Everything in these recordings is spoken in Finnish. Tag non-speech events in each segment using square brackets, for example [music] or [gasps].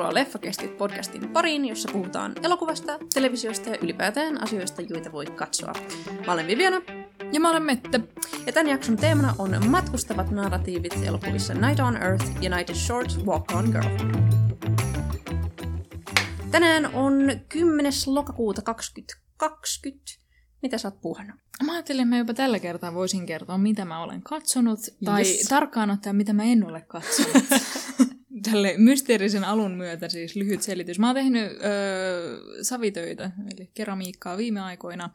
Tervetuloa Leffakestit podcastin pariin, jossa puhutaan elokuvasta, televisiosta ja ylipäätään asioista, joita voi katsoa. Mä olen Viviana. Ja mä olen Mette. Ja tämän jakson teemana on matkustavat narratiivit elokuvissa Night on Earth ja Night is Short, Walk on Girl. Tänään on 10. lokakuuta 2020. Mitä sä oot puhunut? Mä ajattelin, että mä jopa tällä kertaa voisin kertoa, mitä mä olen katsonut, tai Yes. tarkkaan ottaen, mitä mä en ole katsonut. [laughs] Tälle mysteerisen alun myötä siis lyhyt selitys. Mä oon tehnyt öö, savitöitä, eli keramiikkaa viime aikoina.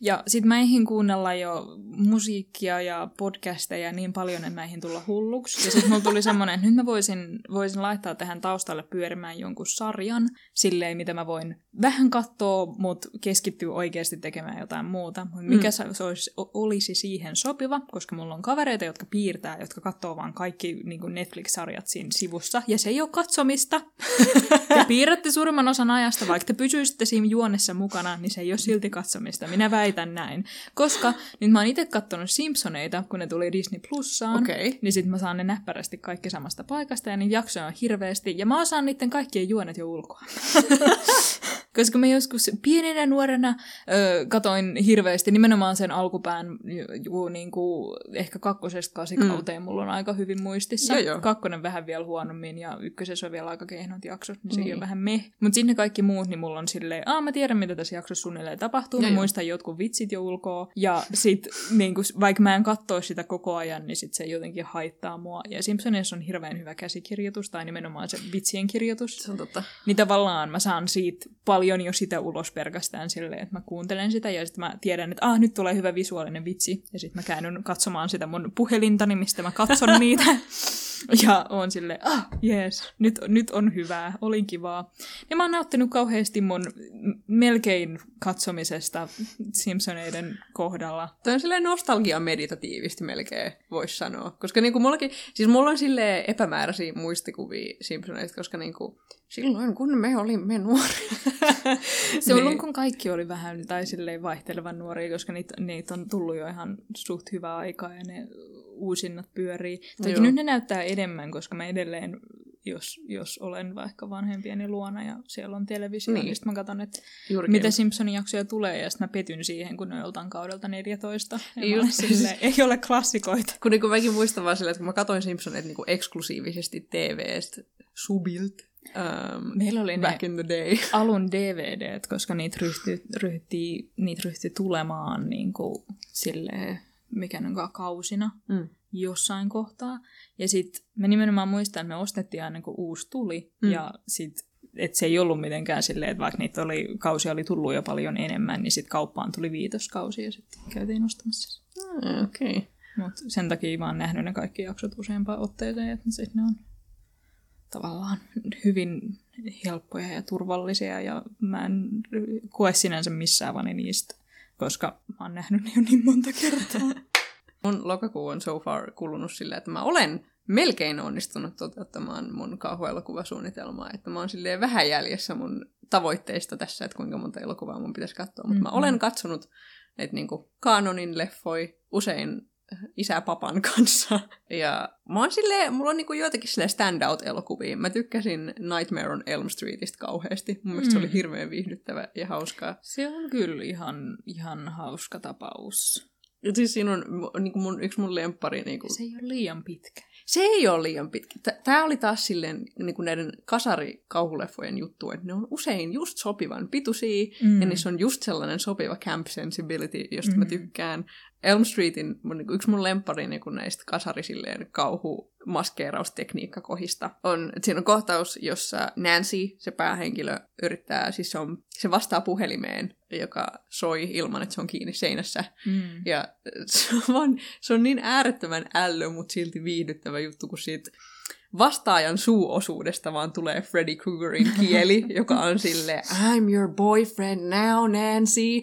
Ja sit mä eihin kuunnella jo musiikkia ja podcasteja niin paljon, että mä eihin tulla hulluksi. Ja sit mulla tuli semmonen, että nyt mä voisin, voisin laittaa tähän taustalle pyörimään jonkun sarjan, silleen mitä mä voin vähän katsoa, mutta keskittyä oikeasti tekemään jotain muuta. Mikä mm. se olisi, olisi siihen sopiva, koska mulla on kavereita, jotka piirtää, jotka katsoo vaan kaikki niin Netflix-sarjat siinä sivussa. Ja se ei ole katsomista. [laughs] te piirrätte suurimman osan ajasta, vaikka te pysyisitte siinä juonessa mukana, niin se ei ole silti katsomista. Minä väitän näin. Koska nyt mä oon itse katsonut Simpsoneita, kun ne tuli Disney Plussaan. Okei. Niin sit mä saan ne näppärästi kaikki samasta paikasta ja niin jaksoja on hirveästi. Ja mä osaan niiden kaikkien juonet jo ulkoa. [laughs] Koska mä joskus pienenä nuorena ö, katoin hirveästi nimenomaan sen alkupään, ju, niin kuin, ehkä kakkosesta kasikauteen mm. mulla on aika hyvin muistissa. Joo, joo. Kakkonen vähän vielä huonommin ja ykkösessä on vielä aika kehnot jaksot, niin sekin Niin. on vähän meh. Mutta sinne kaikki muut, niin mulla on silleen, aa mä tiedän mitä tässä jaksossa suunnilleen tapahtuu, Joo, mä joo. muistan jotkut vitsit jo ulkoa. Ja sit niin kuin, vaikka mä en kattoo sitä koko ajan, niin sit se jotenkin haittaa mua. Ja Simpsonissa on hirveän hyvä käsikirjoitus, tai nimenomaan se vitsien kirjoitus. Se on totta. Niin tavallaan mä saan siitä paljon jo sitä ulos pelkästään silleen, että mä kuuntelen sitä ja sitten mä tiedän, että ah, nyt tulee hyvä visuaalinen vitsi. Ja sitten mä käännyn katsomaan sitä mun puhelintani, mistä mä katson niitä. [laughs] [laughs] Ja on silleen, ah, jees, nyt, nyt on hyvää, oli kivaa. Ja mä oon nauttinut kauheasti mun melkein katsomisesta Simpsoneiden kohdalla. Toi on silleen nostalgia meditatiivisesti melkein, voisi sanoa. Koska niinku mullakin, siis mulla on silleen epämääräisiä muistikuvia Simpsoneista, koska niinku silloin kun me olimme nuoria. [laughs] Se on Niin. ollut, kun kaikki oli vähän tai silleen vaihtelevan nuoria, koska niitä, niitä on tullut jo ihan suht hyvää aikaa ja ne uusinnat pyörii. Toki Joo. nyt ne näyttää enemmän, koska mä edelleen, jos, jos olen vaikka vanhempieni luona ja siellä on televisio, Niin. niin, niin sitten mä katson, että Juurikin. mitä Simpsonin jaksoja tulee ja sitten mä petyn siihen, kun ne on joltain kaudelta 14. Ja Just. silleen, ei ole klassikoita. Kun niinku mäkin muistan vaan silleen, että kun mä katsoin Simpsoneita niinku eksklusiivisesti TVstä, subilt, um, Meillä oli ne back in the day. [laughs] alun DVD, koska niitä ryhtyi, ryhtyi, niitä ryhtyi tulemaan niin kuin, silleen, mikä ne onkaan kausina Mm. jossain kohtaa. Ja sitten me nimenomaan muistan, että me ostettiin aina kun uusi tuli. Mm. Mm. Ja sitten että se ei ollut mitenkään silleen, että vaikka niitä oli, kausia oli tullut jo paljon enemmän, niin sitten kauppaan tuli viitoskausi ja sitten käytiin ostamassa. Ah, Okei. Okay. Mutta sen takia mä oon nähnyt ne kaikki jaksot useampaan otteeseen, että sit ne on tavallaan hyvin helppoja ja turvallisia ja mä en koe sinänsä missään vani niistä, koska mä oon nähnyt ne jo niin monta kertaa. [laughs] Mun lokakuu on so far kulunut sillä, että mä olen melkein onnistunut toteuttamaan mun kauhuelokuvasuunnitelmaa, että mä oon silleen vähän jäljessä mun tavoitteista tässä, että kuinka monta elokuvaa mun pitäisi katsoa, mutta mä Mhm. olen katsonut näitä niinku kanonin leffoi usein isä papan [laughs] kanssa. Ja mä oon silleen, mulla on niinku joitakin silleen standout-elokuvia. Mä tykkäsin Nightmare on Elm Streetistä kauheasti. Mun mielestä se oli Mm. hirveän viihdyttävä ja hauskaa. Se on kyllä ihan, ihan hauska tapaus. Ja siis siinä on mu- niinku mun, yksi mun lemppari niinku, Se ei ole liian pitkä. Se ei ole liian pitkä. Tämä oli taas silleen niin kuin näiden kasarikauhuleffojen juttu, että ne on usein just sopivan pituisia, mm. Mm. ja niissä on just sellainen sopiva camp sensibility, josta mm. mä Mm. tykkään. Elm Streetin, mun, niin yksi mun lemppari niin kuin näistä kasari silleen kauhu maskeeraustekniikkakohista on, että siinä on kohtaus, jossa Nancy, se päähenkilö, yrittää, siis se, on, se vastaa puhelimeen, joka soi ilman, että se on kiinni seinässä. Mm. Ja [laughs] se on, se on niin äärettömän ällö, mutta silti viihdyttävä juttu, kun siitä vastaajan suuosuudesta vaan tulee Freddy Kruegerin kieli, joka on sille I'm your boyfriend now, Nancy.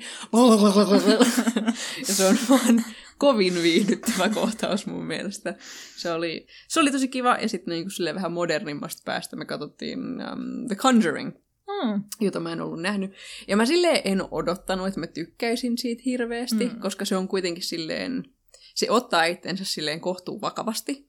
ja se on vaan kovin viihdyttävä kohtaus mun mielestä. Se oli, se oli tosi kiva, ja sitten niinku silleen vähän modernimmasta päästä me katsottiin um, The Conjuring, Mm. jota mä en ollut nähnyt. Ja mä silleen en odottanut, että mä tykkäisin siitä hirveästi, mm. Mm. koska se on kuitenkin silleen, se ottaa itsensä silleen kohtuu vakavasti.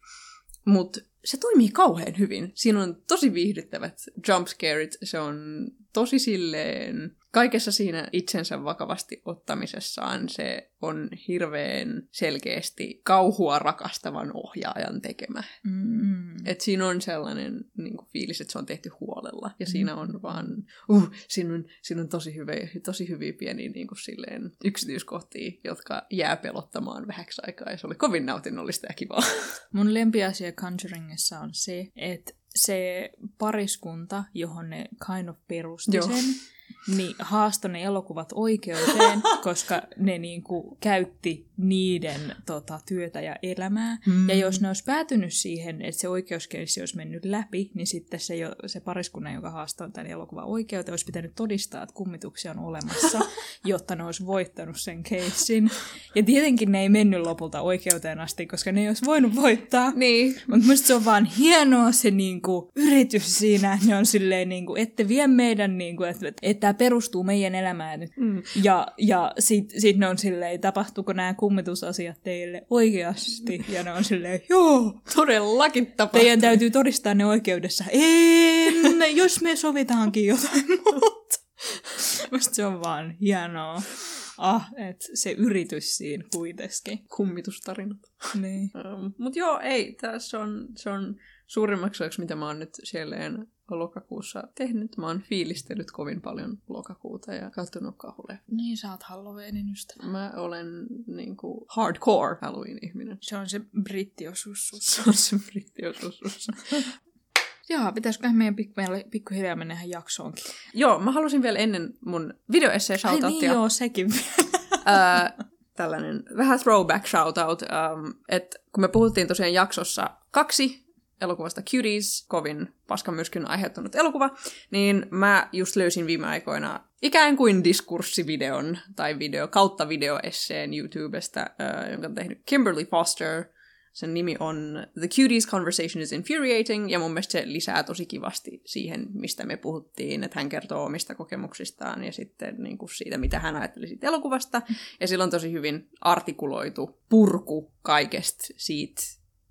Mutta se toimii kauhean hyvin. Siinä on tosi viihdyttävät jumpscareit. Se on tosi silleen kaikessa siinä itsensä vakavasti ottamisessaan se on hirveän selkeästi kauhua rakastavan ohjaajan tekemä. Mm. Et siinä on sellainen niin kuin, fiilis, että se on tehty huolella. Ja siinä on vaan, uh, siinä on, siinä on tosi, hyviä, tosi hyviä pieniä niin kuin, silleen, yksityiskohtia, jotka jää pelottamaan vähäksi aikaa. Ja se oli kovin nautinnollista ja kivaa. [laughs] Mun lempiasia Conjuringissa on se, että se pariskunta, johon ne kind of perusti Joo. sen, niin haastoi ne elokuvat oikeuteen, [laughs] koska ne niinku käytti niiden tota, työtä ja elämää. Mm. Ja jos ne olisi päätynyt siihen, että se oikeuskeissi olisi mennyt läpi, niin sitten se, jo, se pariskunnan, joka haastoi tämän elokuvan oikeuteen, olisi pitänyt todistaa, että kummituksia on olemassa, [laughs] jotta ne olisi voittanut sen keissin. Ja tietenkin ne ei mennyt lopulta oikeuteen asti, koska ne ei olisi voinut voittaa. Niin. Mutta musta se on vaan hienoa se niinku, yritys siinä, että ne on silleen, niinku, ette vie meidän, niinku, että et tämä perustuu meidän elämään. Mm. Ja, ja sit, sit ne on silleen, tapahtuuko nämä kummitusasiat teille oikeasti? Ja ne on silleen, joo, Todellakin tapahtuu. teidän täytyy todistaa ne oikeudessa. En, [laughs] jos me sovitaankin jotain muuta. Musta se on vaan hienoa. Ah, että se yritys siinä kuitenkin. Kummitustarinat. Niin. Um, Mutta joo, ei, tässä on, se on suurimmaksi osaksi, mitä mä oon nyt sielleen lokakuussa tehnyt. Mä oon fiilistellyt kovin paljon lokakuuta ja katsonut kahulle. Niin, sä oot Halloweenin ystävä. Mä olen niinku hardcore Halloween-ihminen. Se on se brittiosuus. Se on se brittiosuus. [laughs] Jaa, pitäisiköhän meidän pikku, pikkuhiljaa mennä ihan jaksoonkin? Joo, mä halusin vielä ennen mun videoesseen Ai niin shoutouttia. joo, sekin [laughs] ää, tällainen vähän throwback shoutout, ähm, että kun me puhuttiin tosiaan jaksossa kaksi elokuvasta Cuties, kovin paskamyrskyn aiheuttanut elokuva, niin mä just löysin viime aikoina ikään kuin diskurssivideon tai video kautta videoesseen YouTubesta, äh, jonka on tehnyt Kimberly Foster. Sen nimi on The Cuties Conversation is Infuriating, ja mun mielestä se lisää tosi kivasti siihen, mistä me puhuttiin, että hän kertoo omista kokemuksistaan ja sitten niin kuin siitä, mitä hän ajatteli siitä elokuvasta. Ja sillä on tosi hyvin artikuloitu purku kaikesta siitä,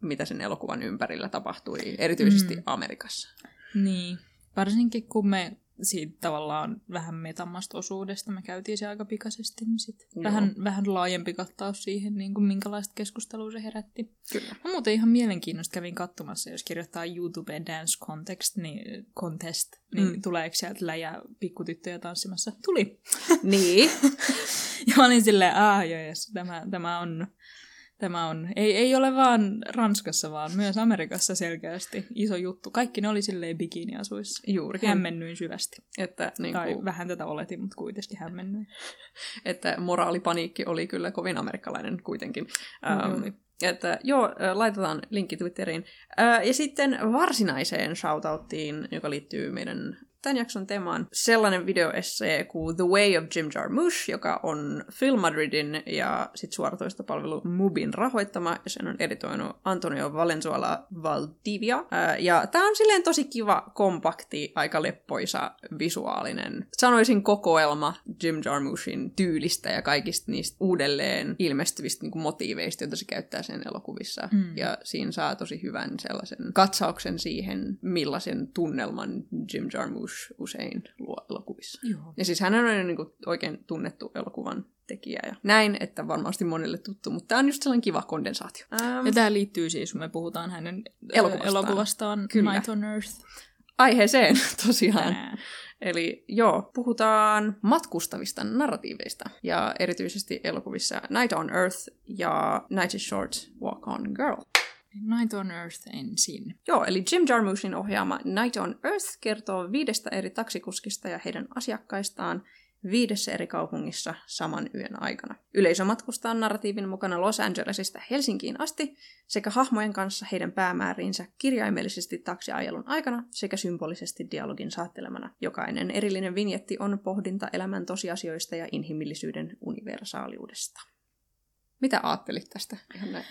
mitä sen elokuvan ympärillä tapahtui, erityisesti Mm. Amerikassa. Niin. Varsinkin kun me siitä tavallaan vähän metammasta osuudesta, me käytiin se aika pikaisesti, niin sit Joo. vähän, vähän laajempi kattaus siihen, niin kuin minkälaista keskustelua se herätti. Kyllä. Mä muuten ihan mielenkiinnosta kävin katsomassa, jos kirjoittaa YouTube Dance Context, niin, contest, niin Mm. mm. tuleeko sieltä läjä pikkutyttöjä tanssimassa? Tuli. Niin. [laughs] Ja mä olin silleen, aah joo, yes, tämä, tämä on, tämä on, ei, ei ole vaan Ranskassa, vaan myös Amerikassa selkeästi iso juttu. Kaikki ne oli silleen bikiniasuissa. Juurikin. Hämmennyin syvästi. Että, niin Tai kuin, vähän tätä oletin, mutta kuitenkin hämmennyin. [laughs] että moraalipaniikki oli kyllä kovin amerikkalainen kuitenkin. Oli, Ähm. Että joo, äh, laitetaan linkki Twitteriin. Äh, Ja sitten varsinaiseen shoutouttiin, joka liittyy meidän tämän jakson teemaan, sellainen videoessee kuin The Way of Jim Jarmusch, joka on Film Madridin ja sit suoratoistopalvelu Mubin rahoittama, ja sen on editoinut Antonio Valenzuela Valdivia. Ja tämä on silleen tosi kiva, kompakti, aika leppoisa, visuaalinen, sanoisin kokoelma Jim Jarmushin tyylistä ja kaikista niistä uudelleen ilmestyvistä niin motiiveista, joita se käyttää sen elokuvissa. Mm. Ja siinä saa tosi hyvän sellaisen katsauksen siihen, millaisen tunnelman Jim Jarmusch usein luo elokuvissa. Joo. Ja siis hän on niin kuin oikein tunnettu elokuvan tekijä ja näin, että varmasti monelle tuttu, mutta tämä on just sellainen kiva kondensaatio. Ähm, Ja tämä liittyy siis, kun me puhutaan hänen Elokuvastaan. elokuvastaan Kyllä. Night on Earth aiheeseen [laughs] tosiaan. tänään. Eli joo, puhutaan matkustavista narratiiveista ja erityisesti elokuvissa Night on Earth ja Night is Short, Walk on Girl. Night on Earth ensin. Joo, eli Jim Jarmushin ohjaama Night on Earth kertoo viidestä eri taksikuskista ja heidän asiakkaistaan viidessä eri kaupungissa saman yön aikana. Yleisö matkustaa narratiivin mukana Los Angelesista Helsinkiin asti sekä hahmojen kanssa heidän päämääriinsä kirjaimellisesti taksiajelun aikana sekä symbolisesti dialogin saattelemana. Jokainen erillinen vinjetti on pohdinta elämän tosiasioista ja inhimillisyyden universaaliudesta. Mitä ajattelit tästä ihan näin?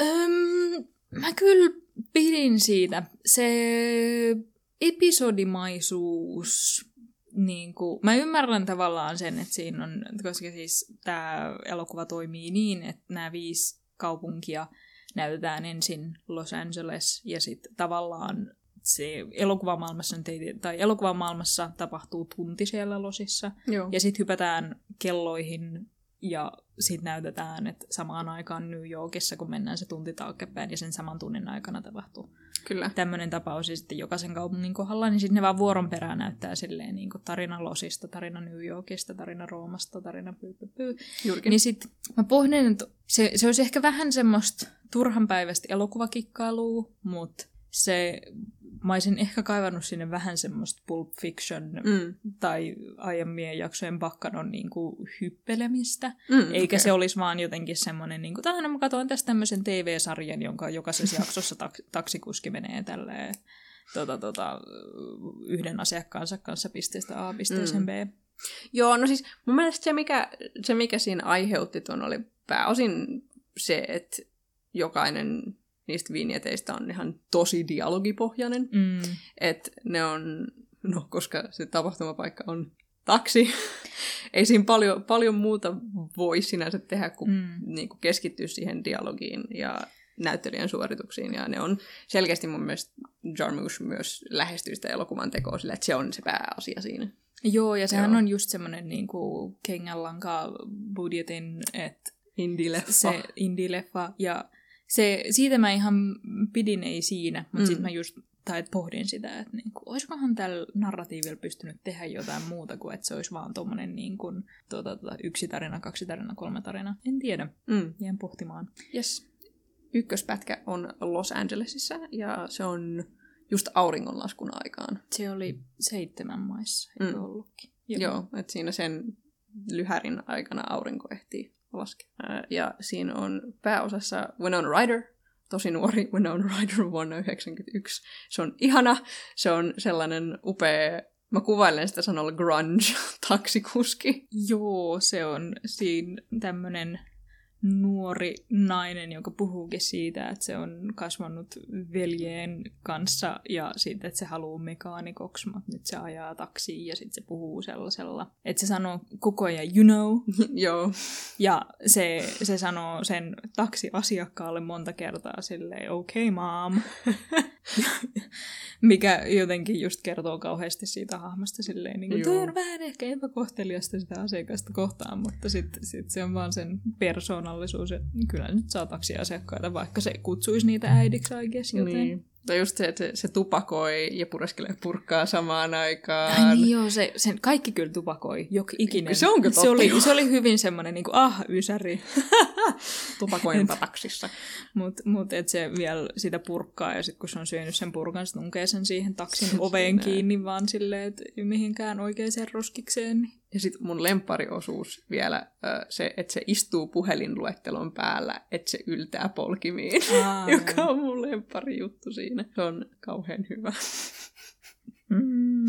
Öm, mä kyllä pidin siitä. Se episodimaisuus, niin kuin, mä ymmärrän tavallaan sen, että siinä on, koska siis tämä elokuva toimii niin, että nämä viisi kaupunkia näytetään ensin Los Angeles ja sitten tavallaan se elokuvamaailmassa, tai elokuvamaailmassa tapahtuu tunti siellä Losissa. Joo. Ja sitten hypätään kelloihin ja sitten näytetään, että samaan aikaan New Yorkissa, kun mennään se tunti taaksepäin ja sen saman tunnin aikana tapahtuu Kyllä. tämmöinen tapaus ja sitten jokaisen kaupungin kohdalla, niin sitten ne vaan vuoron perään näyttää silleen niin kuin tarina Losista, tarina New Yorkista, tarina Roomasta, tarina pyy, pyy, pyy. Niin sitten mä pohdin, että se, se olisi ehkä vähän semmoista turhanpäiväistä elokuvakikkailua, mutta se, mä olisin ehkä kaivannut sinne vähän semmoista Pulp Fiction Mm. tai aiemmien jaksojen bakkanon niin kuin hyppelemistä. Mm, Eikä okei. se olisi vaan jotenkin semmoinen, niin kuin, tähän mä katsoin tästä tämmöisen TV-sarjan, jonka jokaisessa [laughs] jaksossa tak- taksikuski menee tälleen tota, tota, yhden asiakkaansa kanssa pisteestä A pisteeseen Mm. B. Joo, no siis mun mielestä se mikä, se, mikä siinä aiheutti tuon, oli pääosin se, että jokainen niistä vinjeteistä on ihan tosi dialogipohjainen. Mm. Että ne on, no koska se tapahtumapaikka on taksi, [laughs] ei siinä paljon, paljon muuta voi sinänsä tehdä kuin, Mm. niin kuin keskittyä siihen dialogiin ja näyttelijän suorituksiin. Ja ne on selkeästi mun mielestä Jarmusch myös lähestyy sitä elokuvan tekoa sillä, että se on se pääasia siinä. Joo, ja sehän Joo. on just semmoinen niin kengänlanka budjetin, että Indie-leffa. se indie-leffa, ja se, siitä mä ihan pidin, ei siinä, mutta mm. Sitten mä just tai pohdin sitä, että niinku, olisikohan tällä narratiivilla pystynyt tehdä jotain muuta kuin, että se olisi vaan tuommoinen niin kuin, tuota, tuota, yksi tarina, kaksi tarina, kolme tarina. En tiedä, Mm. jään pohtimaan. Yes. Ykköspätkä on Los Angelesissa ja se on just auringonlaskun aikaan. Se oli seitsemän maissa, eikö Mm. ollutkin? Joo, Joo että siinä sen lyhärin aikana aurinko ehtii laskea. Ää, Ja siinä on pääosassa Winona Ryder, tosi nuori [laughs] Winona Ryder vuonna 1991. Se on ihana, se on sellainen upea, mä kuvailen sitä sanalla grunge-taksikuski. Joo, se on siinä tämmöinen nuori nainen, joka puhuukin siitä, että se on kasvanut veljeen kanssa ja siitä, että se haluaa mekaanikoksi, mutta nyt se ajaa taksiin ja sitten se puhuu sellaisella, että se sanoo koko ajan you know, [laughs] Joo, ja se, se sanoo sen taksiasiakkaalle monta kertaa silleen okay mom, [laughs] mikä jotenkin just kertoo kauheasti siitä hahmosta silleen, niin kuin, Joo. toi on vähän ehkä epäkohteliasta sitä asiakasta kohtaan, mutta sitten sit se on vaan sen persoonallisuus, että kyllä nyt saa taksiasiakkaita, vaikka se kutsuisi niitä äidiksi oikeasti joten... niin. Tai just se, että se, se tupakoi ja pureskelee purkkaa samaan aikaan. Ai niin joo, se, sen kaikki kyllä tupakoi, jok ikinen. Se onko se oli, se oli hyvin semmoinen niin kuin, ah, ysäri. [laughs] Tupakoinpa taksissa. Mutta mut, et se vielä sitä purkkaa ja sitten kun se on syönyt sen purkan, se tunkee sen siihen taksin oveen kiinni vaan silleen, että mihinkään oikeaan roskikseen. Ja sitten mun lempariosuus vielä, se, että se istuu puhelinluettelon päällä, että se yltää polkimiin, Aa, [laughs] joka on mun lempari juttu siinä. Se on kauhean hyvä. Mm.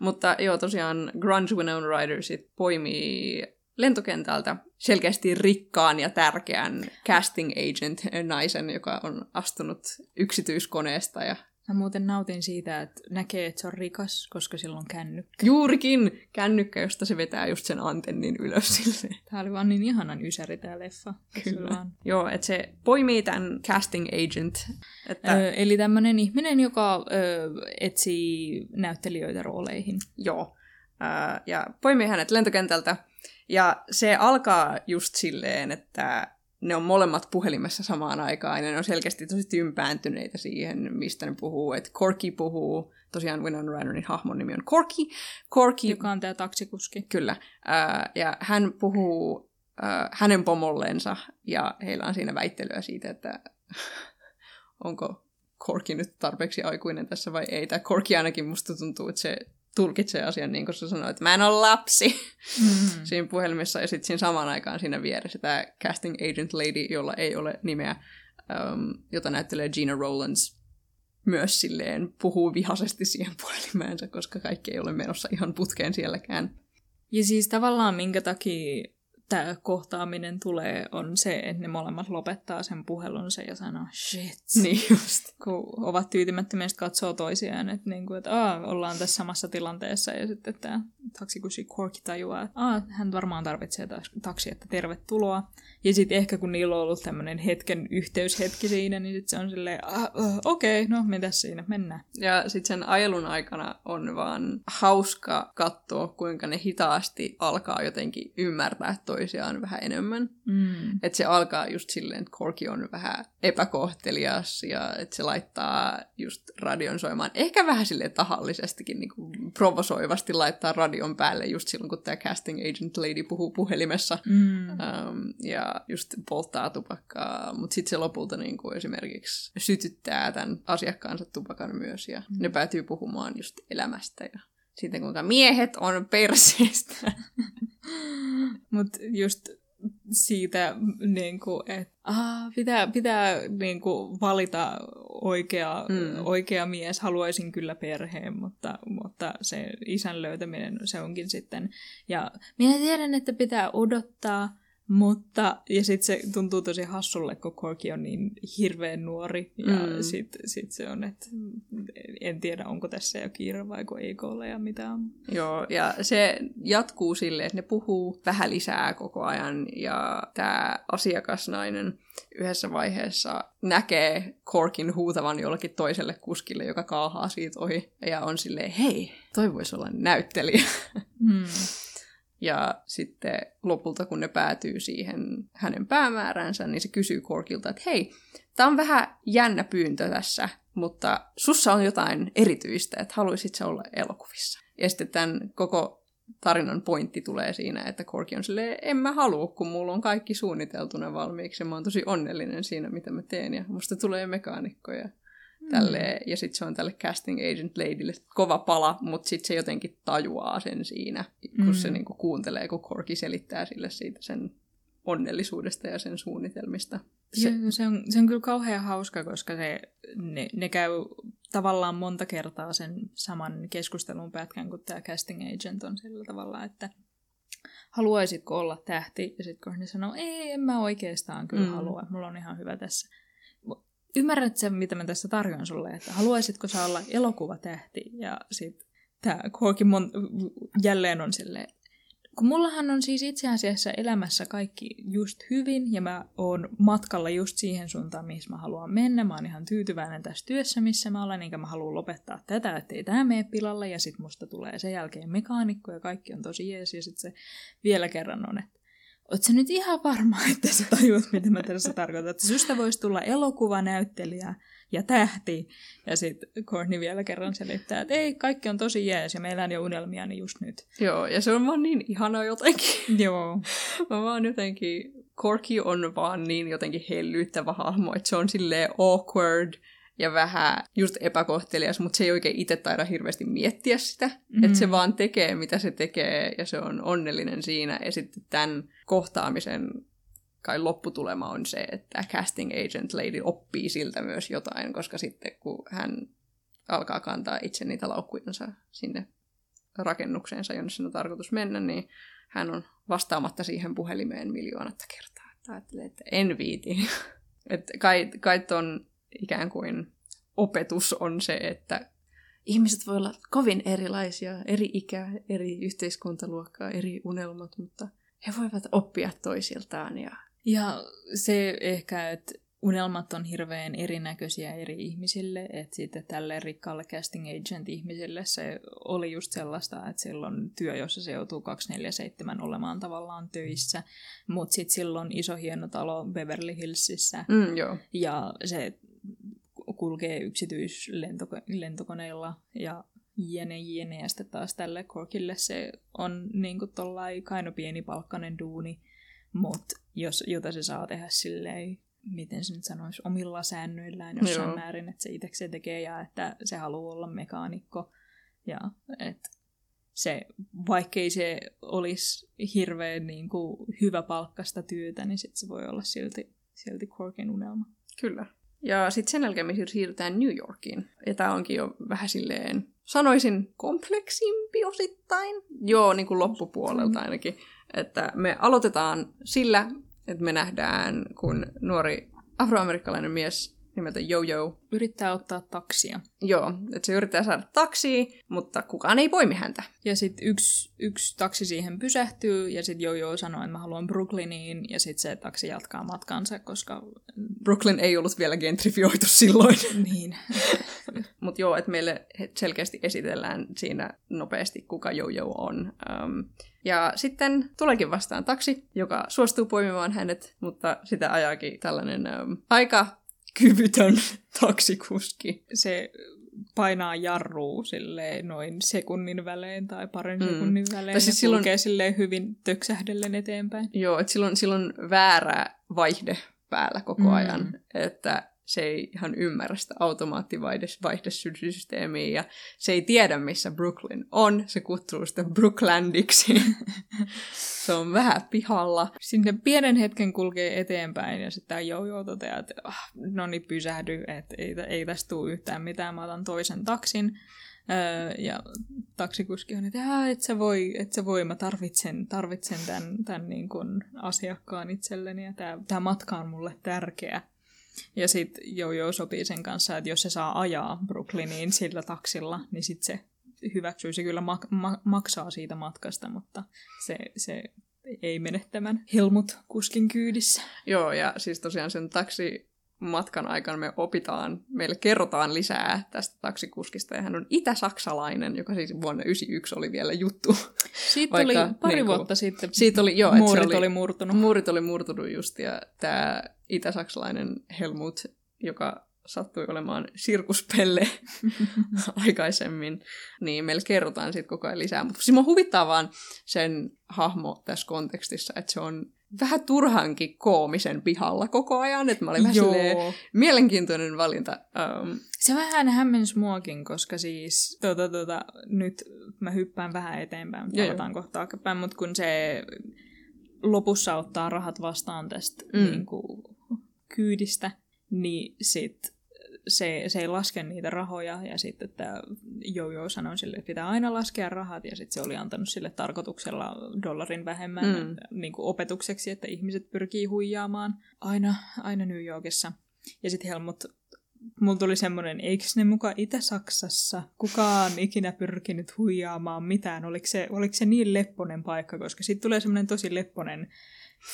Mutta joo, tosiaan Grunge Winona Ryder sit poimii lentokentältä selkeästi rikkaan ja tärkeän casting agent naisen, joka on astunut yksityiskoneesta ja Mä muuten nautin siitä, että näkee, että se on rikas, koska sillä on kännykkä. juurikin kännykkä, josta se vetää just sen antennin ylös silleen. Tää oli vaan niin ihanan ysäri tää leffa. Kyllä. vaan- Joo, että se poimii tämän casting agent. Että, Ö, eli tämmönen ihminen, joka ö, etsii näyttelijöitä rooleihin. Joo. Ää, ja poimii hänet lentokentältä. Ja se alkaa just silleen, että ne on molemmat puhelimessa samaan aikaan, ja ne on selkeästi tosi tympääntyneitä siihen, mistä ne puhuu. Että Corky puhuu, tosiaan Winona Ryderin hahmon nimi on Corky. Corky, Joka on tää taksikuski. kyllä. Ää, ja hän puhuu ää, hänen pomollensa, ja heillä on siinä väittelyä siitä, että [laughs] onko Corky nyt tarpeeksi aikuinen tässä vai ei. Tai Corky ainakin musta tuntuu, että se tulkitsee asian niin kuin se sanoo, että mä en ole lapsi Mm. [laughs] siinä puhelimessa. Ja sitten siinä samaan aikaan siinä vieressä tämä casting agent lady, jolla ei ole nimeä, um, jota näyttelee Gina Rowlands, myös silleen puhuu vihaisesti siihen [laughs] puhelimeensa, koska kaikki ei ole menossa ihan putkeen sielläkään. Ja siis tavallaan minkä takia tämä kohtaaminen tulee, on se, että ne molemmat lopettaa sen puhelunsa ja sanoo shit. [laughs] Niin just. Kun ovat tyytymättömiä, katsoo toisiaan, että, niin kuin, että Aa, ollaan tässä samassa tilanteessa. Ja sitten tämä taksikuski Corky tajuaa, että Aa, hän varmaan tarvitsee taksi, että tervetuloa. Ja sitten ehkä kun niillä on ollut tämmöinen hetken yhteyshetki siinä, niin sitten se on silleen, uh, okei, okay, no mitäs siinä, mennään. Ja sitten sen ajelun aikana on vaan hauska katsoa, kuinka ne hitaasti alkaa jotenkin ymmärtää toisiaan vähän enemmän. Mm. Että se alkaa just silleen, että Corky on vähän epäkohtelias ja että se laittaa just radion soimaan. Ehkä vähän sille tahallisestikin niin kuin provosoivasti laittaa radion päälle just silloin, kun tämä casting agent lady puhuu puhelimessa. Mm. Um, ja just polttaa tupakkaa, mutta sitten se lopulta niin kuin esimerkiksi sytyttää tämän asiakkaansa tupakan myös ja mm. ne päätyy puhumaan just elämästä ja siitä, kuinka miehet on perseestä. [laughs] Mutta just siitä, niin kuin, että ah, pitää, pitää niin kuin, valita oikea, mm. oikea mies. Haluaisin kyllä perheen, mutta, mutta se isän löytäminen se onkin sitten. Ja minä tiedän, että pitää odottaa, mutta, ja sitten se tuntuu tosi hassulle, kun Corky on niin hirveän nuori. Ja mm. sitten sit se on, että en tiedä, onko tässä jo kiire vai ei ole ja mitä on. Joo, ja se jatkuu silleen, että ne puhuu vähän lisää koko ajan. Ja tämä asiakasnainen yhdessä vaiheessa näkee Corkin huutavan jollakin toiselle kuskille, joka kaahaa siitä ohi. Ja on silleen, hei, toi voisi olla näyttelijä. Mm. Ja sitten lopulta, kun ne päätyy siihen hänen päämääränsä, niin se kysyy Korkilta, että hei, tämä on vähän jännä pyyntö tässä, mutta sussa on jotain erityistä, että haluaisit sä olla elokuvissa. Ja sitten tämän koko tarinan pointti tulee siinä, että Korki on silleen, en mä halua, kun mulla on kaikki suunniteltuna valmiiksi ja mä oon tosi onnellinen siinä, mitä mä teen ja musta tulee mekaanikkoja. Tälle, mm. Ja sitten se on tälle casting agent ladylle kova pala, mutta sitten se jotenkin tajuaa sen siinä, kun mm. se niinku kuuntelee, kun Corky selittää sille siitä sen onnellisuudesta ja sen suunnitelmista. Se, Joo, se, on, se on kyllä kauhean hauska, koska se, ne, ne käy tavallaan monta kertaa sen saman keskustelun pätkän, kun tämä casting agent on sillä tavalla, että haluaisitko olla tähti? Ja sitten Courtney sanoo, ei, en mä oikeastaan kyllä mm. halua, mulla on ihan hyvä tässä. Ymmärrät sen, mitä mä tässä tarjoan sulle, että haluaisitko sä olla elokuvatähti? Ja sitten tämä Corky mon- jälleen on silleen, kun mullahan on siis itse asiassa elämässä kaikki just hyvin ja mä oon matkalla just siihen suuntaan, mihin mä haluan mennä. Mä oon ihan tyytyväinen tässä työssä, missä mä olen, enkä mä halua lopettaa tätä, ettei tämä mene pilalle ja sit musta tulee sen jälkeen mekaanikko ja kaikki on tosi jees ja sit se vielä kerran on, että Oletko nyt ihan varma, [laughs] että sä tajuat, mitä mä tässä tarkoitan? Että susta voisi tulla elokuvanäyttelijä ja tähti. Ja sitten Courtney vielä kerran selittää, että ei, kaikki on tosi jees ja meillä on jo unelmia niin just nyt. Joo, ja se on vaan niin ihana jotenkin. [laughs] Joo. mä vaan jotenkin, Corky on vaan niin jotenkin hellyttävä hahmo, että se on silleen awkward ja vähän just epäkohtelias, mutta se ei oikein itse taida hirveästi miettiä sitä. Mm. Että se vaan tekee, mitä se tekee, ja se on onnellinen siinä. Ja sitten tämän kohtaamisen kai lopputulema on se, että casting agent lady oppii siltä myös jotain, koska sitten kun hän alkaa kantaa itse niitä laukkujansa sinne rakennukseensa, jonne sen on tarkoitus mennä, niin hän on vastaamatta siihen puhelimeen miljoonatta kertaa. Että ajattelee, että en viiti. [laughs] että kai, kai ton ikään kuin opetus on se, että ihmiset voi olla kovin erilaisia, eri ikä, eri yhteiskuntaluokkaa, eri unelmat, mutta he voivat oppia toisiltaan. Ja, ja se ehkä, että unelmat on hirveän erinäköisiä eri ihmisille, että sitten tälle rikkaalle casting agent ihmisille se oli just sellaista, että silloin työ, jossa se joutuu 247 olemaan tavallaan töissä, mutta sitten silloin iso hieno talo Beverly Hillsissä mm, joo. ja se kulkee yksityislentokoneilla ja jene jene, ja sitten taas tälle Korkille se on niin kuin tollai kaino palkkainen duuni, mutta jos, jota se saa tehdä silleen, miten se nyt sanoisi, omilla säännöillään jossain Joo. määrin, että se itse tekee ja että se haluaa olla mekaanikko. Ja että se, vaikkei se olisi hirveän niin kuin, hyvä palkkasta työtä, niin sit se voi olla silti, silti Korkin unelma. Kyllä. Ja sitten sen jälkeen me siirrytään New Yorkiin. Ja tämä onkin jo vähän silleen, sanoisin, kompleksimpi osittain. Joo, niin kuin loppupuolelta ainakin. Että me aloitetaan sillä, että me nähdään, kun nuori afroamerikkalainen mies nimeltä Jojo. Yrittää ottaa taksia. Joo, että se yrittää saada taksia, mutta kukaan ei poimi häntä. Ja sitten yksi, yksi taksi siihen pysähtyy, ja sitten Jojo sanoo, että mä haluan Brooklyniin, ja sitten se taksi jatkaa matkansa, koska... Brooklyn ei ollut vielä gentrifioitu silloin. [laughs] niin. [laughs] Mutta joo, että meille selkeästi esitellään siinä nopeasti, kuka Jojo on. Um, ja sitten tuleekin vastaan taksi, joka suostuu poimimaan hänet, mutta sitä ajaakin tällainen um, aika kyvytön [laughs] taksikuski. Se painaa jarruu noin sekunnin välein tai parin mm. sekunnin välein siis ja silloin... kulkee silleen hyvin töksähdellen eteenpäin. Joo, että silloin, silloin väärä vaihde päällä koko mm. ajan, että se ei ihan ymmärrä sitä automaattivaihdesysteemiä ja se ei tiedä, missä Brooklyn on. Se kutsuu sitä Brooklandiksi. [laughs] se on vähän pihalla. Sinne pienen hetken kulkee eteenpäin ja sitten tämä Jojo toteaa, että ah, no niin pysähdy, että ei, ei tästä tule yhtään mitään, mä otan toisen taksin. Öö, ja taksikuski on, että et sä voi, et sä voi, mä tarvitsen, tarvitsen tämän, tämän niin kuin asiakkaan itselleni ja tämä, tämä matka on mulle tärkeä. Ja sitten Jojo sopii sen kanssa, että jos se saa ajaa Brooklyniin sillä taksilla, niin sitten se hyväksyy. Se kyllä mak- ma- maksaa siitä matkasta, mutta se, se ei mene tämän Helmut-kuskin kyydissä. Joo, ja siis tosiaan sen taksi matkan aikana me opitaan, meille kerrotaan lisää tästä taksikuskista, ja hän on itä-saksalainen, joka siis vuonna 1991 oli vielä juttu. Siitä Vaikka, oli pari niin kuin, vuotta sitten siitä oli, joo, muurit oli, oli murtunut. Muurit oli murtunut just, ja tämä itä-saksalainen Helmut, joka sattui olemaan sirkuspelle [laughs] aikaisemmin, niin meille kerrotaan siitä koko ajan lisää. Mutta siis huvittaa vaan sen hahmo tässä kontekstissa, että se on vähän turhankin koomisen pihalla koko ajan, että mä olin vähän silleen, mielenkiintoinen valinta. Um, se vähän hämmensi muakin, koska siis tuota, tuota, nyt mä hyppään vähän eteenpäin, palataan kohta päin, mutta kun se lopussa ottaa rahat vastaan tästä mm. niin kuin, kyydistä, niin sit se, se ei laske niitä rahoja ja sitten että Jojo sanoi sille, että pitää aina laskea rahat ja sitten se oli antanut sille tarkoituksella dollarin vähemmän mm. niin kuin opetukseksi, että ihmiset pyrkii huijaamaan aina, aina New Yorkissa. Ja sitten Helmut mulla tuli semmoinen, eikö ne muka Itä-Saksassa kukaan ikinä pyrkinyt huijaamaan mitään? Oliko se, oliko se niin lepponen paikka? Koska sitten tulee semmoinen tosi lepponen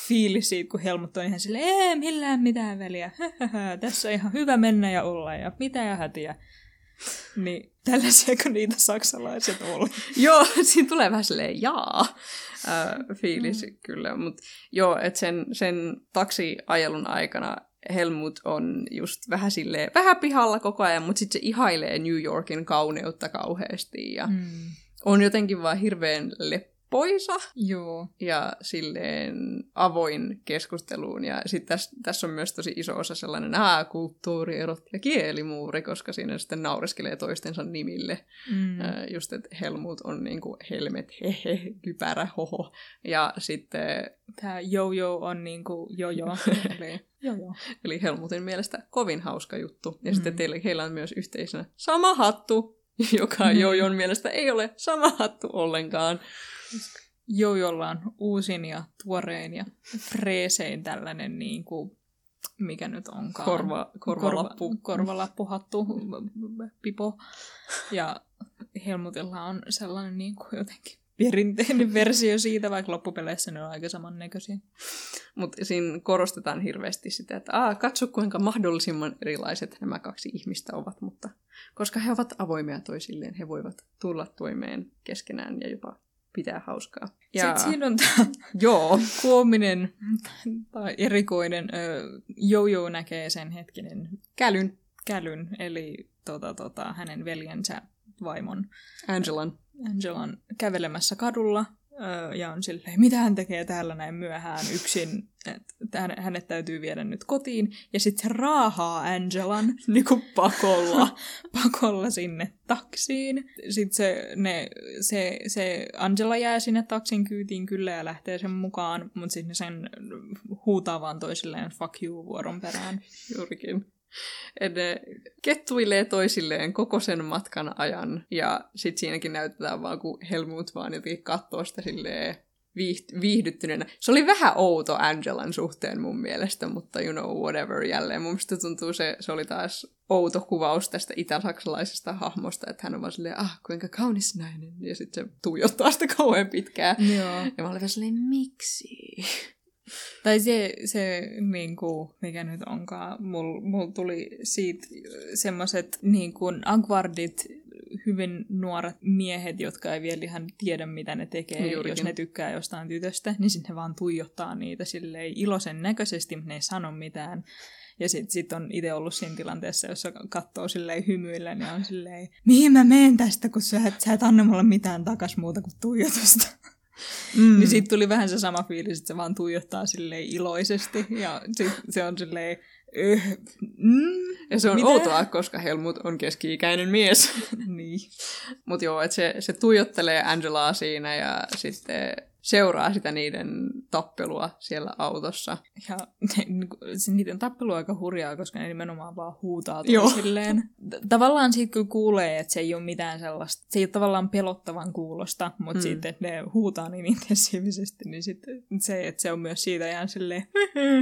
fiilis siitä, kun Helmut on ihan silleen, ei millään mitään väliä, [laughs] tässä on ihan hyvä mennä ja olla ja mitä ja hätiä. Niin tällaisiako niitä saksalaiset oli? [laughs] joo, siinä tulee vähän silleen jaa äh, fiilis mm. kyllä. Mutta joo, että sen, sen taksiajelun aikana Helmut on just vähän silleen, vähän pihalla koko ajan, mutta sitten se ihailee New Yorkin kauneutta kauheasti ja mm. on jotenkin vaan hirveän leppä poisa Joo. ja silleen avoin keskusteluun. Ja sitten tässä täs on myös tosi iso osa sellainen ää, kulttuurierot ja kielimuuri, koska siinä sitten naureskelee toistensa nimille. Mm. Äh, just, että Helmut on niinku helmet, hehe, kypärä, hoho. Ja sitten... Tämä jojo on niinku jojo. [laughs] eli, jojo. eli Helmutin mielestä kovin hauska juttu. Ja mm. sitten teille, heillä on myös yhteisenä sama hattu, [laughs] joka mm. Jojon mielestä ei ole sama hattu ollenkaan. Jojolla on uusin ja tuorein ja freesein tällainen niin kuin, mikä nyt onkaan. Korva, korvalappu. Korva, korvalappuhattu, pipo. Ja Helmutilla on sellainen niin kuin jotenkin perinteinen versio siitä, vaikka loppupeleissä ne on aika samannäköisiä. Mutta siinä korostetaan hirveästi sitä, että Aa, katso kuinka mahdollisimman erilaiset nämä kaksi ihmistä ovat, mutta koska he ovat avoimia toisilleen, he voivat tulla toimeen keskenään ja jopa pitää hauskaa. Ja... Sitten siinä on tämä [laughs] Joo. koominen tai erikoinen Jojo näkee sen hetkinen kälyn, kälyn eli tota, tota, hänen veljensä vaimon Angelan. Angelan kävelemässä kadulla ja on silleen, mitä hän tekee täällä näin myöhään yksin, että hänet täytyy viedä nyt kotiin. Ja sitten se raahaa Angelan [laughs] niin kuin pakolla. [laughs] pakolla sinne taksiin. Sitten se, ne, se, se Angela jää sinne taksin kyytiin kyllä ja lähtee sen mukaan, mutta sitten sen huutaa vaan toisilleen fuck you vuoron perään. Juurikin. Ne kettuilee toisilleen koko sen matkan ajan. Ja sitten siinäkin näytetään vaan, kun Helmut vaan jotenkin katsoo sitä silleen viihdyttyneenä. Se oli vähän outo Angelan suhteen mun mielestä, mutta you know, whatever jälleen. Mun mielestä tuntuu se, se oli taas outo kuvaus tästä itä-saksalaisesta hahmosta, että hän on vaan silleen, ah, kuinka kaunis nainen. Ja sitten se tuijottaa sitä kauhean pitkään. Joo. Ja mä olin vaan silleen, miksi? Tai se, se niin kuin, mikä nyt onkaan, mulla mul tuli siitä semmoiset niin kuin Agvardit, hyvin nuoret miehet, jotka ei vielä ihan tiedä, mitä ne tekee, Juurikin. jos ne tykkää jostain tytöstä, niin sitten ne vaan tuijottaa niitä silleen iloisen näköisesti, mutta ne ei sano mitään. Ja sitten sit on itse ollut siinä tilanteessa, jossa katsoo silleen hymyillä, niin on silleen, mihin mä menen tästä, kun sä et, sä et anna mulle mitään takas muuta kuin tuijotusta. Mm. Niin siitä tuli vähän se sama fiilis, että se vaan tuijottaa silleen iloisesti. Ja sit se on silleen, öh, mm, Ja se on mitä? outoa, koska Helmut on keski-ikäinen mies. Niin. Mutta joo, että se, se tuijottelee Angelaa siinä ja sitten seuraa sitä niiden tappelua siellä autossa. Ja ne, se, niiden tappelu on aika hurjaa, koska ne nimenomaan vaan huutaa toisilleen. Tavallaan siitä kyllä kuulee, että se ei ole mitään sellaista, se ei ole tavallaan pelottavan kuulosta, mutta Mm. sitten ne huutaa niin intensiivisesti, niin sitten se, että se on myös siitä ihan silleen,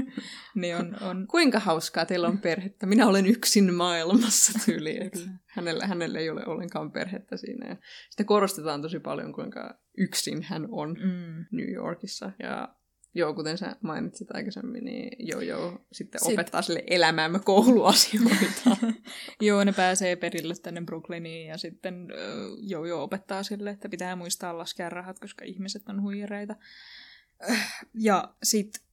[laughs] niin on, on Kuinka hauskaa teillä on perhettä? Minä olen yksin maailmassa tyyli. Hänellä, hänellä ei ole ollenkaan perhettä siinä. Ja sitä korostetaan tosi paljon, kuinka yksin hän on mm, New Yorkissa. Ja joo, kuten sä mainitsit aikaisemmin, niin joo joo sitten Sit- opettaa sille elämäämme kouluasioita. [laughs] Joo, ne pääsee perille tänne Brooklyniin ja sitten joo, joo opettaa sille, että pitää muistaa laskea rahat, koska ihmiset on huijareita. Ja sitten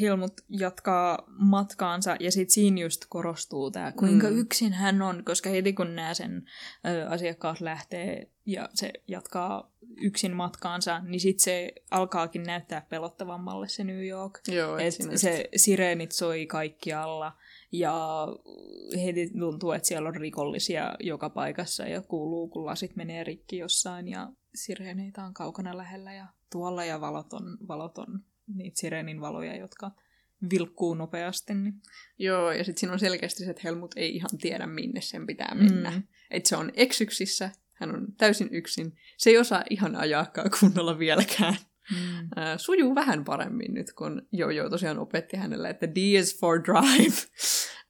Helmut jatkaa matkaansa ja sitten siinä just korostuu tämä, kuinka Mm. yksin hän on, koska heti kun nämä sen ö, asiakkaat lähtee ja se jatkaa yksin matkaansa, niin sitten se alkaakin näyttää pelottavammalle se New York. joo, et Et se sireenit soi kaikkialla ja heti tuntuu, että siellä on rikollisia joka paikassa ja kuuluu, kun lasit menee rikki jossain ja sireeneitä on kaukana lähellä ja tuolla ja valot on, valot on niitä sireenin valoja, jotka vilkkuu nopeasti. Niin. Joo, ja sitten siinä on selkeästi se, että Helmut ei ihan tiedä, minne sen pitää mennä. Mm. Että se on eksyksissä, hän on täysin yksin. Se ei osaa ihan ajaakaan kunnolla vieläkään. Mm. Äh, sujuu vähän paremmin nyt, kun Jojo tosiaan opetti hänelle, että D is for drive. [laughs]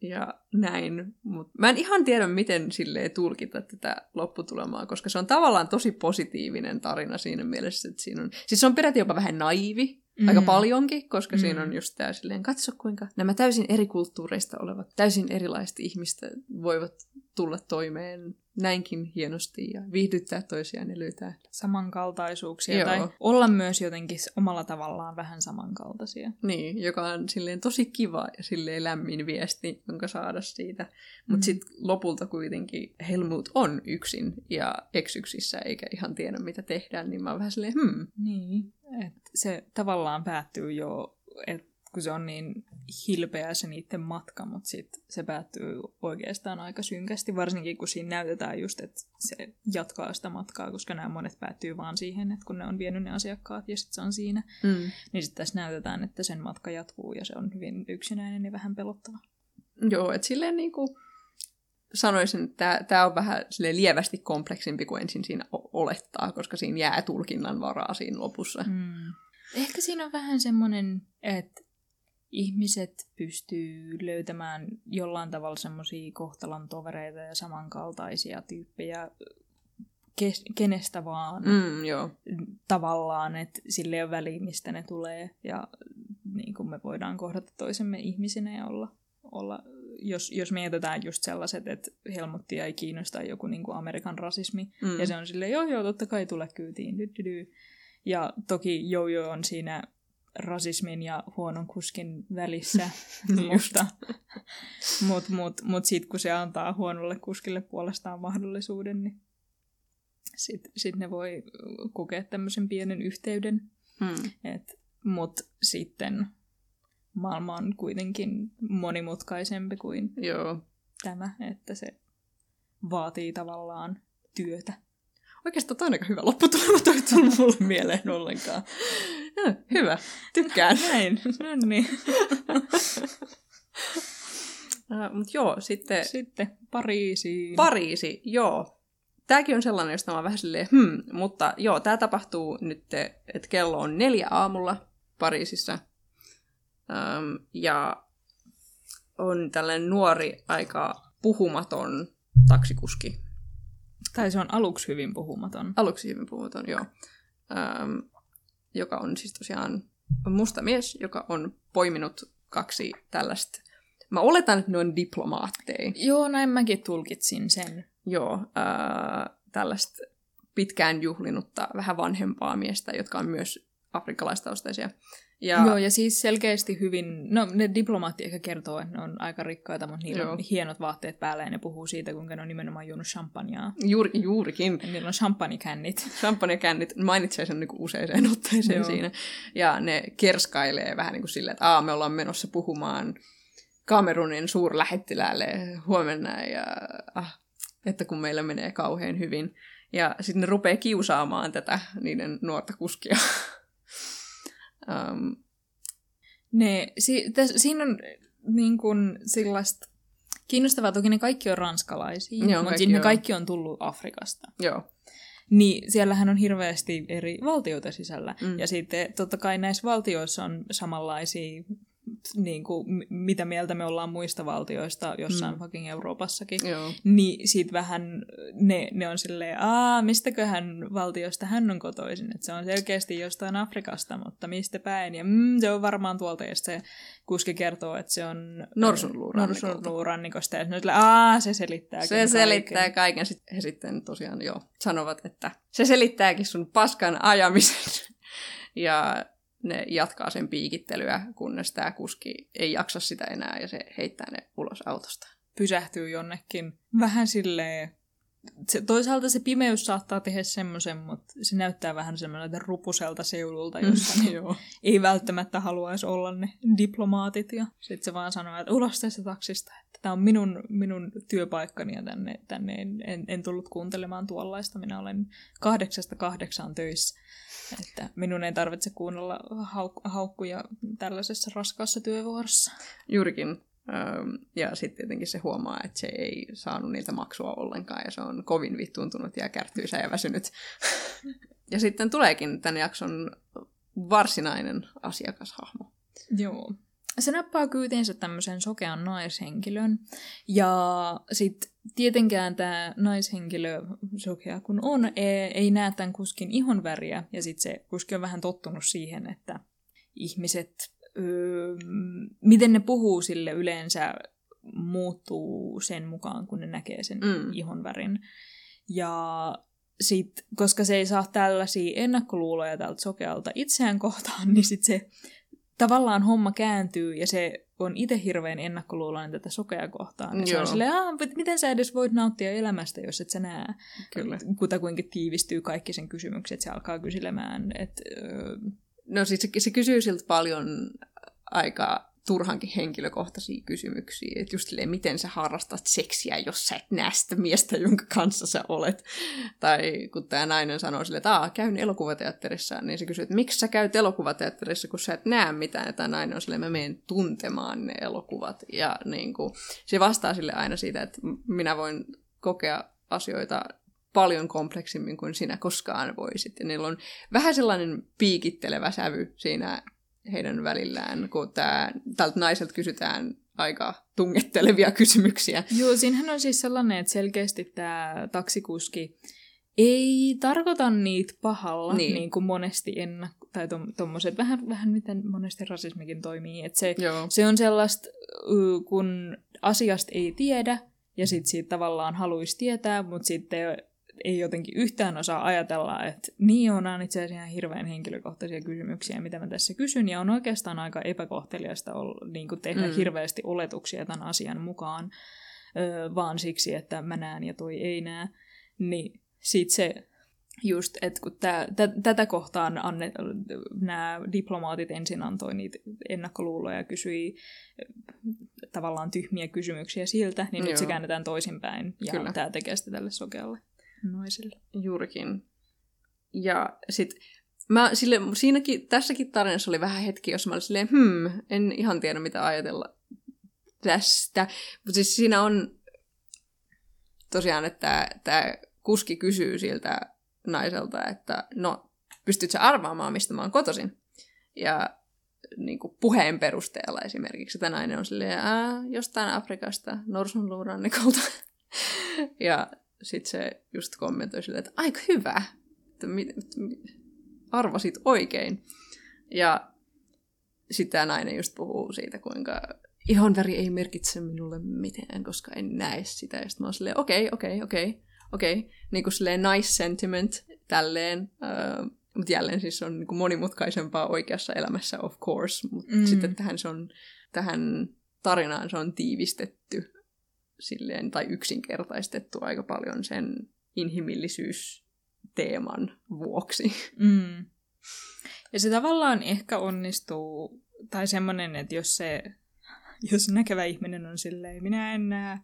Ja näin. Mut mä en ihan tiedä, miten silleen tulkita tätä lopputulemaa, koska se on tavallaan tosi positiivinen tarina siinä mielessä, että siinä on... Siis se on peräti jopa vähän naivi, mm. aika paljonkin, koska mm. siinä on just tää silleen, katso kuinka nämä täysin eri kulttuureista olevat, täysin erilaiset ihmistä voivat tulla toimeen näinkin hienosti ja viihdyttää toisiaan ja löytää Samankaltaisuuksia Joo. tai olla myös jotenkin omalla tavallaan vähän samankaltaisia. Niin, joka on silleen tosi kiva ja silleen lämmin viesti, jonka saada siitä. Mutta Mm. sitten lopulta kuitenkin Helmut on yksin ja eksyksissä eikä ihan tiedä mitä tehdään, niin mä oon vähän silleen, hmm, Niin, että se tavallaan päättyy jo, että kun se on niin hilpeä se niiden matka, mutta sitten se päättyy oikeastaan aika synkästi, varsinkin kun siinä näytetään just, että se jatkaa sitä matkaa, koska nämä monet päättyy vaan siihen, että kun ne on vienyt ne asiakkaat ja sitten se on siinä, mm. niin sitten tässä näytetään, että sen matka jatkuu ja se on hyvin yksinäinen ja vähän pelottava. Joo, että silleen niinku sanoisin, että tämä on vähän silleen lievästi kompleksimpi kuin ensin siinä olettaa, koska siinä jää tulkinnan varaa siinä lopussa. Mm. Ehkä siinä on vähän semmoinen, että ihmiset pystyy löytämään jollain tavalla semmoisia kohtalon tovereita ja samankaltaisia tyyppejä kes- kenestä vaan mm. Joo. tavallaan, että sille ei ole väliä, mistä ne tulee ja niin kuin me voidaan kohdata toisemme ihmisinä ja olla, olla jos, jos mietitään just sellaiset, että Helmuttia ei kiinnosta joku niin kuin Amerikan rasismi, Mm. ja se on silleen, joo joo, totta kai tule kyytiin. Dy, dy, dy. Ja toki Jojo on siinä rasismin ja huonon kuskin välissä, [laughs] Niin mutta mut, mut, mut sitten kun se antaa huonolle kuskille puolestaan mahdollisuuden, niin sitten sit ne voi kokea tämmöisen pienen yhteyden. Mm. Et, mut sitten maailma on kuitenkin monimutkaisempi kuin Joo. tämä, että se vaatii tavallaan työtä. Oikeastaan toi on aika hyvä lopputulema, toi ei tullut mulle [laughs] mieleen ollenkaan. Ja, hyvä, tykkään. [laughs] Näin, no niin. [laughs] Uh, Mutta joo, sitten Sitten Pariisiin. Pariisi, joo. tämäkin on sellainen, josta mä oon vähän silleen, hmm, mutta joo, tämä tapahtuu nyt, että kello on neljä aamulla Pariisissa. Um, ja on tällainen nuori, aika puhumaton taksikuski. Tai se on aluksi hyvin puhumaton. Aluksi hyvin puhumaton, joo. Um, joka on siis tosiaan musta mies, joka on poiminut kaksi tällaista Mä oletan, että ne on diplomaatteja. Joo, näin mäkin tulkitsin sen. Joo, äh, tällaista pitkään juhlinutta, vähän vanhempaa miestä, jotka on myös afrikkalaistaustaisia. Ja... Joo, ja siis selkeästi hyvin, no ne diplomaatti ehkä kertoo, että ne on aika rikkaita, mutta niillä Joo. on hienot vaatteet päällä ja ne puhuu siitä, kuinka ne on nimenomaan juonut champagnea. Juuri, juurikin. Ja niillä on champagnekännit. Champagnekännit, mainitsee sen niin usein [laughs] otteeseen Joo. siinä. Ja ne kerskailee vähän niin kuin silleen, että Aa, me ollaan menossa puhumaan Kamerunin suurlähettiläälle huomenna ja ah, että kun meillä menee kauhean hyvin. Ja sitten ne rupeaa kiusaamaan tätä niiden nuorta kuskia. [laughs] um. ne, si, täs, siinä on niin kuin sellaista kiinnostavaa, toki ne kaikki on ranskalaisia, Joo, mutta ne kaikki on tullut Afrikasta. Joo. Niin siellähän on hirveästi eri valtioita sisällä. Mm. Ja sitten totta kai näissä valtioissa on samanlaisia niin kuin, mitä mieltä me ollaan muista valtioista jossain mm. fucking Euroopassakin, Joo. niin siitä vähän ne, ne on silleen, aa, mistäköhän valtiosta hän on kotoisin, että se on selkeästi jostain Afrikasta, mutta mistä päin, ja mm, se on varmaan tuolta, ja se kuski kertoo, että se on Norsunluurannikosta, ja se aa, se selittää Se kaiken. selittää kaiken, sitten he sitten tosiaan jo sanovat, että se selittääkin sun paskan ajamisen. [laughs] ja ne jatkaa sen piikittelyä, kunnes tämä kuski ei jaksa sitä enää ja se heittää ne ulos autosta. Pysähtyy jonnekin vähän silleen se, toisaalta se pimeys saattaa tehdä semmoisen, mutta se näyttää vähän semmoiselta rupuselta seudulta, jossa [laughs] ne ei välttämättä haluaisi olla ne diplomaatit. Ja sitten se vaan sanoo, että ulos tästä taksista, että tämä on minun, minun työpaikkani ja tänne, tänne en, en, en tullut kuuntelemaan tuollaista. Minä olen kahdeksasta kahdeksaan töissä. Että minun ei tarvitse kuunnella hauk- haukkuja tällaisessa raskaassa työvuorossa. Juurikin. Ja sitten tietenkin se huomaa, että se ei saanut niiltä maksua ollenkaan ja se on kovin vittuuntunut ja kärtyisä ja väsynyt. ja sitten tuleekin tämän jakson varsinainen asiakashahmo. Joo. Se nappaa kyytiensä tämmöisen sokean naishenkilön. Ja sitten tietenkään tämä naishenkilö, sokea kun on, ei, ei näe tämän kuskin ihon väriä. Ja sitten se kuski on vähän tottunut siihen, että ihmiset öö, miten ne puhuu sille yleensä muuttuu sen mukaan, kun ne näkee sen mm. ihon värin. Ja sit, koska se ei saa tällaisia ennakkoluuloja tältä sokealta itseään kohtaan, [laughs] niin sit se tavallaan homma kääntyy ja se on itse hirveän ennakkoluuloinen tätä sokea kohtaan. Ja se on silleen, miten sä edes voit nauttia elämästä, jos et sä näe, Kyllä. kuinka tiivistyy kaikki sen kysymykset. Se alkaa kyselemään, että... Öö, No siis se, se kysyy siltä paljon aika turhankin henkilökohtaisia kysymyksiä, että just silleen, miten sä harrastat seksiä, jos sä et näe sitä miestä, jonka kanssa sä olet. Tai kun tämä nainen sanoo sille, että käyn elokuvateatterissa, niin se kysyy, että miksi sä käyt elokuvateatterissa, kun sä et näe mitään. Ja tämä nainen on silleen, mä menen tuntemaan ne elokuvat. Ja niin kuin, se vastaa sille aina siitä, että minä voin kokea asioita paljon kompleksimmin kuin sinä koskaan voisit. Ja niillä on vähän sellainen piikittelevä sävy siinä heidän välillään, kun tää, tältä naiselta kysytään aika tungettelevia [laughs] kysymyksiä. Joo, siinähän on siis sellainen, että selkeästi tämä taksikuski ei tarkoita niitä pahalla, niin, niin kuin monesti ennakko, tai tuommoiset, vähän, vähän miten monesti rasismikin toimii. Että se, se on sellaista, kun asiasta ei tiedä, ja sitten siitä tavallaan haluaisi tietää, mutta sitten ei jotenkin yhtään osaa ajatella, että niin on, on itse asiassa hirveän henkilökohtaisia kysymyksiä, mitä mä tässä kysyn, ja on oikeastaan aika epäkohteliasta niin kuin tehdä mm. hirveästi oletuksia tämän asian mukaan, ö, vaan siksi, että mä näen ja toi ei näe. Niin sit se just, että kun tää, t- tätä kohtaan anne, nämä diplomaatit ensin antoi niitä ennakkoluuloja ja kysyi tavallaan tyhmiä kysymyksiä siltä, niin Joo. nyt se käännetään toisinpäin ja Kyllä. tämä tekee sitä tälle sokealle naisille. Juurikin. Ja sit mä sille, siinäkin, tässäkin tarinassa oli vähän hetki, jos mä olin silleen, hmm, en ihan tiedä mitä ajatella tästä. Mutta siis siinä on tosiaan, että tämä kuski kysyy siltä naiselta, että no, pystytkö arvaamaan, mistä mä oon kotoisin? Ja niin kuin puheen perusteella esimerkiksi, että nainen on silleen, jostain Afrikasta, norsunluurannikolta. [laughs] ja sitten se just kommentoi silleen, että aika hyvä, että mit, mit, arvasit oikein. Ja sitten tämä nainen just puhuu siitä, kuinka ihon väri ei merkitse minulle mitään, koska en näe sitä. Ja sitten mä oon silleen, okei, okay, okei, okay, okei, okay, okei. Okay. Niin kuin silleen nice sentiment tälleen. Uh, mutta jälleen siis on niin kuin monimutkaisempaa oikeassa elämässä, of course. Mutta mm. sitten tähän, se on, tähän tarinaan se on tiivistetty silleen, tai yksinkertaistettu aika paljon sen inhimillisyysteeman vuoksi. Mm. Ja se tavallaan ehkä onnistuu, tai semmoinen, että jos se, jos näkevä ihminen on silleen, minä en näe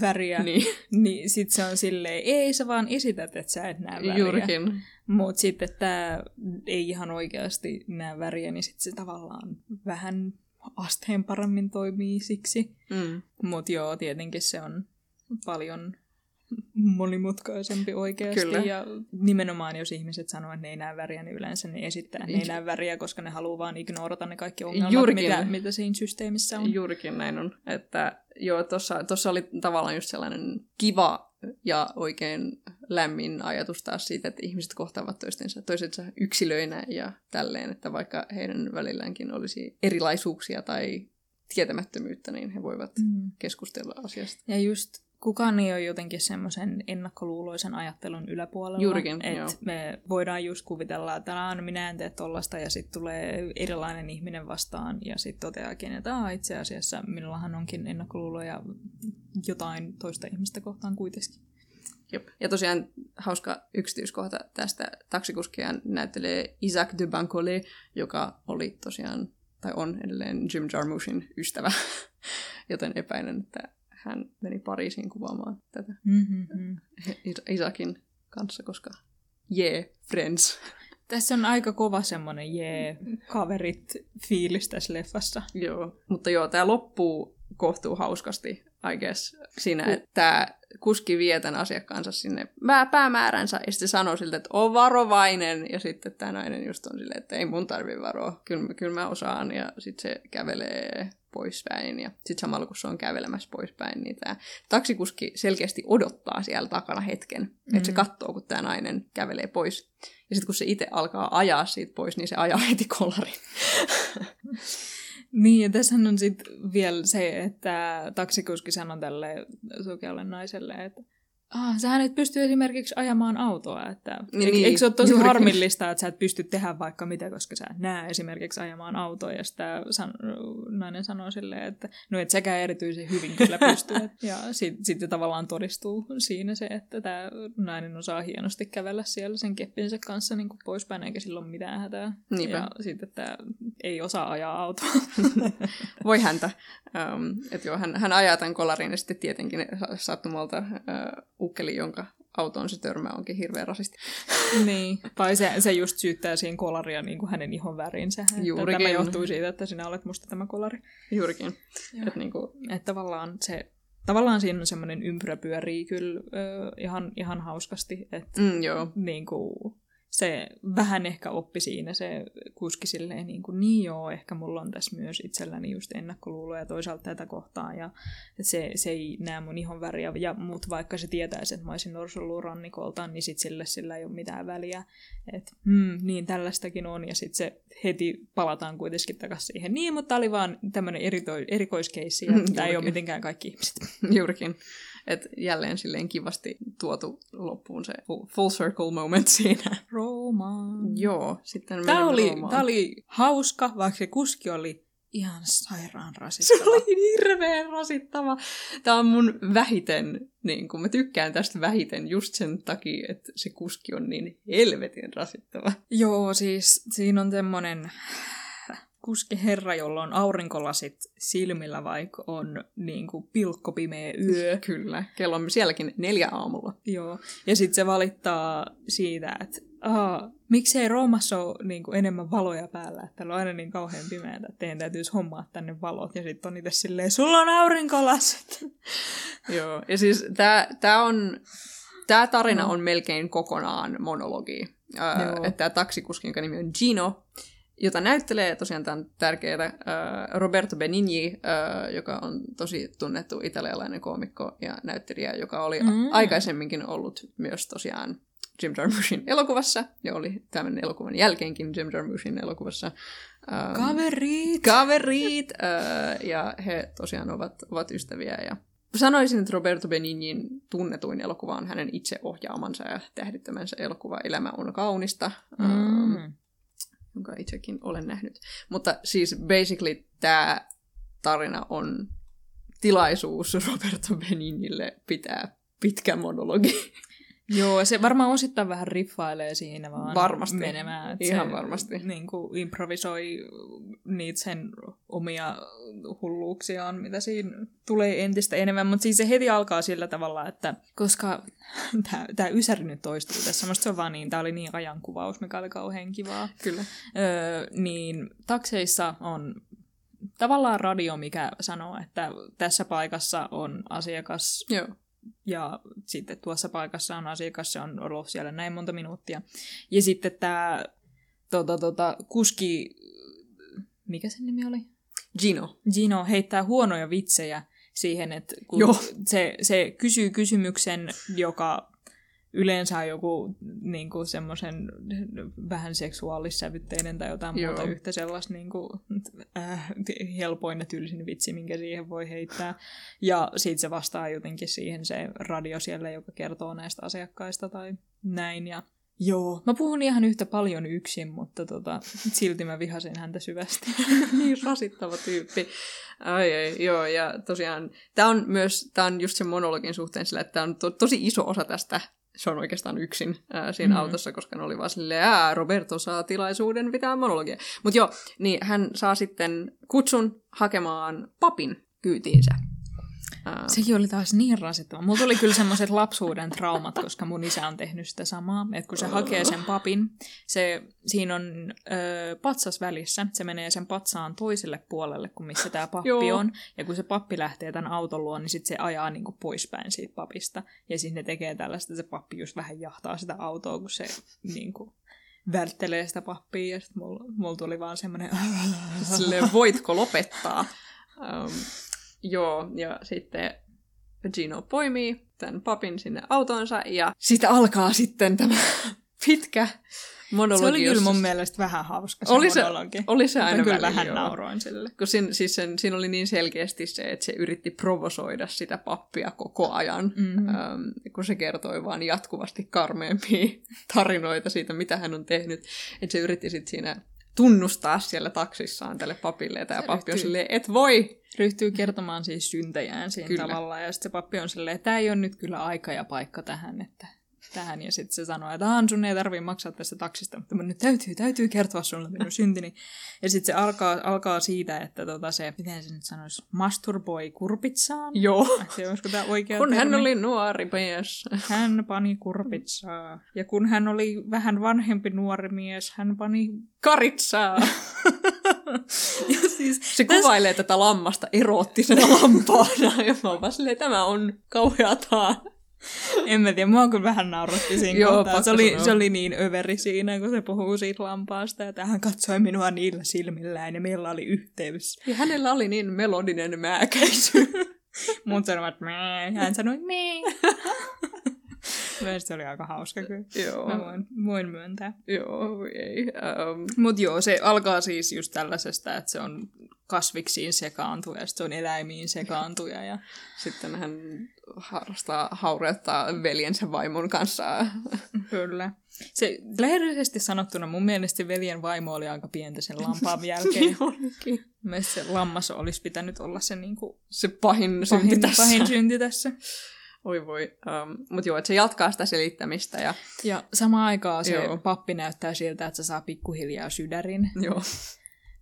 väriä, niin, niin sit se on silleen, ei sä vaan esität, että sä et näe väriä. Juurikin. Mutta sitten tämä ei ihan oikeasti näe väriä, niin sitten se tavallaan vähän asteen paremmin toimii siksi. Mm. Mutta joo, tietenkin se on paljon monimutkaisempi oikeasti. Kyllä. Ja nimenomaan, jos ihmiset sanoo, että ne ei näe väriä, niin yleensä ne esittää, että ne ei näe väriä, koska ne haluaa vaan ignorata ne kaikki ongelmat, Juurikin. mitä, mitä siinä systeemissä on. Juurikin näin on. Että joo, tuossa oli tavallaan just sellainen kiva ja oikein lämmin ajatus taas siitä, että ihmiset kohtaavat toistensa, toisensa yksilöinä ja tälleen, että vaikka heidän välilläänkin olisi erilaisuuksia tai tietämättömyyttä, niin he voivat mm. keskustella asiasta. Ja just kukaan ei ole jotenkin semmoisen ennakkoluuloisen ajattelun yläpuolella. Juurikin, että me voidaan just kuvitella, että no, minä en tee tollasta ja sitten tulee erilainen ihminen vastaan ja sitten toteakin, että Aa, itse asiassa minullahan onkin ennakkoluuloja jotain toista ihmistä kohtaan kuitenkin. Jop. Ja tosiaan hauska yksityiskohta tästä taksikuskiaan näyttelee Isaac de Bancole, joka oli tosiaan, tai on edelleen Jim Jarmushin ystävä, [laughs] joten epäilen, että hän meni Pariisiin kuvaamaan tätä mm-hmm. Isakin kanssa, koska yeah, friends. Tässä on aika kova semmoinen jee, yeah, kaverit fiilis tässä leffassa. Joo, mutta joo, tämä loppuu kohtuu hauskasti, I guess, siinä, että tämä kuski vie tämän asiakkaansa sinne päämääränsä, ja sitten sanoo siltä, että on varovainen, ja sitten tämä nainen just on silleen, että ei mun tarvi varoa, kyllä, kyllä mä osaan, ja sitten se kävelee poispäin, ja sitten samalla kun se on kävelemässä poispäin, niin tämä taksikuski selkeästi odottaa siellä takana hetken, mm-hmm. että se katsoo, kun tämä nainen kävelee pois. Ja sitten kun se itse alkaa ajaa siitä pois, niin se ajaa heti kolarin. [laughs] Niin, ja tässä on sitten vielä se, että taksikuski sanoo tälle sukealle naiselle, että ah, sähän et pysty esimerkiksi ajamaan autoa, että niin, eikö, eikö se ole tosi juuri. harmillista, että sä et pysty tehdä vaikka mitä, koska sä et näe esimerkiksi ajamaan autoa, ja sitä san, nainen sanoo silleen, että no et säkään erityisen hyvin kyllä pysty, [laughs] ja sitten sit tavallaan todistuu siinä se, että tämä nainen osaa hienosti kävellä siellä sen keppinsä kanssa niin kuin poispäin, eikä sillä ole mitään hätää. Niinpä. Ja sitten tämä ei osaa ajaa autoa. [laughs] Voi häntä. Um, että joo, hän, hän ajaa tämän kolarin ja sitten tietenkin sattumalta uh, ukkeli, jonka autoon se törmää, onkin hirveän rasisti. [laughs] niin, tai se, se just syyttää siinä kolaria niin kuin hänen ihon värinsä. Juurikin. Tämä johtuu siitä, että sinä olet musta tämä kolari. Juurikin. Että niin kuin... et tavallaan, se, tavallaan siinä on semmoinen ympyrä pyörii kyllä ö, ihan, ihan hauskasti. Että mm, joo. Niin kuin, se vähän ehkä oppi siinä se kuski silleen niin, kuin, niin joo, ehkä mulla on tässä myös itselläni just ennakkoluuloja toisaalta tätä kohtaa ja se, se ei näe mun ihon väriä, ja, mutta vaikka se tietäisi, että mä olisin rannikolta, niin sit sille sillä ei ole mitään väliä, että hmm, niin tällaistakin on. Ja sitten se heti palataan kuitenkin takaisin siihen, niin, mutta oli vaan tämmöinen erikoiskeissi ja tämä ei ole mitenkään kaikki ihmiset. [laughs] Juurikin. Et jälleen silleen kivasti tuotu loppuun se full circle moment [laughs] siinä. Roomaan. Joo, sitten tämä oli, tämä oli hauska, vaikka se kuski oli ihan sairaan rasittava. Se oli hirveän rasittava. Tämä on mun vähiten, niin kun mä tykkään tästä vähiten just sen takia, että se kuski on niin helvetin rasittava. Joo, siis siinä on semmonen kuski herra, jolla on aurinkolasit silmillä, vaikka on niin kuin pilkkopimeä yö. [laughs] Kyllä, kello on sielläkin neljä aamulla. Joo, ja sitten se valittaa siitä, että Aa, miksei Roomassa ole niin kuin enemmän valoja päällä, että täällä on aina niin kauhean pimeätä, että teidän täytyisi hommaa tänne valot. Ja sitten on itse silleen, sulla on aurinkolasit. [laughs] Joo, ja siis tämä on Tämä tarina no. on melkein kokonaan monologi. Äh, että tämä taksikuski, jonka nimi on Gino, jota näyttelee tosiaan tämän tärkeää äh, Roberto Benigni, joka on tosi tunnettu italialainen koomikko ja näyttelijä, joka oli mm. aikaisemminkin ollut myös tosiaan Jim Jarmushin elokuvassa, ja oli tämän elokuvan jälkeenkin Jim Jarmushin elokuvassa. Kaverit! Kaverit! Ja he tosiaan ovat, ovat ystäviä. Ja sanoisin, että Roberto Benignin tunnetuin elokuva on hänen itse ohjaamansa ja tähdittämänsä elokuva Elämä on kaunista. Mm. Jonka itsekin olen nähnyt. Mutta siis basically tämä tarina on tilaisuus Roberto Benignille pitää pitkä monologi. [laughs] Joo, se varmaan osittain vähän riffailee siinä vaan varmasti. menemään. Että Ihan se, varmasti. Niin kuin improvisoi niitä sen omia hulluuksiaan, mitä siinä tulee entistä enemmän. Mutta siis se heti alkaa sillä tavalla, että koska [laughs] tämä Ysäri nyt toistuu tässä, musta se on vaan niin, tämä oli niin ajankuvaus, mikä oli kauhean kivaa. Kyllä. Öö, niin takseissa on tavallaan radio, mikä sanoo, että tässä paikassa on asiakas Joo ja sitten tuossa paikassa on asiakas, se on ollut siellä näin monta minuuttia. Ja sitten tämä tota, tota, kuski, mikä sen nimi oli? Gino. Gino heittää huonoja vitsejä siihen, että kun Se, se kysyy kysymyksen, joka yleensä on joku niin kuin semmoisen vähän seksuaalissävytteinen tai jotain Joo. muuta yhtä sellaista niin kuin, äh, helpoin ja tylsin vitsi, minkä siihen voi heittää. Ja sitten se vastaa jotenkin siihen se radio siellä, joka kertoo näistä asiakkaista tai näin. Ja Joo. Mä puhun ihan yhtä paljon yksin, mutta tota, silti mä vihasin häntä syvästi. [laughs] niin rasittava tyyppi. Ai, ai, joo, ja tosiaan, tämä on myös, tämä on just sen monologin suhteen sillä, että tämä on to, tosi iso osa tästä se on oikeastaan yksin ää, siinä mm. autossa, koska ne oli vaan silleen, ää, Roberto saa tilaisuuden pitää monologia. Mutta joo, niin hän saa sitten kutsun hakemaan papin kyytiinsä. Uh, Sekin oli taas niin rasittava. Mulla tuli kyllä semmoiset lapsuuden traumat, koska mun isä on tehnyt sitä samaa. Että kun se hakee sen papin, se, siinä on ö, patsas välissä. Se menee sen patsaan toiselle puolelle kuin missä tämä pappi Joo. on. Ja kun se pappi lähtee tämän auton luo, niin sitten se ajaa niinku poispäin siitä papista. Ja siis ne tekee tällaista, että se pappi just vähän jahtaa sitä autoa, kun se niinku, välttelee sitä pappia. Ja sitten mulla, mulla tuli vaan semmoinen... [laughs] Silleen, voitko lopettaa? Um, Joo, ja sitten Gino poimii tämän papin sinne autonsa ja siitä alkaa sitten tämä pitkä monologi. Se oli kyllä mun mielestä vähän hauska se oli se, monologi. Oli se aina kyllä vähän joo. nauroin sille. Kun siinä, siis sen, siinä oli niin selkeästi se, että se yritti provosoida sitä pappia koko ajan, mm-hmm. ähm, kun se kertoi vaan jatkuvasti karmeempia [laughs] tarinoita siitä, mitä hän on tehnyt. Että se yritti sitten siinä tunnustaa siellä taksissaan tälle papille, ja tämä pappi on silleen, et voi! Ryhtyy kertomaan siis syntejään siinä kyllä. tavalla, ja sitten se pappi on silleen, tämä ei ole nyt kyllä aika ja paikka tähän, että tähän. Ja sitten se sanoo, että sun ei tarvitse maksaa tästä taksista, mutta nyt täytyy, täytyy kertoa sulle minun syntini. Ja sitten se alkaa, alkaa siitä, että tota se, miten se nyt sanoisi, masturboi kurpitsaan. Joo. Se, olisiko tämä oikea Kun termi? hän oli nuori mies. Hän pani kurpitsaa. Ja kun hän oli vähän vanhempi nuori mies, hän pani karitsaa. [laughs] ja siis, se täs... kuvailee tätä lammasta eroottisena lampaana. Ja mä oon vaan silleen, tämä on kauheataa. [laughs] En mä tiedä, mua kyllä vähän nauratti siinä Joo, kohtaa. Se oli, se oli niin överi siinä, kun se puhuu siitä lampaasta, ja hän katsoi minua niillä silmillään, ja meillä oli yhteys. Ja hänellä oli niin melodinen määkäisy. [laughs] Mun sanoivat että hän sanoi mää. [laughs] se oli aika hauska kyllä. Joo. Mä voin, voin myöntää. Joo, ei. Um... Mutta joo, se alkaa siis just tällaisesta, että se on kasviksiin sekaantuja, ja se on eläimiin sekaantuja. Ja... Sitten hän harrastaa haureuttaa veljensä vaimon kanssa. Kyllä. Se lehdellisesti sanottuna mun mielestä veljen vaimo oli aika pientä sen lampaan [laughs] jälkeen. niin se lammas olisi pitänyt olla se, niin kuin, se pahin, pahin synti tässä. Pahin synti tässä. Oi voi. Um, Mutta joo, että se jatkaa sitä selittämistä. Ja, ja samaan aikaan se joo. pappi näyttää siltä, että se saa pikkuhiljaa sydärin. Joo.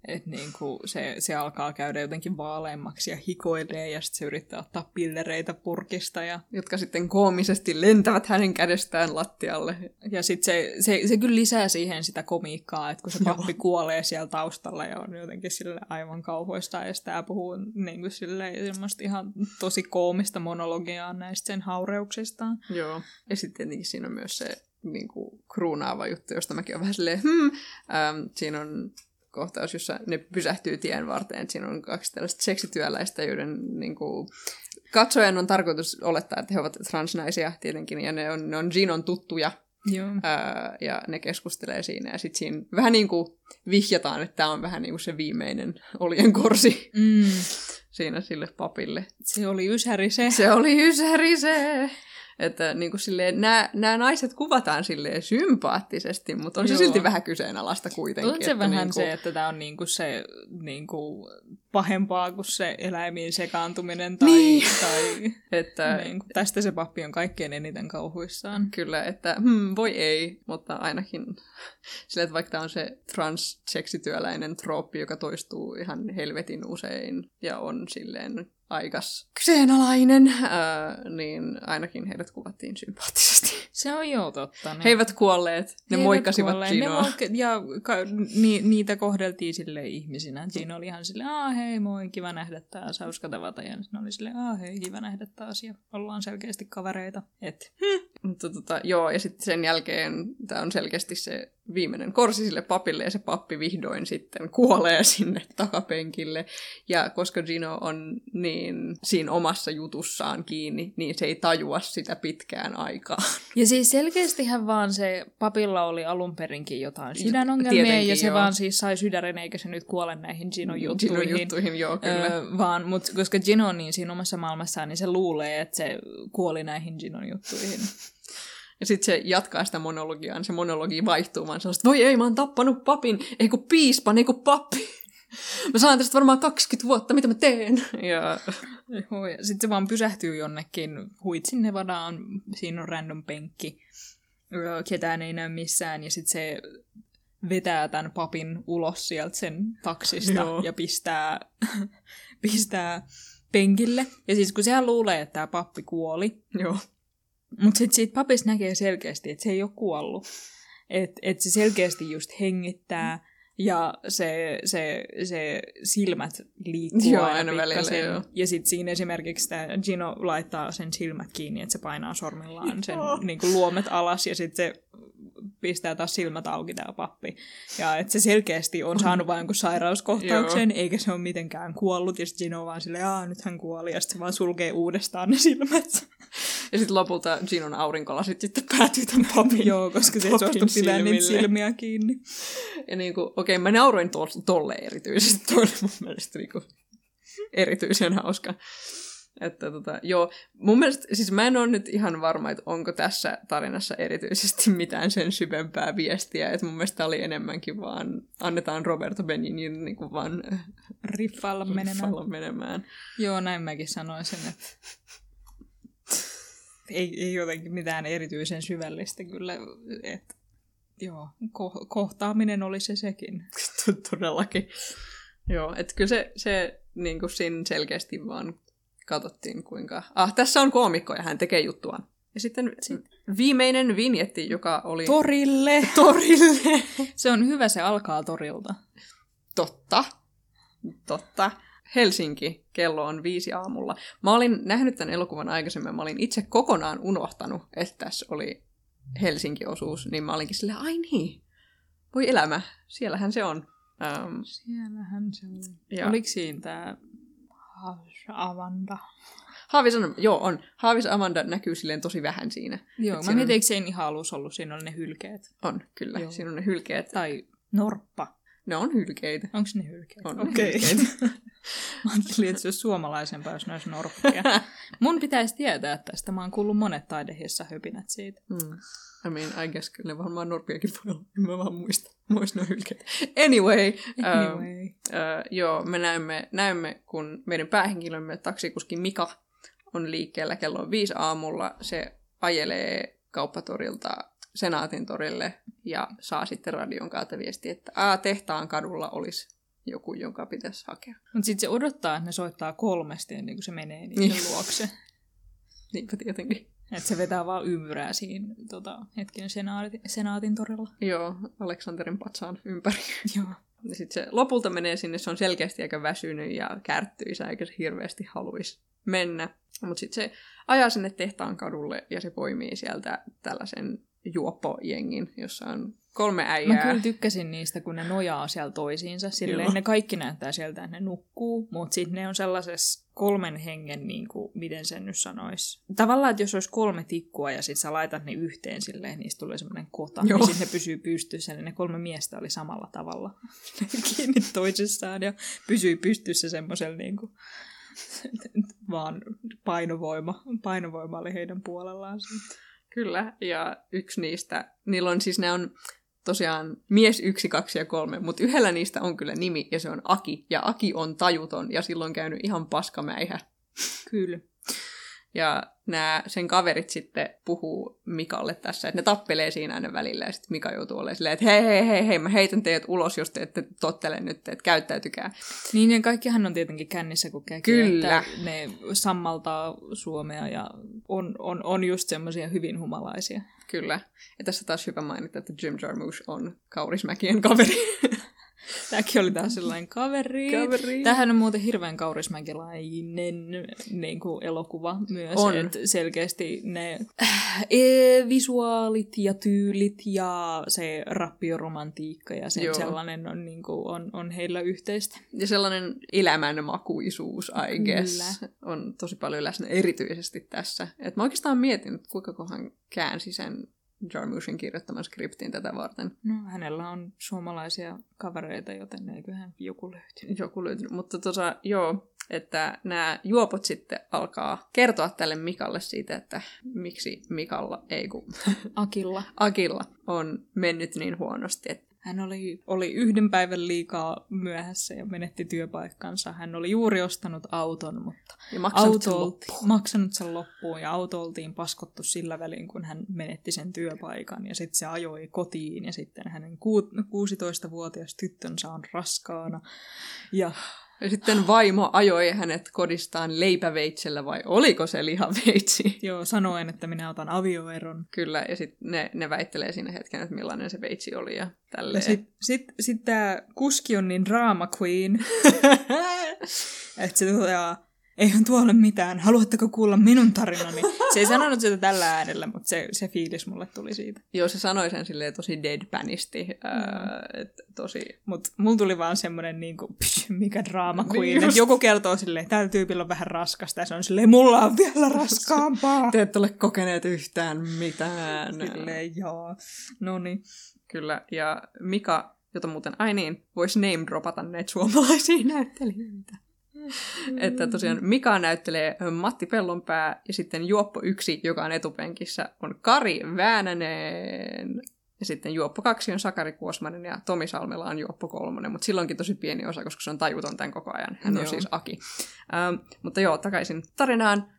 Että niinku se, se alkaa käydä jotenkin vaaleammaksi ja hikoilee ja sitten se yrittää ottaa pillereitä purkista. Ja, Jotka sitten koomisesti lentävät hänen kädestään lattialle. ja sitten se, se, se kyllä lisää siihen sitä komiikkaa, että kun se pappi kuolee siellä taustalla ja on jotenkin sille aivan kauhoista ja sitä puhuu niinku sille semmoista ihan tosi koomista monologiaa näistä sen haureuksistaan. Joo. Ja sitten tietenkin siinä on myös se niin kuin, kruunaava juttu, josta mäkin olen vähän silleen, hmm. Ähm, siinä on kohtaus, jossa ne pysähtyy tien varteen. Siinä on kaksi tällaista seksityöläistä, joiden niin kuin, katsojan on tarkoitus olettaa, että he ovat transnaisia tietenkin, ja ne on, ne on Ginon tuttuja, Joo. ää, ja ne keskustelee siinä, ja sitten siinä vähän niin kuin vihjataan, että tämä on vähän niin kuin se viimeinen olien korsi Mm, siinä sille papille. se oli ysäri se. Se oli ysäri se! Että niin kuin silleen, nämä, nämä naiset kuvataan silleen sympaattisesti, mutta on se Joo. silti vähän kyseenalaista kuitenkin. On se että vähän niin kuin, se, että tämä on niinku se niinku pahempaa kuin se eläimiin sekaantuminen tai, Niin. tai [laughs] Että niinku, tästä se pappi on kaikkein eniten kauhuissaan. kyllä, että hmm, voi ei, mutta ainakin [laughs] sillä, että vaikka tämä on se trans-seksityöläinen trooppi, joka toistuu ihan helvetin usein ja on silleen aikas kyseenalainen, ää, niin ainakin heidät kuvattiin sympaattisesti. Se on joo totta. Ne, He eivät kuolleet, ne he eivät moikkasivat kuolleet. Ginoa. Ne moik- ja ka- ni- niitä kohdeltiin sille ihmisinä. Gino oli ihan silleen, aa hei moi, kiva nähdä taas, hauska tavata. Ja ne oli silleen, aa hei, kiva nähdä taas. Ja ollaan selkeästi kavereita. Et. Mutta tota, joo, ja sitten sen jälkeen tämä on selkeästi se viimeinen korsi sille papille, ja se pappi vihdoin sitten kuolee [laughs] sinne takapenkille. Ja koska Gino on niin siinä omassa jutussaan kiinni, niin se ei tajua sitä pitkään aikaa. [laughs] Ja siis selkeästihän vaan se papilla oli alun perinkin jotain sydänongelmia, Tietenkin, ja se joo. vaan siis sai sydären, eikä se nyt kuole näihin Ginon juttuihin. Gino juttuihin, joo, kyllä. Öö, vaan, mut, koska Gino on niin siinä omassa maailmassaan, niin se luulee, että se kuoli näihin Ginon juttuihin. [laughs] Ja sitten se jatkaa sitä monologiaan, se monologi vaihtuu vaan sellaista, voi ei, mä oon tappanut papin, ei kun piispan, ei kun pappi. [laughs] Mä saan tästä varmaan 20 vuotta, mitä mä teen? [laughs] Ja Sitten se vaan pysähtyy jonnekin huitsin Nevadaan, siinä on random penkki, ketään ei näy missään, ja sitten se vetää tämän papin ulos sieltä sen taksista Joo. ja pistää, [laughs] pistää penkille. Ja siis kun sehän luulee, että tämä pappi kuoli, joo. Mutta sitten siitä papista näkee selkeästi, että se ei ole kuollut. Että et se selkeästi just hengittää ja se, se, se silmät liikkuu Joo, aina, aina välillä, joo. Ja sitten siinä esimerkiksi tämä Gino laittaa sen silmät kiinni, että se painaa sormillaan sen Joo. niin kuin luomet alas ja sitten se pistää taas silmät auki tämä pappi. Ja että se selkeästi on saanut vain jonkun sairauskohtauksen, eikä se ole mitenkään kuollut. Ja sitten Gino vaan silleen, aa nyt hän kuoli. Ja sitten se vaan sulkee uudestaan ne silmät. Ja sitten lopulta Ginon aurinkolasit sitten päätyy tämän [laughs] papin. Joo, koska se ei suostu pitää niitä silmiä kiinni. Ja niinku, okei, mä nauroin to- tolle erityisesti. Toi oli mun mielestä niinku erityisen hauska. Että tota, joo, mun mielestä, siis mä en ole nyt ihan varma, että onko tässä tarinassa erityisesti mitään sen syvempää viestiä, että mun mielestä oli enemmänkin vaan, annetaan Roberto Benignin niinku vaan Riffailla menemään. menemään. Joo, näin mäkin sanoisin, että ei, ei jotenkin mitään erityisen syvällistä kyllä. Että joo, ko- kohtaaminen oli se sekin. [laughs] Todellakin. Joo, että kyllä se, se niin kuin siinä selkeästi vaan katsottiin kuinka... Ah, tässä on koomikko ja hän tekee juttuaan. Ja sitten viimeinen vinjetti, joka oli Torille! [laughs] torille. Se on hyvä, se alkaa torilta. Totta. Totta. Helsinki, kello on viisi aamulla. Mä olin nähnyt tämän elokuvan aikaisemmin, mä olin itse kokonaan unohtanut, että tässä oli Helsinki-osuus, niin mä olinkin silleen, ai niin, voi elämä, siellähän se on. Um, Siellähän se oli. Ja- Oliko siinä tämä Avanda? Haavis on, joo, on. Haavis Amanda näkyy silleen tosi vähän siinä. Joo, Et mä siinä on- mietin, eikö se ihan alussa ollut, siinä oli ne hylkeet. On, kyllä. Joo. Siinä on ne hylkeet. Tai norppa. Ne on hylkeitä. Onko ne hylkeet? On Okei. ne hylkeitä. [laughs] Mä ajattelin, että se olisi suomalaisempaa, jos ne olisi norppia. [laughs] Mun pitäisi tietää tästä. Mä oon kuullut monet taidehissa höpinät siitä. Hmm. I mean, I guess kyllä ne varmaan norpiakin voi olla. En mä vaan muista. Muista ne hylkeet. Anyway. ähm, Anyway. Äh, joo, me näemme, näemme, kun meidän päähenkilömme, taksikuski Mika, on liikkeellä kello on viisi aamulla. Se ajelee kauppatorilta Senaatin torille ja saa sitten radion kautta viesti, että Aa, tehtaan kadulla olisi joku, jonka pitäisi hakea. Mutta sitten se odottaa, että ne soittaa kolmesti ennen kuin se menee niiden Niin. luokse. [laughs] Niinpä tietenkin. Että se vetää vaan ympyrää siinä tota, hetken senaatin, senaatin torilla. Joo, Aleksanterin patsaan ympäri. [laughs] Joo. Ja sitten se lopulta menee sinne, se on selkeästi aika väsynyt ja kärttyisä, eikä se hirveästi haluaisi mennä. Mutta sitten se ajaa sinne tehtaan kadulle ja se poimii sieltä tällaisen juoppojengin, jossa on kolme Mä äijää. kyllä tykkäsin niistä, kun ne nojaa siellä toisiinsa. Silleen Joo. ne kaikki näyttää sieltä, että ne nukkuu, mutta sitten ne on sellaisessa kolmen hengen, niin kuin, miten sen nyt sanoisi. Tavallaan, että jos olisi kolme tikkua ja sitten sä laitat ne yhteen silleen, niistä tulee semmoinen kota, Joo. niin sitten ne pysyy pystyssä. Niin ne kolme miestä oli samalla tavalla [laughs] kiinni toisessaan ja pysyi pystyssä semmoisella niin kuin, [laughs] vaan painovoima. Painovoima oli heidän puolellaan. siitä. Kyllä, ja yksi niistä, niillä on siis ne on tosiaan mies yksi, kaksi ja kolme, mutta yhdellä niistä on kyllä nimi, ja se on Aki, ja Aki on tajuton, ja silloin käynyt ihan paskamäihä. Kyllä. Ja nämä sen kaverit sitten puhuu Mikalle tässä, että ne tappelee siinä aina välillä, ja sitten Mika joutuu olemaan silleen, että hei, hei, hei, hei, mä heitän teidät ulos, jos te ette tottele nyt, että käyttäytykää. Niin, ja kaikkihan on tietenkin kännissä, kun käy, Kyllä. että ne sammaltaa Suomea ja on, on, on just semmoisia hyvin humalaisia. Kyllä. Ja tässä taas hyvä mainita, että Jim Jarmusch on Kaurismäkien kaveri. [laughs] Tämäkin oli taas sellainen kaveri. Kaveri. Tämähän on muuten hirveän kaurismäkilainen niin kuin elokuva myös. On. Et selkeästi ne äh, e- visuaalit ja tyylit ja se rappioromantiikka ja sen Joo. sellainen on, niin kuin, on, on heillä yhteistä. Ja sellainen elämänmakuisuus, I guess, on tosi paljon läsnä erityisesti tässä. Et mä oikeastaan mietin, että kuinka kohan käänsi sen Jarmushin kirjoittaman skriptin tätä varten. No, hänellä on suomalaisia kavereita, joten eiköhän joku löytyy. Joku löytynyt. Mutta tota, joo, että nämä juopot sitten alkaa kertoa tälle Mikalle siitä, että miksi Mikalla, ei kun Akilla. Akilla on mennyt niin huonosti, että Hän oli, oli yhden päivän liikaa myöhässä ja menetti työpaikkansa. Hän oli juuri ostanut auton, mutta ja maksanut sen auto loppuun. olti, maksanut sen loppuun ja auto oltiin paskottu sillä välin, kun hän menetti sen työpaikan. Ja sitten se ajoi kotiin ja sitten hänen ku- 16-vuotias tyttönsä on raskaana. Ja Ja sitten vaimo ajoi hänet kodistaan leipäveitsellä vai oliko se lihaveitsi? [laughs] joo, sanoen, että minä otan avioeron. Kyllä, ja sitten ne, ne väittelee siinä hetken, että millainen se veitsi oli ja Ja tälleen. sitten sit, sit tämä kuski on niin drama queen, [laughs] että se toteaa, eihän tuo ole mitään, haluatteko kuulla minun tarinani? Se ei sanonut sitä tällä äänellä, mutta se, se fiilis mulle tuli siitä. Joo, se sanoi sen silleen tosi deadpanisti. Ää, et tosi... Mutta mulla tuli vaan semmoinen, niinku, psh, mikä Niin queen, just. että joku kertoo silleen, tällä tyypillä on vähän raskasta, ja se on silleen, mulla on vielä raskaampaa. [laughs] Te ette ole kokeneet yhtään mitään. silleen, joo. No niin. Kyllä, ja Mika, jota muuten, ai niin, voisi name dropata näitä suomalaisia [laughs] näyttelijöitä. Että tosiaan Mika näyttelee Matti Pellonpää ja sitten Juoppo 1, joka on etupenkissä, on Kari Väänänen. Ja sitten Juoppo 2 on Sakari Kuosmanen ja Tomi Salmela on Juoppo 3, mutta silloinkin tosi pieni osa, koska se on tajuton tämän koko ajan. Hän on Joo. siis Aki. Ähm, mutta joo, takaisin tarinaan.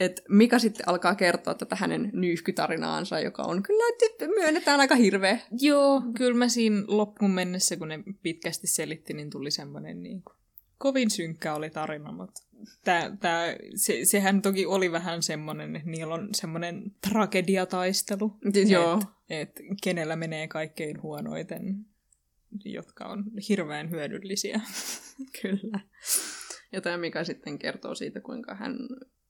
Et Mika sitten alkaa kertoa tätä hänen nyyhkytarinaansa, joka on kyllä, että myönnetään aika hirveä. Joo, kyllä mä siinä loppuun mennessä, kun ne pitkästi selitti, niin tuli semmoinen niin kuin, kovin synkkä oli tarina, mutta tää, tää, se, sehän toki oli vähän semmoinen, että niillä on semmoinen tragediataistelu. Siis joo. Et, et kenellä menee kaikkein huonoiten, jotka on hirveän hyödyllisiä. [laughs] Kyllä. Ja tämä Mika sitten kertoo siitä, kuinka hän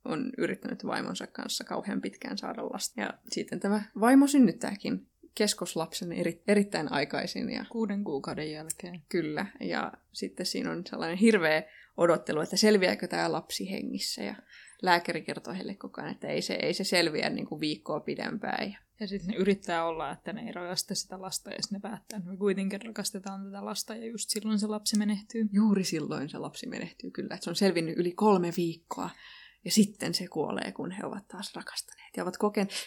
on yrittänyt vaimonsa kanssa kauhean pitkään saada lasta. Ja sitten tämä vaimo synnyttääkin keskoslapsen eri, erittäin aikaisin ja Kuuden kuukauden jälkeen. kyllä. Ja sitten siinä on sellainen hirveä odottelu, että selviääkö tämä lapsi hengissä. Ja lääkäri kertoo heille koko ajan, että ei se, ei se selviä niin kuin viikkoa pidempään. Ja Ja sitten ne yrittää olla, että ne ei rakasta sitä lasta, ja sitten ne päättää, että me kuitenkin rakastetaan tätä lasta, ja just silloin se lapsi menehtyy. juuri silloin se lapsi menehtyy kyllä. Että se on selvinnyt yli kolme viikkoa. Ja sitten se kuolee, kun he ovat taas rakastaneet. Ja ovat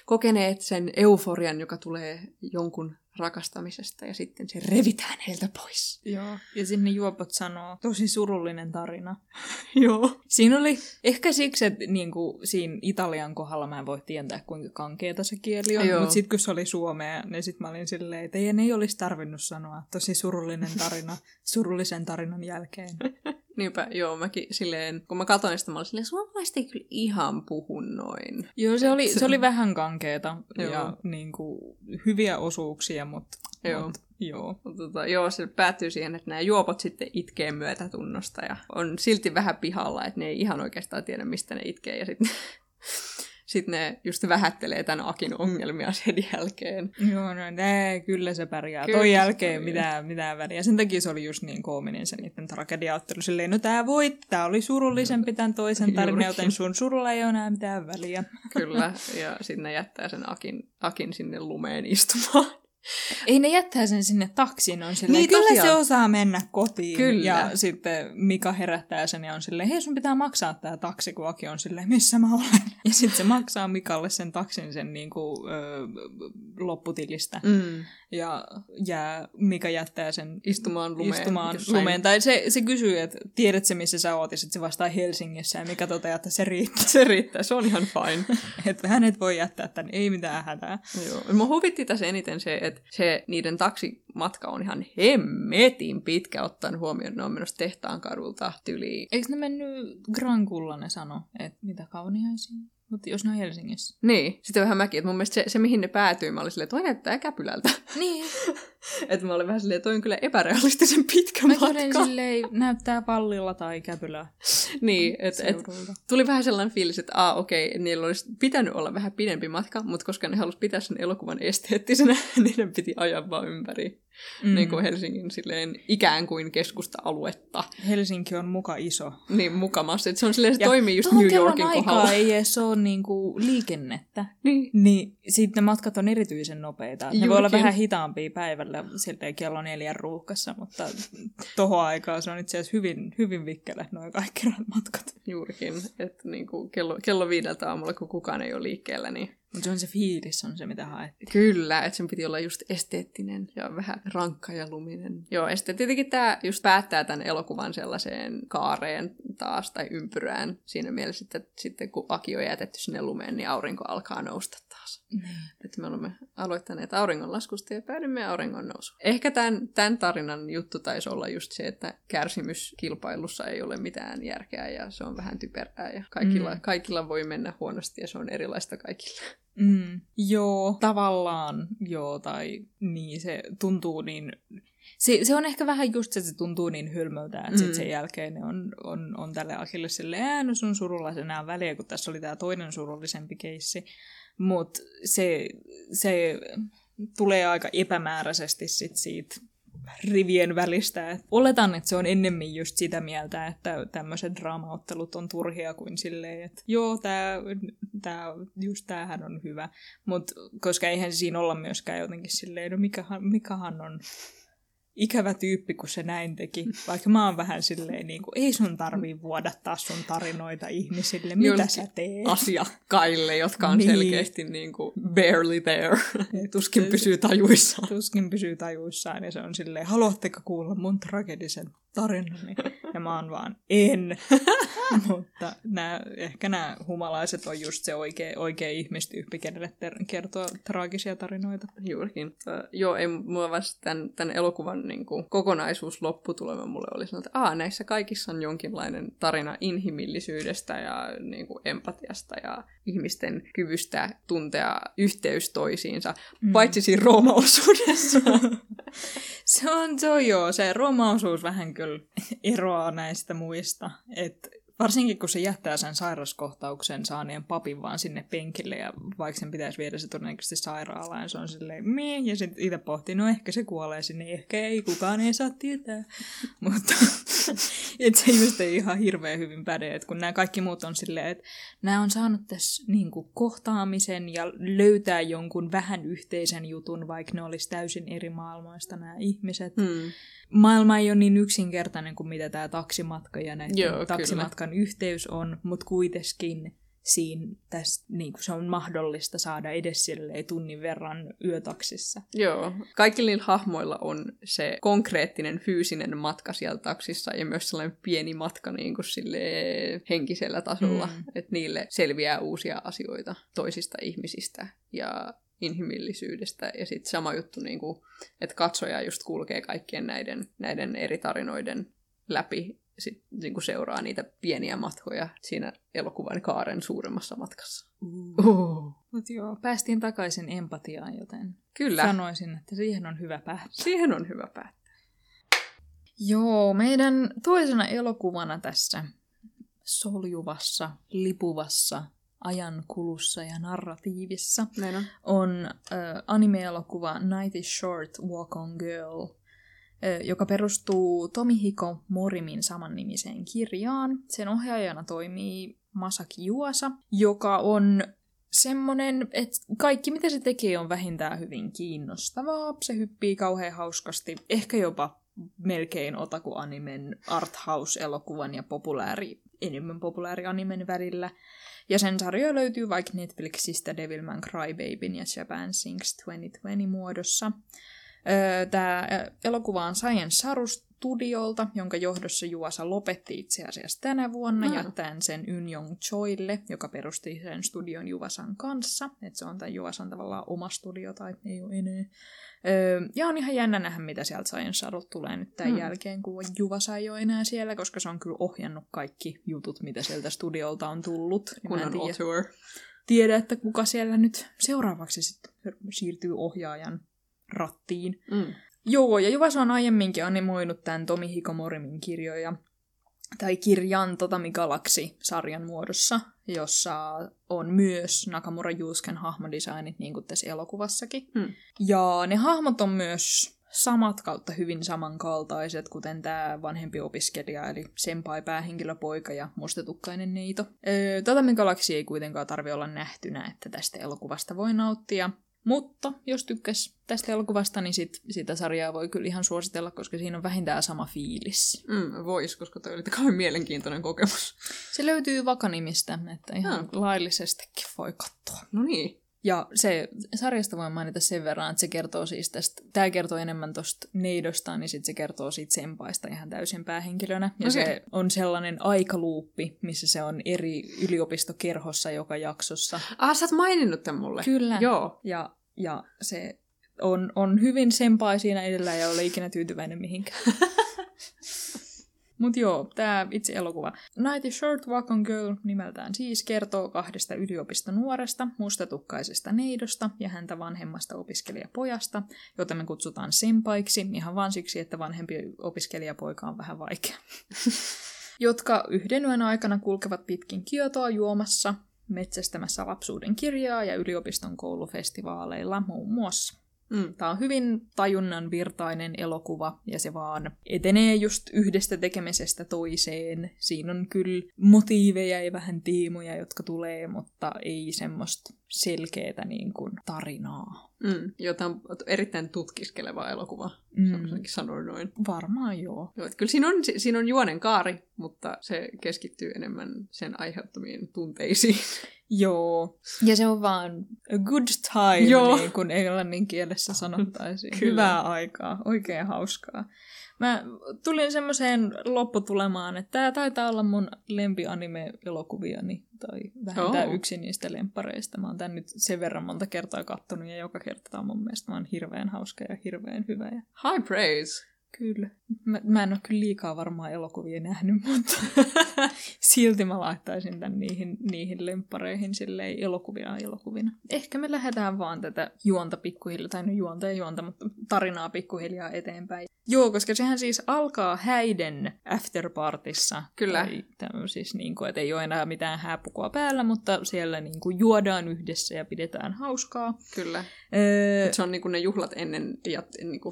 kokeneet sen euforian, joka tulee jonkun rakastamisesta ja sitten se revitään heiltä pois. Joo, ja sinne juopot sanoo, tosi surullinen tarina. [laughs] Joo. Siinä oli ehkä siksi, että niin kuin, siinä Italian kohdalla mä en voi tietää, kuinka kankeeta se kieli on, mutta sitten kun se oli suomea, niin sitten mä olin silleen, että ei, ei olisi tarvinnut sanoa tosi surullinen tarina surullisen tarinan jälkeen. [laughs] Niinpä, joo, mäkin silleen, kun mä katsoin sitä, mä olin silleen, suomalaiset ei kyllä ihan puhu noin. Joo, se oli, se oli vähän kankeeta joo. ja niin kuin, hyviä osuuksia, mutta... Joo. Mut, Joo. Tota, joo, se päättyy siihen, että nämä juopot sitten itkee myötätunnosta ja on silti vähän pihalla, että ne ei ihan oikeastaan tiedä, mistä ne itkee. Ja sitten [laughs] sitten ne just vähättelee tämän Akin ongelmia sen jälkeen. Joo, no nää, kyllä se pärjää. Kyllä Toi jälkeen mitään, mitään väliä. Sen takia se oli just niin koominen se niiden tragediaottelu. Silleen, no tää voit, tää oli surullisempi tämän toisen tarinan, joten sun surulla ei ole enää mitään väliä. Kyllä, ja sitten ne jättää sen Akin, Akin sinne lumeen istumaan. [laughs] [laughs] Ei ne jättää sen sinne taksiin, on silleen, niin, kyllä tosiaan. se osaa mennä kotiin. Kyllä. Ja sitten Mika herättää sen ja on silleen, hei sun pitää maksaa tämä taksi, kun Aki on silleen, missä mä olen. [laughs] Ja sitten se maksaa Mikalle sen taksin sen niin kuin, ö, lopputilistä. Mm. Ja jää, Mika jättää sen istumaan lumeen. Istumaan lumeen. Tai se, se kysyy, että tiedätkö missä sä oot, ja sitten se vastaa Helsingissä, ja Mika toteaa, että se riittää. [laughs] Se riittää, se on ihan fine. että hänet voi jättää tänne, ei mitään hätää. Joo. Mä huvitti tässä eniten se, että se niiden taksimatka on ihan hemmetin pitkä ottaen huomioon, että ne on menossa tehtaan kadulta tyliin. Eikö ne mennyt Grankulla ne sano, että mitä kauniaisia? Mutta jos ne on Helsingissä. Niin, sitten vähän mäkin, että mun mielestä se, se mihin ne päätyy, mä olin silleen, toi näyttää käpylältä. Niin. [laughs] että mä olin vähän silleen, toi on kyllä epärealistisen pitkä mä matka. Mä silleen, näyttää pallilla tai käpylää. niin, että et, tuli vähän sellainen fiilis, että aa okei, okay, niillä olisi pitänyt olla vähän pidempi matka, mutta koska ne halusi pitää sen elokuvan esteettisenä, [laughs] niin ne piti ajaa vaan ympäri mm. niin kuin Helsingin silleen ikään kuin keskusta-aluetta. Helsinki on muka iso. Niin, mukamassa. Että se on silleen, se ja toimii just New Yorkin kohdalla. ei edes ole niin kuin liikennettä. Niin. niin sitten ne matkat on erityisen nopeita. Ne voi olla vähän hitaampia päivällä silleen kello neljän ruuhkassa, mutta tohon aikaan se on itse asiassa hyvin, hyvin vikkelä noin kaikki matkat. Juurikin, että niin kuin kello, kello viideltä aamulla, kun kukaan ei ole liikkeellä, niin mutta se on se fiilis, on se mitä haettiin. Kyllä, että sen piti olla just esteettinen ja vähän rankka ja luminen. Joo, ja sitten tietenkin tämä just päättää tämän elokuvan sellaiseen kaareen taas tai ympyrään siinä mielessä, että sitten kun Aki on jätetty sinne lumeen, niin aurinko alkaa nousta taas. Mm. Että me olemme aloittaneet auringonlaskusta ja päädymme auringon nousuun. Ehkä tämän, tämän tarinan juttu taisi olla just se, että kärsimyskilpailussa ei ole mitään järkeä ja se on vähän typerää ja kaikilla, mm. kaikilla voi mennä huonosti ja se on erilaista kaikilla. Mm, joo, tavallaan joo, tai niin, se tuntuu niin... Se, se on ehkä vähän just se, että se tuntuu niin hylmöltä, että mm. sit sen jälkeen ne on, on, on tälle Akille silleen, no sun surulla enää väliä, kun tässä oli tämä toinen surullisempi keissi. Mutta se, se tulee aika epämääräisesti sit siitä rivien välistä. Et oletan, että se on ennemmin just sitä mieltä, että tämmöiset draamaottelut on turhia kuin silleen, että joo, tää, tää, just tämähän on hyvä. Mutta koska eihän siinä olla myöskään jotenkin silleen, no mikähän, mikähän on ikävä tyyppi, kun se näin teki. [laughs] Vaikka mä oon vähän silleen, niin kuin, ei sun tarvii vuodattaa sun tarinoita ihmisille, mitä Jollekin sä teet. Asiakkaille, jotka on niin. selkeästi niin kuin barely there. [laughs] Tuskin pysyy tajuissaan. Tuskin pysyy tajuissaan ja se on silleen, haluatteko kuulla mun tragedisen tarinani? [laughs] Ja mä oon vaan, en. [laughs] Mutta nää, ehkä nämä humalaiset on just se oikea, oikea ihmistyyppi, kenelle ter- kertoa traagisia tarinoita. Juurikin. Uh, joo, ei mulla vasta tämän, tämän elokuvan niin kuin, kokonaisuus lopputulema mulle oli sanonut, että Aa, näissä kaikissa on jonkinlainen tarina inhimillisyydestä ja niin kuin, empatiasta ja ihmisten kyvystä tuntea yhteys toisiinsa, mm. paitsi siinä Rooma-osuudessa. [laughs] se on, se on joo, se Rooma-osuus vähän kyllä eroaa näistä muista, että Varsinkin kun se jättää sen sairaskohtauksen saaneen papin vaan sinne penkille ja vaikka sen pitäisi viedä se todennäköisesti sairaalaan, se on silleen mie, ja sitten itse pohtii, no ehkä se kuolee sinne, ehkä ei, kukaan ei saa tietää. [laughs] Mutta että se just ei ihan hirveän hyvin päde, että kun nämä kaikki muut on silleen, että nämä on saanut tässä niin kuin, kohtaamisen ja löytää jonkun vähän yhteisen jutun, vaikka ne olisi täysin eri maailmoista nämä ihmiset. Hmm maailma ei ole niin yksinkertainen kuin mitä tämä taksimatka ja näiden Joo, taksimatkan yhteys on, mutta kuitenkin siinä tästä, niin kuin se on mahdollista saada edes tunnin verran yötaksissa. Joo. Kaikilla niillä hahmoilla on se konkreettinen fyysinen matka siellä taksissa ja myös sellainen pieni matka niin kuin sille henkisellä tasolla, mm. että niille selviää uusia asioita toisista ihmisistä ja inhimillisyydestä. Ja sitten sama juttu, niin kuin, että katsoja just kulkee kaikkien näiden, näiden eri tarinoiden läpi sit, niin kuin seuraa niitä pieniä matkoja siinä elokuvan kaaren suuremmassa matkassa. Uh. Uh. Mut joo, päästiin takaisin empatiaan, joten Kyllä. sanoisin, että siihen on hyvä päättää. Siihen on hyvä päättää. Joo, meidän toisena elokuvana tässä soljuvassa, lipuvassa ajankulussa ja narratiivissa Näin on. on äh, anime-elokuva Night is Short, Walk on Girl, äh, joka perustuu Tomihiko Morimin samannimiseen kirjaan. Sen ohjaajana toimii Masaki Juosa, joka on semmonen, että kaikki mitä se tekee on vähintään hyvin kiinnostavaa. Se hyppii kauhean hauskasti, ehkä jopa melkein otaku-animen arthouse-elokuvan ja populääri, enemmän populääri animen välillä. Ja sen sarjoja löytyy vaikka Netflixistä Devilman Crybabyn ja Japan Sings 2020 muodossa. Tämä elokuva on Science Saru Studiolta, jonka johdossa Juosa lopetti itse asiassa tänä vuonna, Ah. jättäen sen Ynyong Choille, joka perusti sen studion Juvasan kanssa. Että se on tämän Juvasan tavallaan oma studio tai ei ole enää. Öö, ja on ihan jännä nähdä, mitä sieltä Science Sarut tulee nyt tämän Hmm. jälkeen, kun Juvasa ei ole enää siellä, koska se on kyllä ohjannut kaikki jutut, mitä sieltä studiolta on tullut. Niin mä en Kunnon tiedä, tiedä, että kuka siellä nyt seuraavaksi sitten siirtyy ohjaajan rattiin. Mm. Joo, ja Juvasa on aiemminkin animoinut tämän Tomi Hikomorimin kirjoja, tai kirjan Totami Galaxy-sarjan muodossa, jossa on myös Nakamura Juusken hahmodesignit, niin kuin tässä elokuvassakin. Hmm. Ja ne hahmot on myös samat kautta hyvin samankaltaiset, kuten tämä vanhempi opiskelija, eli senpai päähenkilöpoika ja mustatukkainen neito. Öö, Tatami Galaxy ei kuitenkaan tarvi olla nähtynä, että tästä elokuvasta voi nauttia. Mutta jos tykkäs tästä elokuvasta, niin sit, sitä sarjaa voi kyllä ihan suositella, koska siinä on vähintään sama fiilis. Mm, vois, koska toi oli kauhean mielenkiintoinen kokemus. Se löytyy Vakanimistä, että ihan Ah. laillisestikin voi katsoa. No niin. Ja se sarjasta voin mainita sen verran, että se kertoo siis tästä, tämä kertoo enemmän tuosta neidosta, niin sitten se kertoo siitä sempaista ihan täysin päähenkilönä. Ja Okei. se on sellainen aikaluuppi, missä se on eri yliopistokerhossa joka jaksossa. Ah, sä oot maininnut tämän mulle. Kyllä. Joo. Ja, ja se on, on hyvin senpai siinä edellä ja ole ikinä tyytyväinen mihinkään. [laughs] Mut joo, tämä itse elokuva. Night is Short Walk on Girl nimeltään siis kertoo kahdesta yliopistonuoresta, mustatukkaisesta neidosta ja häntä vanhemmasta opiskelijapojasta, jota me kutsutaan sempaiksi ihan vain siksi, että vanhempi opiskelijapoika on vähän vaikea. [laughs] jotka yhden yön aikana kulkevat pitkin Kiotoa juomassa, metsästämässä lapsuuden kirjaa ja yliopiston koulufestivaaleilla muun muassa. Mm. Tämä on hyvin tajunnan virtainen elokuva ja se vaan etenee just yhdestä tekemisestä toiseen. Siinä on kyllä motiiveja ja vähän teemoja, jotka tulee, mutta ei semmoista selkeätä niin kuin tarinaa. Mm. Jota on erittäin tutkiskeleva elokuva. Mm. Sanoin noin. Varmaan joo. Joo, kyllä siinä on, si- siinä on juonen kaari, mutta se keskittyy enemmän sen aiheuttamiin tunteisiin. [laughs] Joo. Ja se on vaan a good time, Joo. niin kuin englannin kielessä sanottaisiin. [laughs] Kyllä. Hyvää aikaa. Oikein hauskaa. Mä tulin semmoiseen lopputulemaan, että tämä taitaa olla mun lempianime-elokuviani, tai vähintään Oo. yksi niistä lemppareista. Mä oon tän nyt sen verran monta kertaa kattonut, ja joka kerta tää on mun mielestä vaan hirveän hauska ja hirveän hyvä. Ja High praise. Kyllä. Mä, mä en ole kyllä liikaa varmaan elokuvia nähnyt, [laughs] mutta silti mä laittaisin tän niihin, niihin lemppareihin silleen elokuvia elokuvina. Ehkä me lähdetään vaan tätä juonta pikkuhiljaa, tai no juonta ja juonta, mutta tarinaa pikkuhiljaa eteenpäin. Joo, koska sehän siis alkaa häiden afterpartissa. Kyllä. Tai tämmö- siis niin kuin, että ei ole enää mitään hääpukua päällä, mutta siellä niin kuin juodaan yhdessä ja pidetään hauskaa. Kyllä. Öö, Se on niinku ne juhlat ennen ja niinku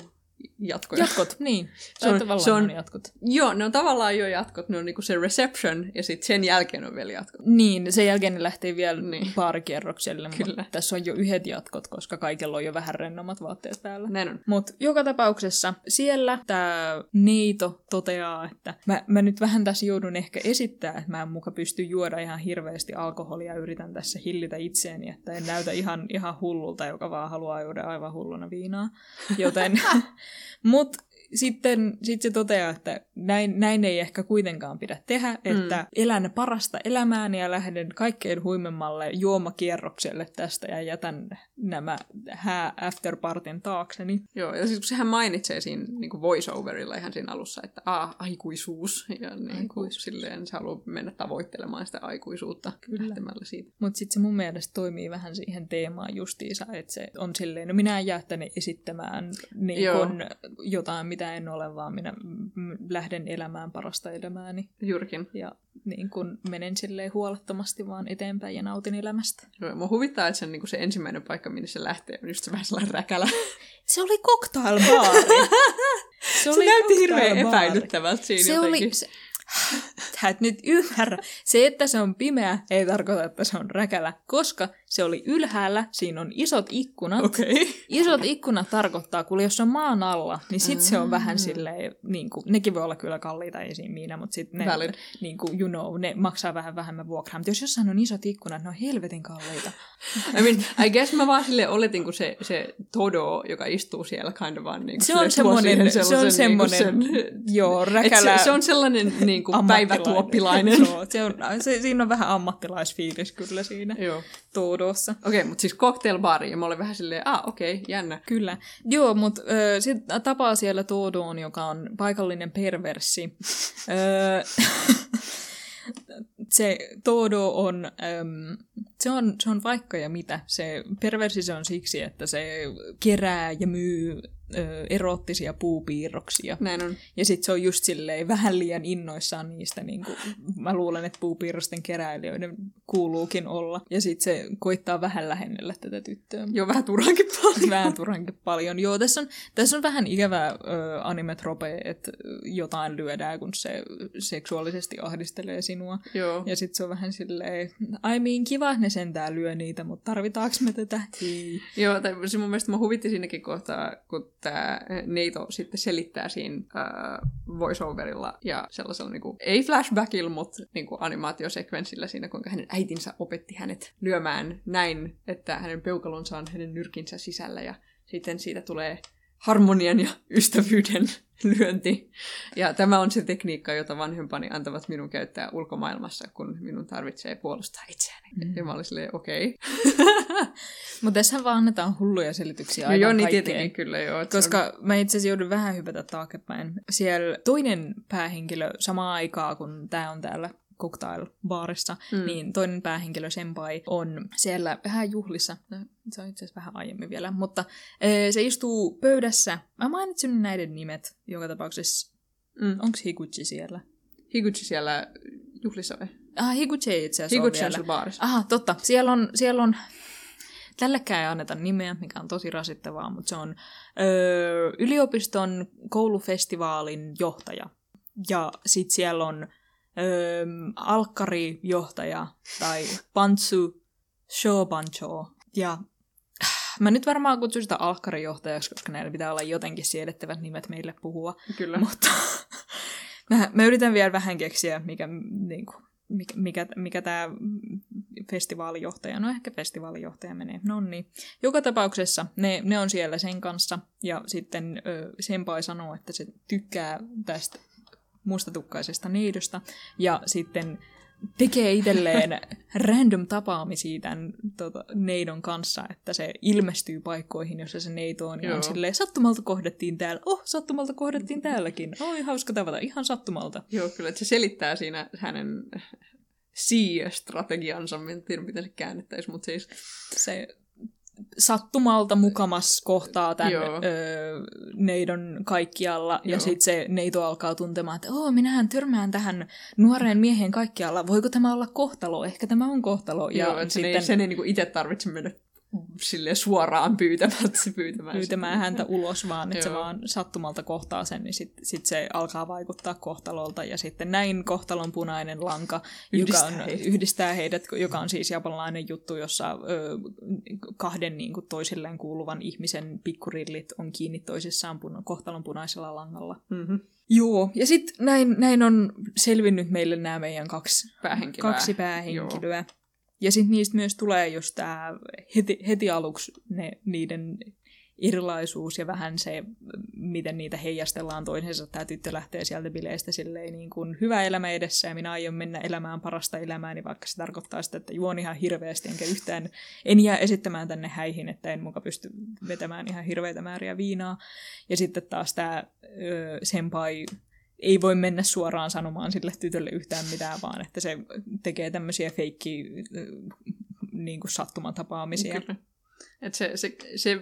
jatkoja. Jatkot, [laughs] niin. Se on- tavallaan se on- jatkot. Joo, ne on tavallaan jo jatkot. Ne on niinku se reception ja sitten sen jälkeen on vielä jatkot. Niin, sen jälkeen ne lähtee vielä Niin. baarikierrokselle, Kyllä. mutta tässä on jo yhdet jatkot, koska kaikilla on jo vähän rennommat vaatteet päällä. Näin on. Mutta joka tapauksessa siellä tämä Neito toteaa, että mä, mä nyt vähän tässä joudun ehkä esittää, että mä en muka pysty juoda ihan hirveästi alkoholia ja yritän tässä hillitä itseäni, että en näytä ihan, ihan hullulta, joka vaan haluaa juoda aivan hulluna viinaa. Joten, [laughs] mut sitten sit se toteaa, että näin, näin ei ehkä kuitenkaan pidä tehdä, että mm. elän parasta elämääni ja lähden kaikkein huimemmalle juomakierrokselle tästä ja jätän nämä hää afterpartin taakseni. Joo, ja siis kun sehän mainitsee siinä niin kuin voiceoverilla ihan siinä alussa, että a, aikuisuus. Ja niin kuin, Aikuisuus. silleen se haluaa mennä tavoittelemaan sitä aikuisuutta Kyllä. lähtemällä siitä. Mutta sitten se mun mielestä toimii vähän siihen teemaan justiinsa, että se on silleen, no minä en jää tänne esittämään niin kun jotain, mitä en ole, vaan minä lähden elämään parasta elämääni. Juurikin. Ja niin kun menen silleen huolettomasti vaan eteenpäin ja nautin elämästä. Joo, mua huvittaa, että se, on niin se ensimmäinen paikka, minne se lähtee, on just se vähän sellainen räkälä. Se oli cocktailbaari. [laughs] Se, se näytti hirveän epäilyttävältä siinä Se jotenkin. oli... Se... Sä et nyt ymmärrä. Se, että se on pimeä, ei tarkoita, että se on räkälä, koska se oli ylhäällä, siinä on isot ikkunat. Okay. Isot ikkunat tarkoittaa, kun jos on maan alla, niin sit se on Ah. vähän silleen, niin kuin, nekin voi olla kyllä kalliita, minä, mutta sitten ne, Valid. niin kuin, you know, ne maksaa vähän vähemmän vuokraa. Mutta jos jossain on isot ikkunat, ne on helvetin kalliita. I mean, I guess mä vaan sille oletin, kun se, se Todo, joka istuu siellä kind of vaan niin kuin Se on siihen se on sellaisen niin kuin semmonen- Joo, räkälä... se, se, on sellainen niin kuin ammattilainen. Päivätuoppilainen. Joo, se on, se, siinä on vähän ammattilaisfiilis kyllä siinä Joo. Toodossa. Okei, okay, mutta siis cocktailbaari, ja mä olin vähän silleen, ah okei, okay, jännä. Kyllä. Joo, mutta sitten tapaa siellä Toodoon, joka on paikallinen perverssi. [laughs] Se Todo on, äm, se on, se on vaikka ja mitä. Se perversi se on siksi, että se kerää ja myy ö, erottisia puupiirroksia. Näin on. Ja sitten se on just silleen vähän liian innoissaan niistä, niin kuin, mä luulen, että puupiirrosten keräilijöiden kuuluukin olla. Ja sitten se koittaa vähän lähennellä tätä tyttöä. Joo, vähän turhankin paljon. Vähän turhankin paljon. Joo, tässä on, tässä on vähän ikävää ö, animetrope, että jotain lyödään, kun se seksuaalisesti ahdistelee sinua. Joo. Ja sitten se on vähän silleen, ai niin kiva, ne sentään lyö niitä, mutta tarvitaanko me tätä? Joo, tai se mun mielestä mä huvitti siinäkin kohtaa, kun tämä Neito sitten selittää siinä äh, voiceoverilla ja sellaisella niinku, ei flashbackilla, mutta niinku animaatiosekvenssillä siinä, kuinka hänen äitinsä opetti hänet lyömään näin, että hänen peukalonsa on hänen nyrkinsä sisällä ja sitten siitä tulee harmonian ja ystävyyden lyönti. Ja tämä on se tekniikka, jota vanhempani antavat minun käyttää ulkomaailmassa, kun minun tarvitsee puolustaa itseäni. Mm. Ja mä olin silleen, okei. [laughs] Okay. Mutta tässä vaan annetaan hulluja selityksiä No aivan joo, niin kaikkeen. tietenkin kyllä joo. se on- Koska mä itse asiassa joudun vähän hypätä taaksepäin. Siellä toinen päähenkilö samaan aikaan, kun tämä on täällä cocktail-baarissa, Mm. niin toinen päähenkilö Senpai on siellä vähän juhlissa. No, se on itse asiassa vähän aiemmin vielä, mutta se istuu pöydässä. Mä mainitsin näiden nimet joka tapauksessa. Mm. Onko Higuchi siellä? Higuchi siellä juhlissa vai? Ah, Higuchi ei itse asiassa Higuchi on vielä. siellä baarissa. Aha, totta. Siellä on, siellä on Tällekään ei anneta nimeä, mikä on tosi rasittavaa, mutta se on öö, yliopiston koulufestivaalin johtaja. Ja sitten siellä on öö, alkkarijohtaja tai Pantsu Shobancho. Ja äh, mä nyt varmaan kutsun sitä alkkarijohtajaksi, koska näillä pitää olla jotenkin siedettävät nimet meille puhua. Kyllä. Mutta [laughs] mä, mä yritän vielä vähän keksiä, mikä, niin kuin, mikä, mikä, mikä tämä festivaalijohtaja, no ehkä festivaalijohtaja menee, no niin. Joka tapauksessa ne, ne on siellä sen kanssa, ja sitten ö, Senpai sanoo, että se tykkää tästä mustatukkaisesta neidosta, ja sitten tekee itselleen [laughs] random tapaamisia tämän tota, neidon kanssa, että se ilmestyy paikkoihin, jossa se neito on, ja on silleen, sattumalta kohdattiin täällä, oh, sattumalta kohdattiin täälläkin, oi, hauska tavata, ihan sattumalta. Joo, kyllä, että se selittää siinä hänen [laughs] see-strategiansa, mä en tiedä miten se käännettäisiin, mutta siis Se sattumalta mukamas kohtaa tämän Joo. öö, neidon kaikkialla, ja Joo. sitten se neito alkaa tuntemaan, että oo, minähän törmään tähän nuoreen mieheen kaikkialla, voiko tämä olla kohtalo? Ehkä tämä on kohtalo. ja Ja joo, sitten, ei, sen ei niinku itse tarvitse mennä sille suoraan pyytämättä pyytämään, pyytämään häntä ulos, vaan että se vaan sattumalta kohtaa sen, niin sitten sit se alkaa vaikuttaa kohtalolta. Ja sitten näin kohtalon punainen lanka, yhdistää, joka on, heidät. yhdistää heidät, joka on siis japanilainen juttu, jossa ö, kahden niin kuin, toisilleen kuuluvan ihmisen pikkurillit on kiinni toisissaan puna- kohtalon punaisella langalla. Mm-hmm. Joo, ja sitten näin, näin on selvinnyt meille nämä meidän kaksi päähenkilöä. Kaksi päähenkilöä. Joo. Ja sitten niistä myös tulee just tämä heti, heti aluksi ne, niiden erilaisuus ja vähän se, miten niitä heijastellaan toisensa. Tämä tyttö lähtee sieltä bileistä silleen niin kuin hyvä elämä edessä ja minä aion mennä elämään parasta elämääni, niin vaikka se tarkoittaa sitä, että juon ihan hirveästi enkä yhtään, en jää esittämään tänne häihin, että en muka pysty vetämään ihan hirveitä määriä viinaa. Ja sitten taas tämä senpai ei voi mennä suoraan sanomaan sille tytölle yhtään mitään, vaan että se tekee tämmöisiä feikki niin kuin sattumatapaamisia. Kyllä. Et se, se, se,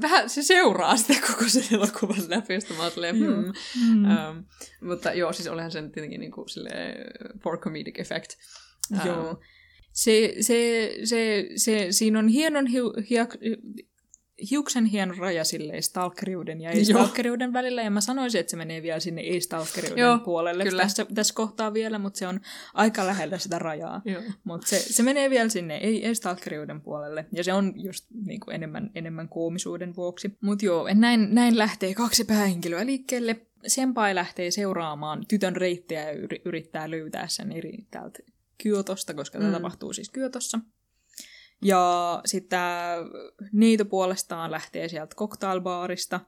vähän, se seuraa sitä koko sen elokuvan läpi, josta mä silleen, hmm. Mm. Um, mutta joo, siis olihan sen tietenkin niin kuin, silleen, for comedic effect. Joo. Um, se, se, se, se, siinä on hienon hi, hi, hiuksen hieno raja silleen stalkeriuden ja ei-stalkeriuden välillä, ja mä sanoisin, että se menee vielä sinne ei-stalkeriuden Joo, puolelle kyllä. Tässä, tässä kohtaa vielä, mutta se on aika lähellä sitä rajaa. Mutta se, se menee vielä sinne ei-stalkeriuden puolelle, ja se on just niin kuin enemmän, enemmän koomisuuden vuoksi. Mutta joo, näin, näin lähtee kaksi päähenkilöä liikkeelle. Senpai lähtee seuraamaan tytön reittejä ja yrittää löytää sen eri täältä Kyotosta, koska mm. tämä tapahtuu siis Kyotossa. Ja sitten niitä puolestaan lähtee sieltä cocktailbaarista.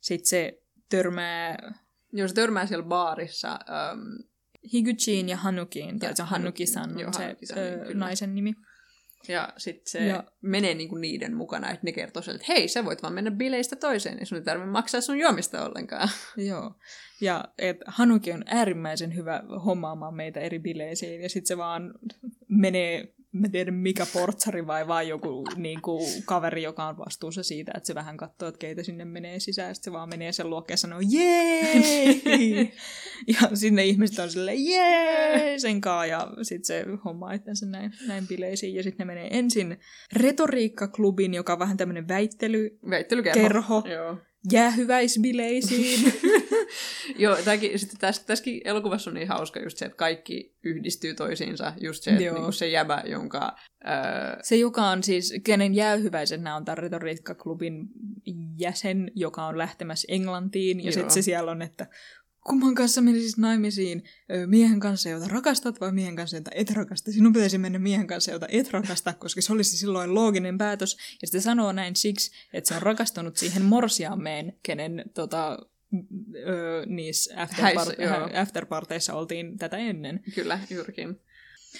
Sitten se törmää... Joo, se törmää siellä baarissa. Um... Higuchiin ja Hanukiin, tai se Hanuki-san on se ö, naisen nimi. Ja sitten se ja... menee niinku niiden mukana, että ne kertoo että hei, sä voit vaan mennä bileistä toiseen, niin sun ei tarvitse maksaa sun juomista ollenkaan. [laughs] Joo. Ja et Hanuki on äärimmäisen hyvä hommaamaan meitä eri bileisiin, ja sitten se vaan menee mä tiedän mikä portsari vai vaan joku niin kuin, kaveri, joka on vastuussa siitä, että se vähän katsoo, että keitä sinne menee sisään, ja se vaan menee sen luokkeen ja sanoo jee! [laughs] ja sinne ihmiset on silleen jee! sen kaa, ja sitten se hommaa itsensä näin, näin bileisiin, ja sitten ne menee ensin retoriikkaklubin, joka on vähän tämmöinen väittely, väittelykerho. Joo jäähyväisbileisiin. [laughs] [laughs] Joo, tämäkin, sitten tässä, tässäkin elokuvassa on niin hauska just se, että kaikki yhdistyy toisiinsa. Just se, että niin se jäbä, jonka... Ää... Se, joka on siis, kenen jäähyväisenä on tämä Retoriikka-klubin jäsen, joka on lähtemässä Englantiin. Ja sitten se siellä on, että kumman kanssa menisit naimisiin? Miehen kanssa, jota rakastat vai miehen kanssa, jota et rakasta? Sinun pitäisi mennä miehen kanssa, jota et rakasta, koska se olisi silloin looginen päätös. Ja sitten sanoo näin siksi, että se on rakastunut siihen morsiaameen, kenen tota, ö, niissä afterpart- afterparteissa oltiin tätä ennen. Kyllä, juurikin.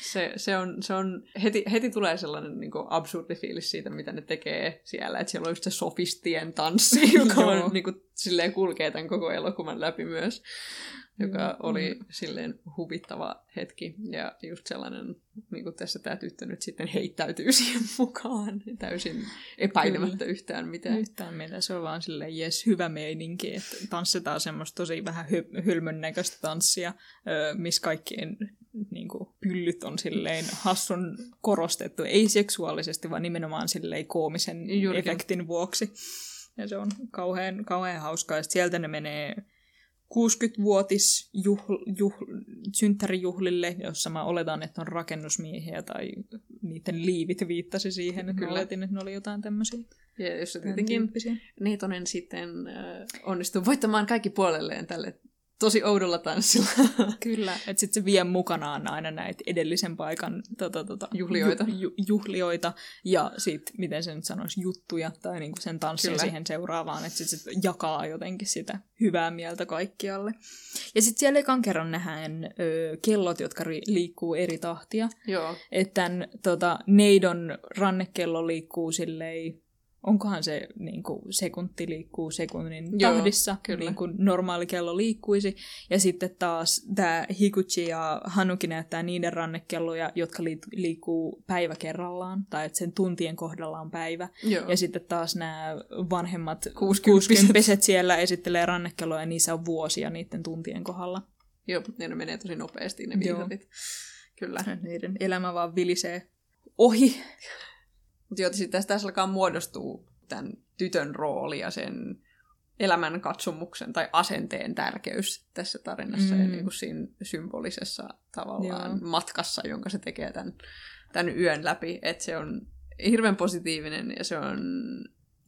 Se, se, on, se on, heti, heti tulee sellainen niin kuin absurdi fiilis siitä, mitä ne tekee siellä. Että siellä on just se sofistien tanssi, [laughs] joka on, niin kuin, silleen kulkee tämän koko elokuvan läpi myös. Joka mm. oli silleen huvittava hetki. Ja just sellainen, niin kuin tässä tämä tyttö nyt sitten heittäytyy [laughs] siihen mukaan. Täysin epäilemättä Kyllä. yhtään mitään. Yhtään mitään. Se on vaan silleen, jes, hyvä meininki. Että tanssitaan semmoista tosi vähän hy- hylmön näköistä tanssia, missä kaikkien niin kuin, pyllyt on silleen hassun korostettu, ei seksuaalisesti, vaan nimenomaan silleen koomisen Juurikin. efektin vuoksi. Ja se on kauhean, kauhean hauskaa. Ja sieltä ne menee 60-vuotis juhl, juhl, synttärijuhlille, jossa mä oletan, että on rakennusmiehiä tai niiden liivit viittasi siihen. Kyllä. Mä oletin, että ne oli jotain tämmöisiä. Ja jos se tietenkin Neitonen sitten äh, onnistuu voittamaan kaikki puolelleen tälle tosi oudolla tanssilla. [laughs] Kyllä, että sitten se vie mukanaan aina näitä edellisen paikan tota, tota, juhlioita. Ju, ju, juhlioita ja sitten, miten se nyt sanoisi, juttuja tai niinku sen tanssin Kyllä. siihen seuraavaan, että sitten se jakaa jotenkin sitä hyvää mieltä kaikkialle. Ja sitten siellä ekan kerran nähdään ö, kellot, jotka ri, liikkuu eri tahtia. Joo. Että tota, neidon rannekello liikkuu silleen onkohan se niin kuin, sekunti liikkuu sekunnin Joo, tahdissa, kyllä. niin kuin normaali kello liikkuisi. Ja sitten taas tämä Hikuchi ja Hanuki näyttää niiden rannekelloja, jotka liikkuu päivä kerrallaan, tai että sen tuntien kohdalla on päivä. Joo. Ja sitten taas nämä vanhemmat 60 siellä esittelee rannekelloja, ja niissä on vuosia niiden tuntien kohdalla. Joo, ne menee tosi nopeasti ne viitarit. Kyllä. [laughs] Niiden elämä vaan vilisee ohi. Mutta joten sitten tässä, tässä alkaa muodostua tämän tytön rooli ja sen elämän katsomuksen tai asenteen tärkeys tässä tarinassa mm. ja niin kuin siinä symbolisessa tavallaan Joo. matkassa, jonka se tekee tämän, tämän yön läpi. Että se on hirveän positiivinen ja se on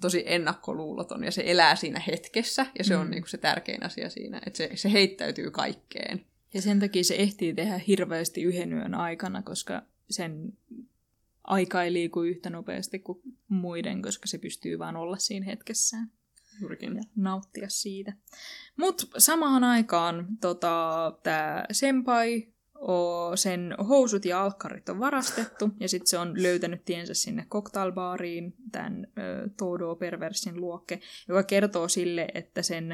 tosi ennakkoluuloton ja se elää siinä hetkessä ja se mm. on niin kuin se tärkein asia siinä, että se, se heittäytyy kaikkeen. Ja sen takia se ehtii tehdä hirveästi yhden yön aikana, koska sen aika ei liiku yhtä nopeasti kuin muiden, koska se pystyy vaan olla siinä hetkessään. Juurikin. Ja nauttia siitä. Mutta samaan aikaan tota, tämä senpai, o, sen housut ja alkkarit on varastettu, ja sitten se on löytänyt tiensä sinne cocktailbaariin, tämän Todo-perversin luokke, joka kertoo sille, että sen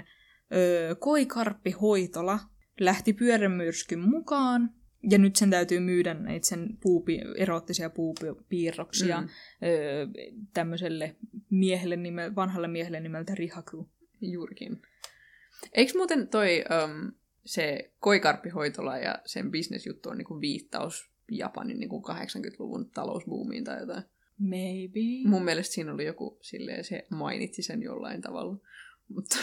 ö, koikarppihoitola lähti pyörämyrskyn mukaan, ja nyt sen täytyy myydä näitä sen puupi, erottisia puupiirroksia mm. öö, tämmöiselle miehelle nime, vanhalle miehelle nimeltä Rihaku. Juurikin. Eikö muuten toi um, se koikarppihoitola ja sen bisnesjuttu on niinku viittaus Japanin niinku 80-luvun talousbuumiin tai jotain? Maybe. Mun mielestä siinä oli joku silleen, se mainitsi sen jollain tavalla. Mutta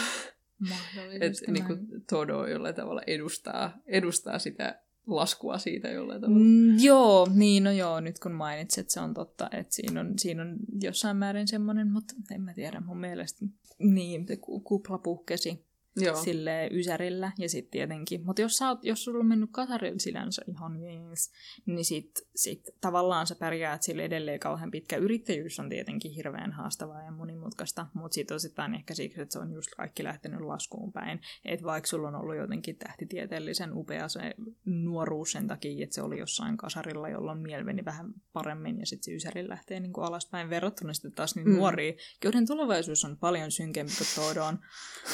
[laughs] että niinku Todo jollain tavalla edustaa, edustaa sitä laskua siitä jollain tavalla. Mm, joo, niin no joo, nyt kun mainitsit, se on totta, että siinä on, siinä on jossain määrin semmoinen, mutta en mä tiedä, mun mielestä niin, kupla puhkesi Joo. sille ysärillä ja sitten tietenkin. Mutta jos, jos sulla on mennyt kasarilla sinänsä ihan jees, niin sit, sit tavallaan sä pärjäät sille edelleen kauhean pitkä. Yrittäjyys on tietenkin hirveän haastavaa ja monimutkaista, mutta sitten osittain ehkä siksi, että se on just kaikki lähtenyt laskuun päin. Että vaikka sulla on ollut jotenkin tähtitieteellisen upea se nuoruus sen takia, että se oli jossain kasarilla, jolloin mieli meni vähän paremmin ja sitten se ysäri lähtee niin kuin alaspäin verrattuna sitten taas niin mm. nuoria, joiden tulevaisuus on paljon synkempi kuin Todon.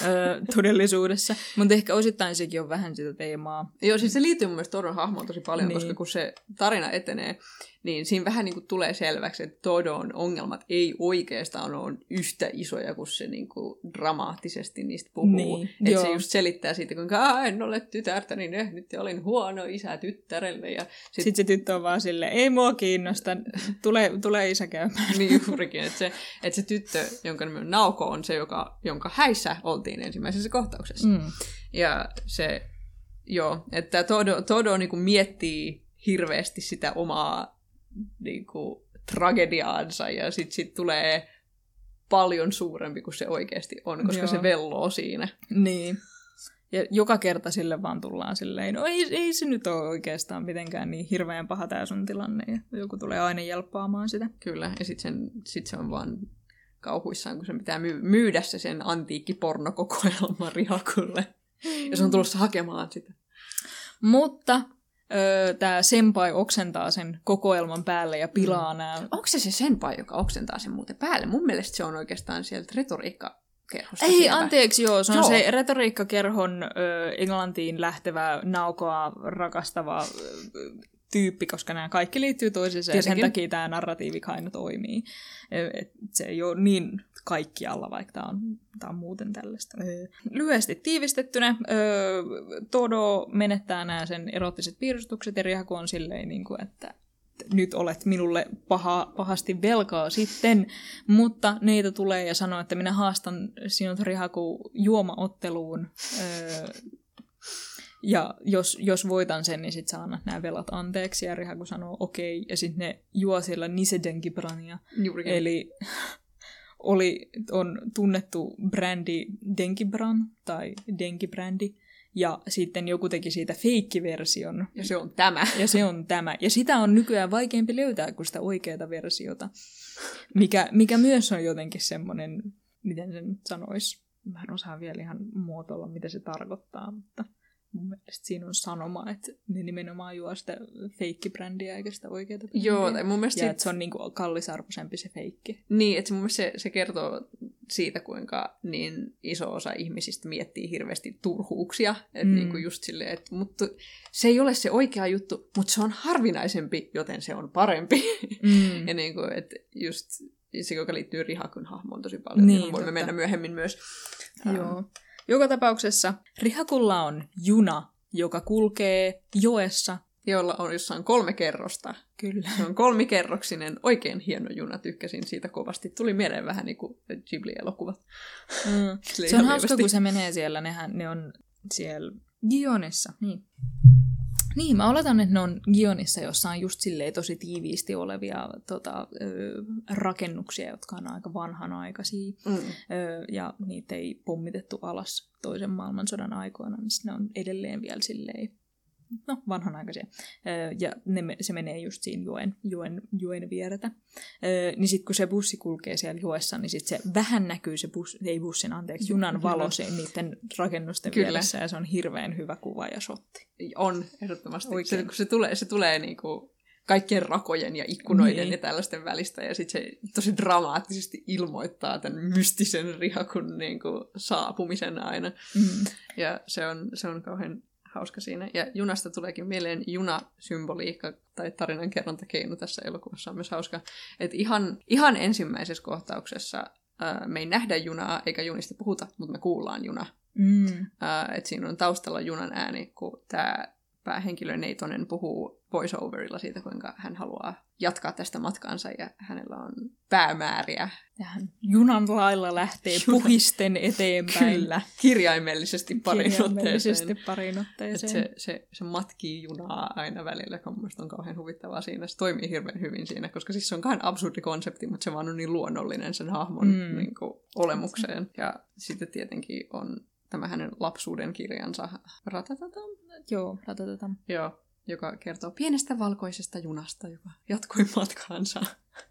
Öö, todellisuudessa. Mutta ehkä osittain sekin on vähän sitä teemaa. Joo, siis se liittyy mun mielestä Todon hahmoon tosi paljon, niin. koska kun se tarina etenee, niin siinä vähän niin kuin tulee selväksi, että Todon ongelmat ei oikeastaan ole yhtä isoja kuin se niin kuin dramaattisesti niistä puhuu. Niin, että se just selittää siitä, kuinka en ole tytärtä, niin eh, nyt olin huono isä tyttärelle. Ja sit... Sitten se tyttö on vaan silleen, ei mua kiinnosta, tule, tule isä käymään. niin juurikin, että se, että se tyttö, jonka nimi on Nauko, on se, joka, jonka häissä oltiin ensimmäisessä kohtauksessa. Mm. Ja se, joo, että Todo, Todo niin kuin miettii hirveästi sitä omaa niin kuin, tragediaansa ja sitten sit tulee paljon suurempi kuin se oikeasti on, koska Joo. se velloo siinä. Niin. Ja joka kerta sille vaan tullaan silleen, no ei, ei se nyt ole oikeastaan mitenkään niin hirveän paha tämä sun tilanne. Ja joku tulee aina jelppaamaan sitä. Kyllä, ja sitten sit se on vaan kauhuissaan, kun se pitää myy- myydä se sen antiikkipornokokoelma Rihakulle. Ja se on tulossa hakemaan sitä. Mutta öö, tämä senpai oksentaa sen kokoelman päälle ja pilaa mm. nämä... Onko se se senpai, joka oksentaa sen muuten päälle? Mun mielestä se on oikeastaan sieltä retoriikka Kerhosta Ei, sieltä. anteeksi, joo. Se on joo. se retoriikkakerhon ö, Englantiin lähtevä, naukoa rakastava ö, tyyppi, koska nämä kaikki liittyy toisiinsa ja sen takia tämä narratiivi aina toimii. Et se ei ole niin kaikkialla, vaikka tämä on, tämä on muuten tällaista. Lyhyesti tiivistettynä, öö, Todo menettää nämä sen erottiset piirustukset ja Rihaku on silleen, niin kuin, että nyt olet minulle paha, pahasti velkaa sitten, mutta neitä tulee ja sanoo, että minä haastan sinut Rihaku juomaotteluun öö, ja jos, jos voitan sen, niin sitten saa nämä velat anteeksi. Ja Rihaku sanoo okei. Okay. Ja sitten ne juo siellä Nisedenkibrania. Juurikin. Eli oli, on tunnettu brändi Denkibran tai Denkibrändi. Ja sitten joku teki siitä feikkiversion. Ja se on tämä. Ja se on tämä. Ja sitä on nykyään vaikeampi löytää kuin sitä oikeaa versiota. Mikä, mikä myös on jotenkin semmoinen, miten sen sanoisi. Mä en osaa vielä ihan muotoilla, mitä se tarkoittaa, mutta mun mielestä siinä on sanoma, että ne nimenomaan juo sitä feikkibrändiä eikä sitä oikeaa brändiä. Joo, tai mun mielestä... Ja sit... se on niinku kallisarvoisempi se feikki. Niin, että mun mielestä se, se kertoo siitä, kuinka niin iso osa ihmisistä miettii hirveästi turhuuksia. Että mm. niinku just silleen, että mutta se ei ole se oikea juttu, mutta se on harvinaisempi, joten se on parempi. Mm. [laughs] ja niinku, että just se, joka liittyy Rihakun hahmoon tosi paljon, niin, niin voimme totta. mennä myöhemmin myös. Joo. Um, joka tapauksessa Rihakulla on juna, joka kulkee joessa jolla on jossain kolme kerrosta. Kyllä. Se on kolmikerroksinen, oikein hieno juna, tykkäsin siitä kovasti. Tuli mieleen vähän niin kuin Ghibli-elokuvat. Mm. [laughs] Se on hauska, lievästi. kun se menee siellä, nehän, ne on siellä Gionissa, niin. Niin, mä oletan, että ne on Gionissa, jossa on just silleen tosi tiiviisti olevia tota, ö, rakennuksia, jotka on aika vanhanaikaisia. Mm. Ö, ja niitä ei pommitettu alas toisen maailmansodan aikoina, niin ne on edelleen vielä silleen, no vanhanaikaisia. Ja ne, se menee just siinä joen, joen, joen vieretä. Niin sitten kun se bussi kulkee siellä joessa, niin sit se vähän näkyy se bus, ei bussin, anteeksi, junan valo se, niiden rakennusten Kyllä. vieressä, ja se on hirveän hyvä kuva ja shotti. On, ehdottomasti. Se, kun se tulee, se tulee niinku kaikkien rakojen ja ikkunoiden Niin. ja tällaisten välistä, ja sitten se tosi dramaattisesti ilmoittaa tämän mystisen rihakun niinku saapumisen aina. Mm. Ja se on, se on kauhean hauska siinä. Ja junasta tuleekin mieleen junasymboliikka tai tarinankerrontakeino tässä elokuvassa on myös hauska. Että ihan, ihan ensimmäisessä kohtauksessa ää, me ei nähdä junaa eikä junista puhuta, mutta me kuullaan juna. Mm. Ää, että siinä on taustalla junan ääni, kun tämä päähenkilö Neitonen puhuu voiceoverilla siitä, kuinka hän haluaa jatkaa tästä matkaansa ja hänellä on päämääriä. Ja hän junan lailla lähtee Juna- puhisten eteenpäin. Kyllä, kirjaimellisesti parin Kirjaimellisesti otteeseen. parin Et otteeseen. se, se, se matkii junaa aina välillä, joka mun mielestä on kauhean huvittavaa siinä. Se toimii hirveän hyvin siinä, koska siis se on kahden absurdi konsepti, mutta se vaan on niin luonnollinen sen hahmon mm. niin kuin, olemukseen. Ja sitten tietenkin on tämä hänen lapsuuden kirjansa Ratatatam, Joo, ratatatam. joo, joka kertoo pienestä valkoisesta junasta, joka jatkoi matkaansa.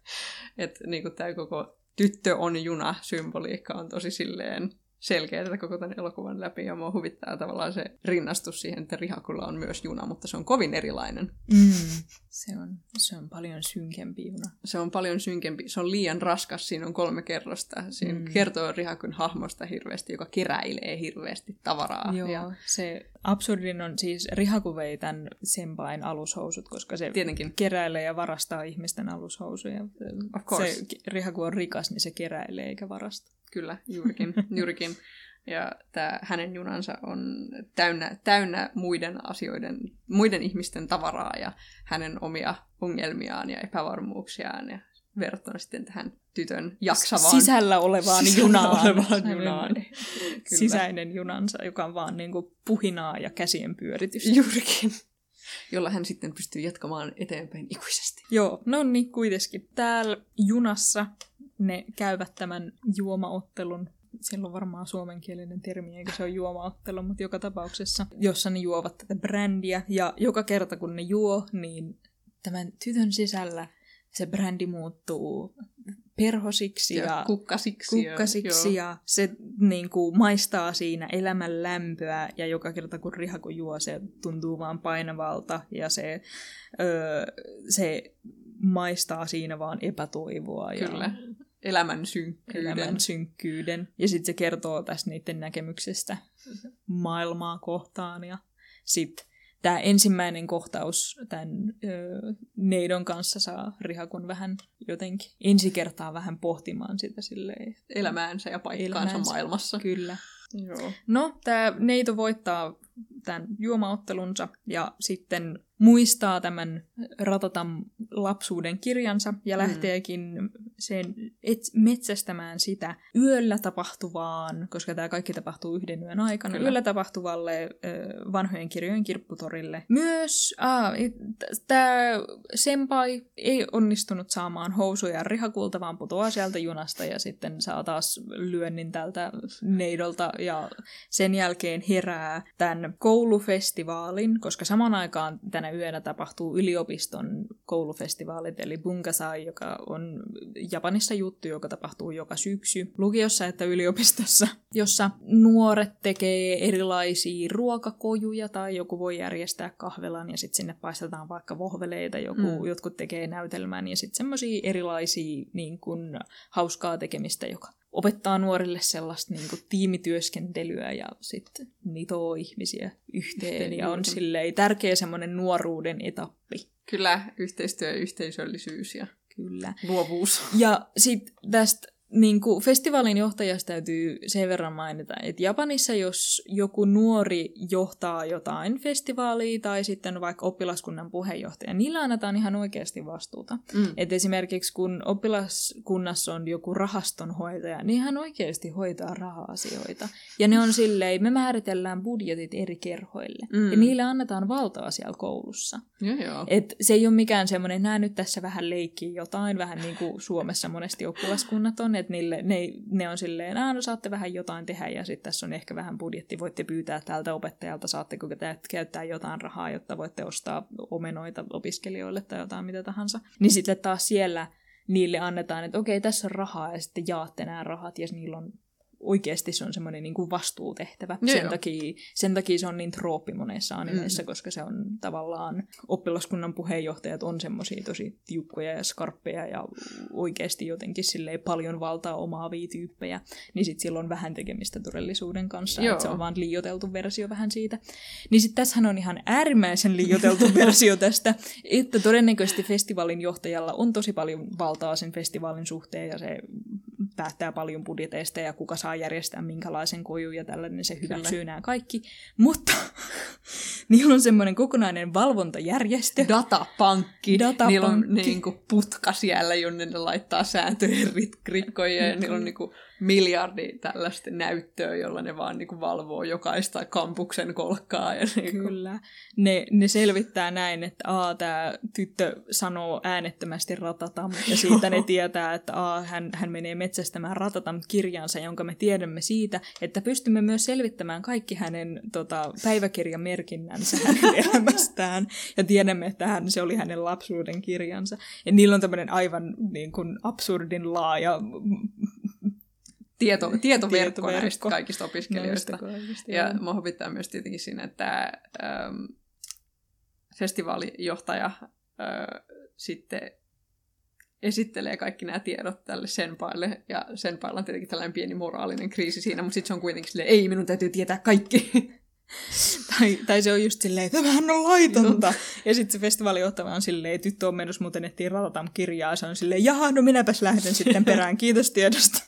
[laughs] Että niin tämä koko tyttö on juna symboliikka on tosi silleen selkeä tätä koko tämän elokuvan läpi, ja mua huvittaa tavallaan se rinnastus siihen, että Rihakulla on myös juna, mutta se on kovin erilainen. Mm. Se, on, se on paljon synkempi juna. Se on paljon synkempi, se on liian raskas, siinä on kolme kerrosta. Siinä Mm. kertoo Rihakun hahmosta hirveästi, joka keräilee hirveästi tavaraa. Joo, Ja se absurdin on siis Rihaku vei tämän senpain alushousut, koska se tietenkin, keräilee ja varastaa ihmisten alushousuja. Of course. Se Rihaku on rikas, niin se keräilee eikä varasta. Kyllä, juurikin. [laughs] juurikin. Ja tämä hänen junansa on täynnä, täynnä muiden asioiden, muiden ihmisten tavaraa ja hänen omia ongelmiaan ja epävarmuuksiaan ja verrattuna sitten tähän tytön jaksavaan Sisällä olevaan sisällä junaan. olevaan junaan. Kyllä. Sisäinen junansa, joka on vaan niinku puhinaa ja käsien pyöritystä. Juurikin. Jolla hän sitten pystyy jatkamaan eteenpäin ikuisesti. Joo, no niin, kuitenkin. Täällä junassa ne käyvät tämän juomaottelun. Siellä on varmaan suomenkielinen termi, eikä se ole juomaottelu, mutta joka tapauksessa, jossa ne juovat tätä brändiä. Ja joka kerta kun ne juo, niin tämän tytön sisällä se brändi muuttuu perhosiksi ja, Ja kukkasiksi. kukkasiksi ja, ja se niin kuin, maistaa siinä elämän lämpöä ja joka kerta kun Rihaku juo, se tuntuu vaan painavalta ja se, öö, se maistaa siinä vaan epätoivoa joo, ja kyllä. Elämän synkkyyden. elämän synkkyyden. Ja sitten se kertoo tästä niiden näkemyksestä maailmaa kohtaan ja sitten tämä ensimmäinen kohtaus tämän ö, neidon kanssa saa Rihakun vähän jotenkin ensi kertaa vähän pohtimaan sitä silleen. Elämäänsä ja paikkaansa Elämäänsä. maailmassa. Kyllä. Joo. No, tämä neito voittaa tämän juomaottelunsa ja sitten muistaa tämän Ratatam lapsuuden kirjansa ja Mm. lähteekin sen et, metsästämään sitä yöllä tapahtuvaan, koska tämä kaikki tapahtuu yhden yön aikana, Kyllä. yöllä tapahtuvalle ö, vanhojen kirjojen kirpputorille. Myös ah, tämä senpai ei onnistunut saamaan housuja rihakulta, vaan putoaa sieltä junasta ja sitten saa taas lyönnin tältä neidolta ja sen jälkeen herää tämän koulufestivaalin, koska samaan aikaan tänä yönä tapahtuu yliopiston koulufestivaalit, eli Bunkasai, joka on Japanissa juttu, joka tapahtuu joka syksy lukiossa että yliopistossa, jossa nuoret tekee erilaisia ruokakojuja tai joku voi järjestää kahvelan ja sitten sinne paistetaan vaikka vohveleita, joku, mm. jotkut tekee näytelmän ja sitten semmoisia erilaisia niin kun, hauskaa tekemistä, joka opettaa nuorille sellaista niin kuin, tiimityöskentelyä ja sitten nitoo ihmisiä yhteen. Yhteen, ja on silleen tärkeä semmoinen nuoruuden etappi. Kyllä, yhteistyö ja yhteisöllisyys ja Kyllä. luovuus. Ja sitten tästä niin kuin festivaalin johtajasta täytyy sen verran mainita, että Japanissa jos joku nuori johtaa jotain festivaalia tai sitten vaikka oppilaskunnan puheenjohtaja, niillä annetaan ihan oikeasti vastuuta. Mm. Et esimerkiksi kun oppilaskunnassa on joku rahastonhoitaja, niin hän oikeasti hoitaa raha-asioita. Ja ne on silleen, me määritellään budjetit eri kerhoille. Mm. Ja niille annetaan valtaa siellä koulussa. Ja joo. Et se ei ole mikään semmoinen, nää nyt tässä vähän leikkii jotain, vähän niin kuin Suomessa monesti oppilaskunnat on, että niille, ne, ne on silleen, että no saatte vähän jotain tehdä ja sitten tässä on ehkä vähän budjetti, voitte pyytää tältä opettajalta, saatteko käyttää jotain rahaa, jotta voitte ostaa omenoita opiskelijoille tai jotain mitä tahansa. Niin sitten taas siellä niille annetaan, että okei, tässä on rahaa ja sitten jaatte nämä rahat ja niillä on oikeasti se on semmoinen niin kuin vastuutehtävä. Joo, sen, takia, sen takia se on niin trooppi monessa animeissa, mm. koska se on tavallaan oppilaskunnan puheenjohtajat on semmoisia tosi tiukkoja ja skarppeja ja oikeasti jotenkin silleen paljon valtaa omaavia tyyppejä, niin sitten sillä on vähän tekemistä todellisuuden kanssa, että se on vaan liioteltu versio vähän siitä. Niin sitten tässähän on ihan äärimmäisen liioteltu [laughs] versio tästä, että todennäköisesti festivaalin johtajalla on tosi paljon valtaa sen festivaalin suhteen ja se päättää paljon budjeteista ja kuka saa järjestää minkälaisen kojun ja tällainen, se hyväksyy nämä kaikki. Mutta [laughs] niillä on semmoinen kokonainen valvontajärjestö. Datapankki. Datapankki. Niillä on niin kuin putka siellä, jonne ne laittaa sääntöjen rikkoja ja niillä on niin kuin miljardi tällaista näyttöä, jolla ne vaan niin kuin valvoo jokaista kampuksen kolkkaa. Ja niin kuin... Kyllä. Ne, ne selvittää näin, että a, tämä tyttö sanoo äänettömästi ratatam, ja [laughs] siitä ne tietää, että a, hän, hän menee metsästämään ratatam kirjansa, jonka me tiedämme siitä, että pystymme myös selvittämään kaikki hänen tota, päiväkirjamerkinnänsä hänen [laughs] elämästään, ja tiedämme, että hän, se oli hänen lapsuuden kirjansa. Ja niillä on tämmöinen aivan niin kuin, absurdin laaja tieto, tietoverkko, näistä kaikista opiskelijoista. Näistä kaikista, ja mua huvittaa myös tietenkin siinä, että ähm, festivaalijohtaja äh, sitten esittelee kaikki nämä tiedot tälle senpaille, ja senpailla on tietenkin tällainen pieni moraalinen kriisi siinä, mutta sitten se on kuitenkin silleen, ei, minun täytyy tietää kaikki. [laughs] tai, tai se on just silleen, että tämähän on laitonta. ja sitten se festivaalijohtava on silleen, että tyttö on menossa muuten etsiä Ratatam kirjaa, se on silleen, jaha, no minäpäs lähden sitten perään, kiitos tiedosta.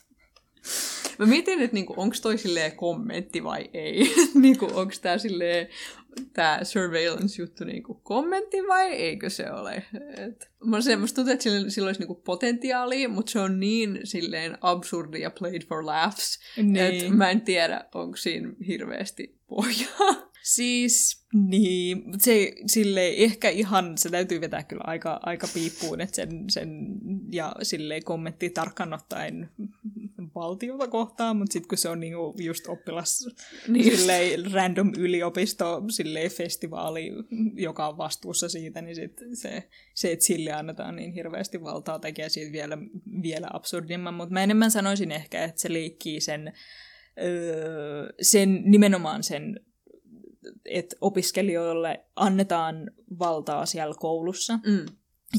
Mä mietin, että niinku, onko toi kommentti vai ei. [laughs] niinku, onko tämä tämä surveillance-juttu niinku kommentti vai eikö se ole? Et, mä semmoista tuntuu, että sillä, sillä olisi niinku potentiaalia, mutta se on niin silleen absurdi ja played for laughs, niin. että mä en tiedä, onko siinä hirveästi pohjaa. [laughs] Siis, niin, se sille ehkä ihan, se täytyy vetää kyllä aika, aika piippuun, että sen, sen ja sille kommentti tarkkaan ottaen valtiota kohtaan, mutta sitten kun se on niinku just oppilas niin silleen, random yliopisto silleen, festivaali, joka on vastuussa siitä, niin sit se, se, että sille annetaan niin hirveästi valtaa, tekee siitä vielä, vielä absurdimman, mutta mä enemmän sanoisin ehkä, että se liikkii sen, öö, sen nimenomaan sen että opiskelijoille annetaan valtaa siellä koulussa. Mm.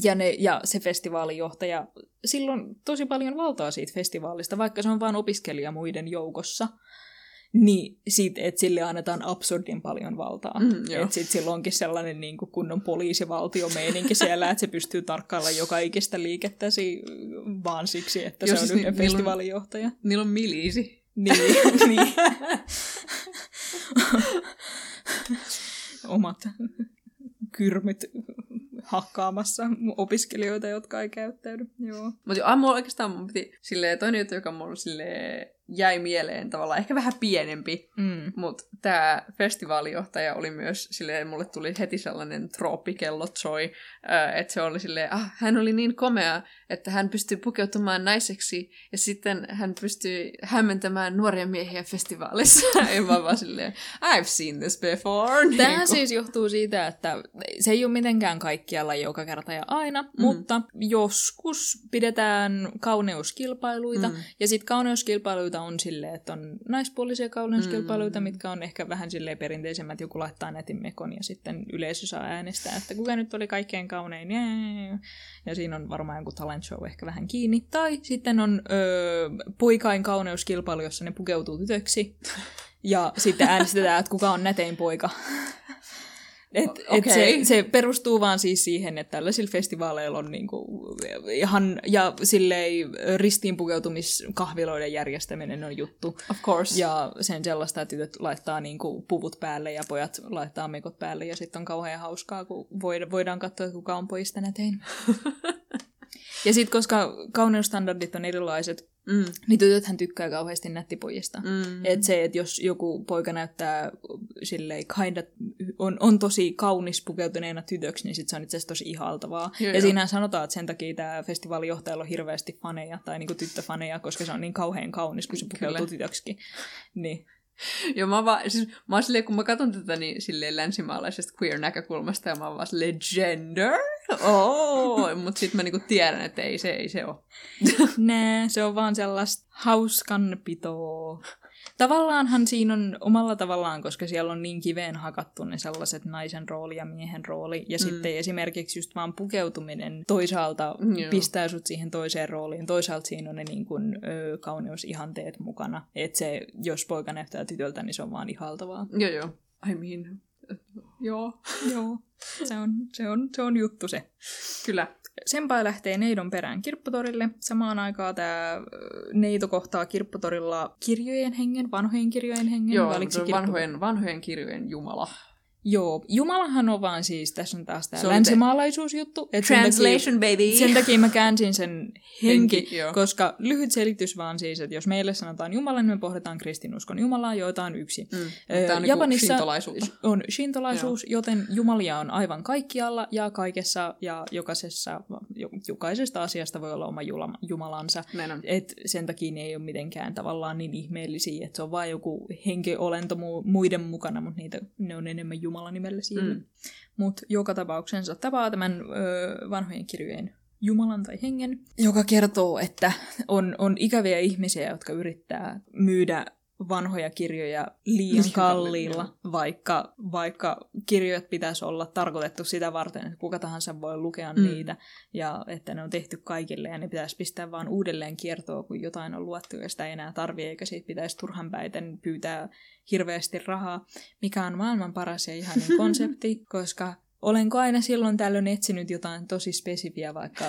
Ja, ne, ja se festivaalijohtaja, silloin tosi paljon valtaa siitä festivaalista, vaikka se on vain opiskelija muiden joukossa. Niin sit, että sille annetaan absurdin paljon valtaa. Mm, että sitten sillä onkin sellainen niin kuin kunnon poliisivaltiomeininki siellä, että se pystyy tarkkailla joka ikistä liikettäsi vaan siksi, että Jos se on siis yhden ni- festivaalijohtaja. Niillä on, niillä on miliisi. Niin, [laughs] niin. Omat kyrmyt hakkaamassa opiskelijoita, jotka ei käyttäydy. Joo. Mutta aamulla oikeastaan mun piti silleen, toinen juttu, joka mulla silleen jäi mieleen tavallaan ehkä vähän pienempi, mm. mutta tämä festivaalijohtaja oli myös silleen, mulle tuli heti sellainen trooppikello Troy, että se oli silleen, ah, hän oli niin komea, että hän pystyi pukeutumaan naiseksi ja sitten hän pystyi hämmentämään nuoria miehiä festivaalissa. [laughs] ja mä vaan silleen, I've seen this before. Tämä niin siis johtuu siitä, että se ei ole mitenkään kaikkialla joka kerta ja aina, mm. mutta joskus pidetään kauneuskilpailuita mm. ja sitten kauneuskilpailuita on silleen, että on naispuolisia kauneuskilpailuita, mm. mitkä on ehkä vähän silleen perinteisemmät, joku laittaa netin mekon ja sitten yleisö saa äänestää, että kuka nyt oli kaikkein kaunein, ja siinä on varmaan joku talent show ehkä vähän kiinni. Tai sitten on öö, poikain kauneuskilpailu, jossa ne pukeutuu tytöksi, ja sitten äänestetään, että kuka on nätein poika. Et, O- et se, se perustuu vaan siis siihen, että tällaisilla festivaaleilla on niinku ihan, ja silleen ristiinpukeutumiskahviloiden järjestäminen on juttu. Of course. Ja sen sellaista, että tytöt laittaa niinku puvut päälle ja pojat laittaa mekot päälle ja sitten on kauhean hauskaa, kun voida- voidaan katsoa, kuka on pojista nätein. [laughs] ja sitten koska kauneusstandardit on erilaiset, Mm. niin tytöthän tykkää kauheasti nättipojista. Mm. Et se, että jos joku poika näyttää silleen kinda, on, on tosi kaunis pukeutuneena tytöksi, niin sit se on itse asiassa tosi ihaltavaa. Joo, ja joo. siinä sanotaan, että sen takia tämä festivaalijohtajalla on hirveästi faneja, tai niinku tyttöfaneja, koska se on niin kauhean kaunis, kun se pukeutuu Kyllä. tytöksikin. Niin. [laughs] Joo, mä, vaan, siis, mä oon silleen, kun mä katson tätä niin silleen länsimaalaisesta queer-näkökulmasta, ja mä oon vaan silleen, gender? Oh! Mutta sitten mä niinku tiedän, että ei se, ei se ole. [laughs] Nää, se on vaan sellaista hauskanpitoa. Tavallaanhan siinä on omalla tavallaan, koska siellä on niin kiveen hakattu ne sellaiset naisen rooli ja miehen rooli. Ja mm. sitten esimerkiksi just vaan pukeutuminen toisaalta Joo. pistää sut siihen toiseen rooliin. Toisaalta siinä on ne niin kuin, ö, kauneusihanteet mukana. Että se, jos poika näyttää tytöltä, niin se on vaan ihaltavaa. Joo, joo. I mean, joo. Joo, se on, se on, se on juttu se. Kyllä. Senpai lähtee Neidon perään kirpputorille. Samaan aikaan tämä Neito kohtaa kirpputorilla kirjojen hengen, vanhojen kirjojen hengen. Joo, vai oliko se se on kirppu- vanhojen, vanhojen kirjojen jumala. Joo, Jumalahan on vaan siis, tässä on taas tämä länsimaalaisuusjuttu. et sen Translation, takia, baby! Sen takia mä käänsin sen [laughs] henki, Henki, joo. koska lyhyt selitys vaan siis, että jos meille sanotaan Jumala, niin me pohditaan kristinuskon Jumalaa, joita on yksi. Mm. Tämä on Japanissa niinku shintolaisuutta. on shintolaisuus, joten jumalia on aivan kaikkialla ja kaikessa ja jokaisessa, jo- jokaisesta asiasta voi olla oma jumalansa. Et sen takia ne ei ole mitenkään tavallaan niin ihmeellisiä, että se on vain joku henkiolento mu- muiden mukana, mutta niitä, ne on enemmän Jumalan nimellä. Mm. Mm. Mutta joka tapauksessa tapaa tämän ö, vanhojen kirjojen Jumalan tai hengen, joka kertoo, että on, on ikäviä ihmisiä, jotka yrittää myydä vanhoja kirjoja liian kalliilla, vaikka, vaikka kirjat pitäisi olla tarkoitettu sitä varten, että kuka tahansa voi lukea Mm. niitä, ja että ne on tehty kaikille, ja ne pitäisi pistää vaan uudelleen kiertoon, kun jotain on luettu, ja sitä ei enää tarvitse, eikä siitä pitäisi turhanpäiten pyytää hirveästi rahaa, mikä on maailman paras ja ihanin [laughs] konsepti, koska olenko aina silloin tällöin etsinyt jotain tosi spesifiä, vaikka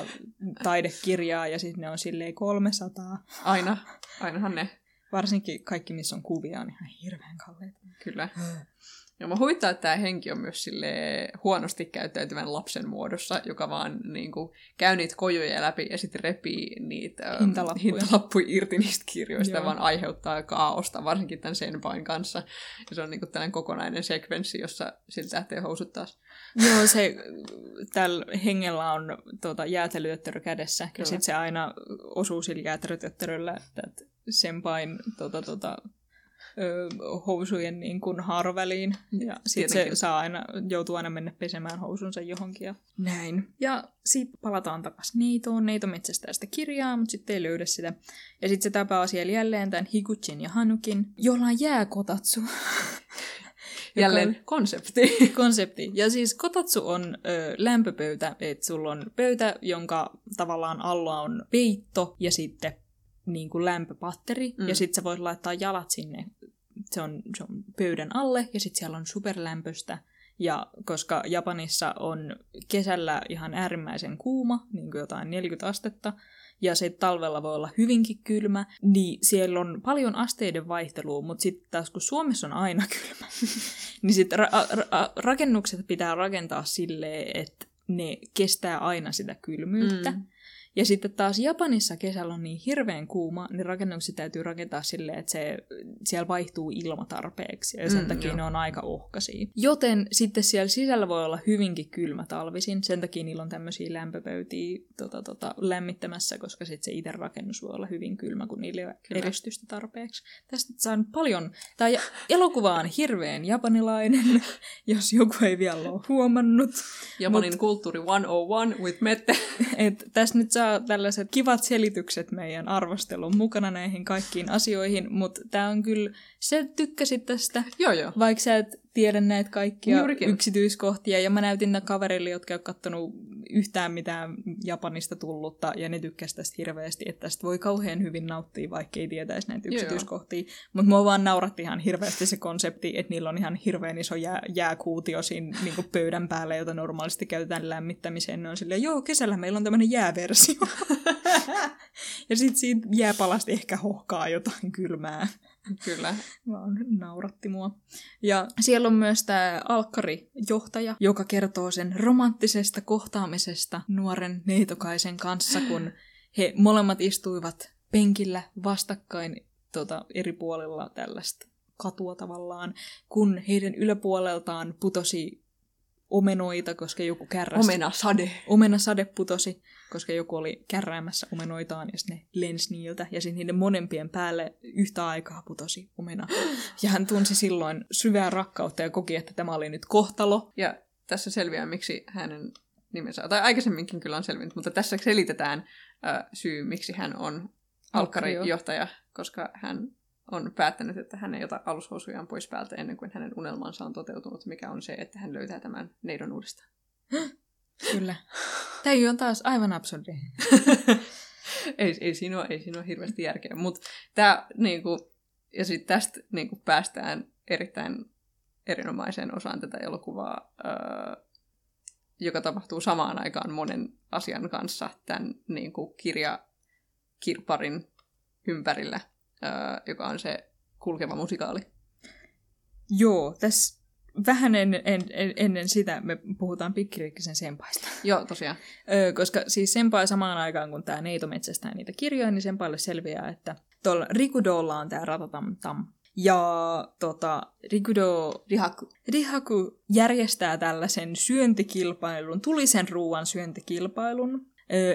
taidekirjaa, ja sitten ne on silleen 300. Aina. Ainahan ne. Varsinkin kaikki, missä on kuvia, on ihan hirveän kalleita. Kyllä. Ja mä huvittaa, että tämä henki on myös sille huonosti käyttäytyvän lapsen muodossa, joka vaan niin kuin, käy niitä kojuja läpi ja sitten repii niitä ähm, Hintalappuja. hintalappuja irti niistä kirjoista Joo. vaan aiheuttaa kaaosta, varsinkin tämän Senpain kanssa. Ja se on niin kuin, tällainen kokonainen sekvenssi, jossa siltä lähtee housut taas. Joo, se tällä hengellä on tuota, jäätelötötterö kädessä, Kyllä. ja sitten se aina osuu sillä jäätelötötteröllä että senpain tota, tota, ö, housujen niin kuin haaroväliin. Ja sitten se saa aina, joutuu aina mennä pesemään housunsa johonkin ja näin. Ja sitten palataan takaisin Neitoon. Neito metsästää sitä kirjaa, mutta sitten ei löydä sitä. Ja sitten se tapaa siellä jälleen tämän Higuchin ja Hanukin, jolla [laughs] on jääkotatsu. Jälleen konsepti. [laughs] konsepti. Ja siis kotatsu on ö, lämpöpöytä, että sulla on pöytä, jonka tavallaan alla on peitto ja sitten niin kuin lämpöpatteri. Mm. Ja sitten sä voit laittaa jalat sinne. Se on, se on pöydän alle ja sitten siellä on superlämpöstä. Ja koska Japanissa on kesällä ihan äärimmäisen kuuma, niin kuin jotain 40 astetta, ja se talvella voi olla hyvinkin kylmä, niin siellä on paljon asteiden vaihtelua, mutta sitten taas kun Suomessa on aina [laughs] kylmä, niin sitten ra- ra- rakennukset pitää rakentaa silleen, että ne kestää aina sitä kylmyyttä. Mm. Ja sitten taas Japanissa kesällä on niin hirveän kuuma, niin rakennukset täytyy rakentaa silleen, että se, siellä vaihtuu ilma tarpeeksi. Ja sen Mm, takia joo. ne on aika ohkaisia. Joten sitten siellä sisällä voi olla hyvinkin kylmä talvisin. Sen takia niillä on tämmöisiä lämpöpöytiä tota, tota, lämmittämässä, koska sitten se itse rakennus voi olla hyvin kylmä, kun niillä ei ole Kyllä. eristystä tarpeeksi. Tästä saan paljon. Tämä elokuva on hirveän japanilainen, [laughs] jos joku ei vielä ole huomannut. Japanin kulttuuri 101 with Mette. Et tässä nyt saa tällaiset kivat selitykset meidän arvostelun mukana näihin kaikkiin asioihin, mutta tämä on kyllä, sä tykkäsit tästä, joo, joo. vaikka sä et tiedä näitä kaikkia Juurikin. yksityiskohtia. Ja mä näytin ne kaverille, jotka ei ole kattonut yhtään mitään Japanista tullutta, ja ne tykkäsivät tästä hirveästi, että tästä voi kauhean hyvin nauttia, vaikka ei tietäisi näitä yksityiskohtia. Mutta mua vaan nauratti ihan hirveästi se konsepti, että niillä on ihan hirveän iso jää, jääkuutio siinä [laughs] niin pöydän päällä, jota normaalisti käytetään lämmittämiseen. Ne on silleen, joo, kesällä meillä on tämmöinen jääversio. [laughs] ja sitten siitä jääpalasti ehkä hohkaa jotain kylmää. Kyllä. [laughs] Vaan nauratti mua. Ja siellä on myös tämä Alkkari-johtaja, joka kertoo sen romanttisesta kohtaamisesta nuoren neitokaisen kanssa, kun he molemmat istuivat penkillä vastakkain tota, eri puolilla tällaista katua tavallaan, kun heidän yläpuoleltaan putosi omenoita, koska joku kärräsi. Omena sade. Omenasade putosi, koska joku oli kärräämässä omenoitaan ja sitten ne lensi niiltä. Ja sitten niiden monempien päälle yhtä aikaa putosi omena. Ja hän tunsi silloin syvää rakkautta ja koki, että tämä oli nyt kohtalo. Ja tässä selviää, miksi hänen nimensä, tai aikaisemminkin kyllä on selvinnyt, mutta tässä selitetään äh, syy, miksi hän on alkkarijohtaja, koska hän on päättänyt, että hän ei ota alushousujaan pois päältä ennen kuin hänen unelmansa on toteutunut, mikä on se, että hän löytää tämän neidon uudestaan. [gasps] Kyllä. Tämä on taas aivan absurdi. [laughs] ei, ei, siinä ole, ei siinä ole hirveästi järkeä, mutta tämä niinku, ja sitten tästä niinku, päästään erittäin erinomaiseen osaan tätä elokuvaa, öö, joka tapahtuu samaan aikaan monen asian kanssa tämän niinku, kirjakirparin ympärillä, öö, joka on se kulkeva musikaali. Joo, tässä vähän ennen, en, en, ennen sitä me puhutaan Pikkirikkisen sempaista. [laughs] Joo, tosiaan. Öö, koska siis Senpai samaan aikaan, kun tämä Neito metsästää niitä kirjoja, niin Senpaille selviää, että tuolla Rikudolla on tämä Ratatam Tam. Ja tota, Rikudo Rihaku. Rihaku järjestää tällaisen syöntikilpailun, tulisen ruoan syöntikilpailun,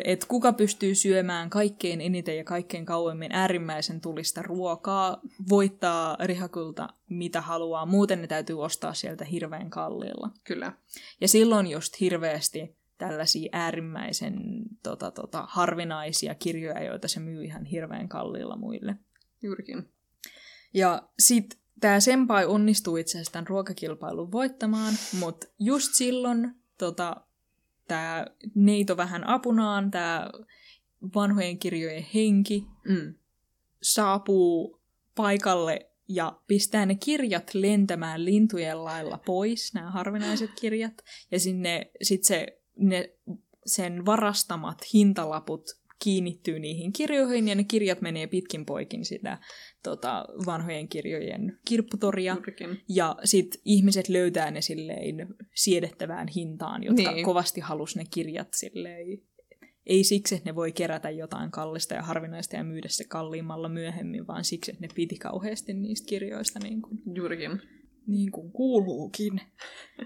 että kuka pystyy syömään kaikkein eniten ja kaikkein kauemmin äärimmäisen tulista ruokaa, voittaa Rihakulta mitä haluaa, muuten ne täytyy ostaa sieltä hirveän kalliilla. Kyllä. Ja silloin just hirveästi tällaisia äärimmäisen tota, tota, harvinaisia kirjoja, joita se myy ihan hirveän kalliilla muille. Juurikin. Ja sit tämä Senpai onnistuu itse asiassa tämän ruokakilpailun voittamaan, mutta just silloin tota, tämä neito vähän apunaan, tämä vanhojen kirjojen henki Mm. saapuu paikalle ja pistää ne kirjat lentämään lintujen lailla pois, nämä harvinaiset kirjat, ja sinne sit se, ne, sen varastamat hintalaput kiinnittyy niihin kirjoihin, ja ne kirjat menee pitkin poikin sitä tota, vanhojen kirjojen kirpputoria, Juurikin. ja sitten ihmiset löytää ne silleen siedettävään hintaan, jotka Niin. kovasti halus ne kirjat silleen. Ei siksi, että ne voi kerätä jotain kallista ja harvinaista ja myydä se kalliimmalla myöhemmin, vaan siksi, että ne piti kauheasti niistä kirjoista niin kuin, Juurikin. niin kuin kuuluukin.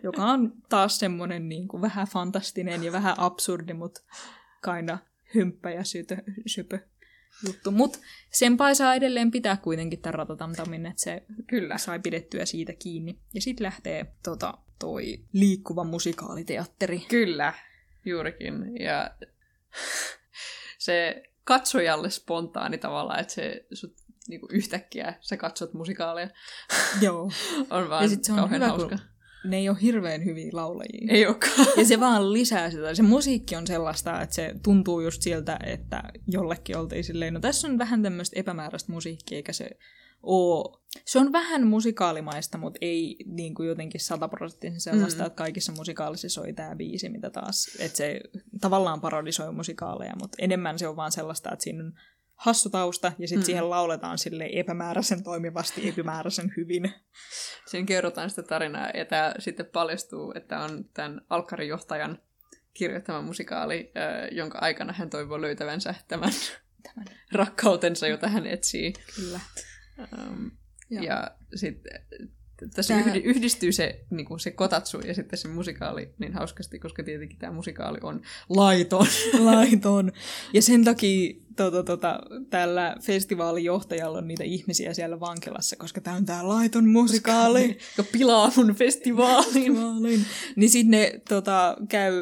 Joka on taas semmoinen niin kuin vähän fantastinen ja vähän absurdi, mutta kaina hymppä ja sytö, sypö juttu. Mutta senpai saa edelleen pitää kuitenkin tämän ratatamtamin, että se Kyllä. sai pidettyä siitä kiinni. Ja sitten lähtee tota, toi liikkuva musikaaliteatteri. Kyllä, juurikin. Ja se katsojalle spontaani tavalla, että se sut niinku yhtäkkiä sä katsot musikaalia, Joo. [laughs] on vaan Ja sit se on kauhean hyvä, hauska. kun ne ei ole hirveän hyviä laulajia. Ei olekaan. Ja se vaan lisää sitä. Se musiikki on sellaista, että se tuntuu just siltä, että jollekin oltiin silleen, no tässä on vähän tämmöistä epämääräistä musiikkia, eikä se oo. Se on vähän musikaalimaista, mutta ei niin kuin jotenkin sataprosenttisen sellaista, mm. että kaikissa musikaalisissa soi tämä biisi, mitä taas, että se tavallaan parodisoi musikaaleja, mutta enemmän se on vaan sellaista, että siinä on hassu tausta, ja sitten mm. siihen lauletaan sille epämääräisen toimivasti, epämääräisen hyvin. Siinä kerrotaan sitä tarinaa, ja tämä sitten paljastuu, että on tämän Alkkari-johtajan kirjoittama musikaali, äh, jonka aikana hän toivoo löytävänsä tämän, Tämän. rakkautensa, jota hän etsii. Kyllä. Ähm, Joo. ja sitten tässä Tää... yhdistyy se, niin kuin se kotatsu ja sitten se musikaali niin hauskasti, koska tietenkin tämä musikaali on laiton. [laughs] laiton. Ja sen takia tota, tota, tällä festivaalijohtajalla on niitä ihmisiä siellä vankilassa, koska tämä on tämä laiton musikaali. joka pilaa mun festivaalin. Festivaalin. niin sitten ne tota, käy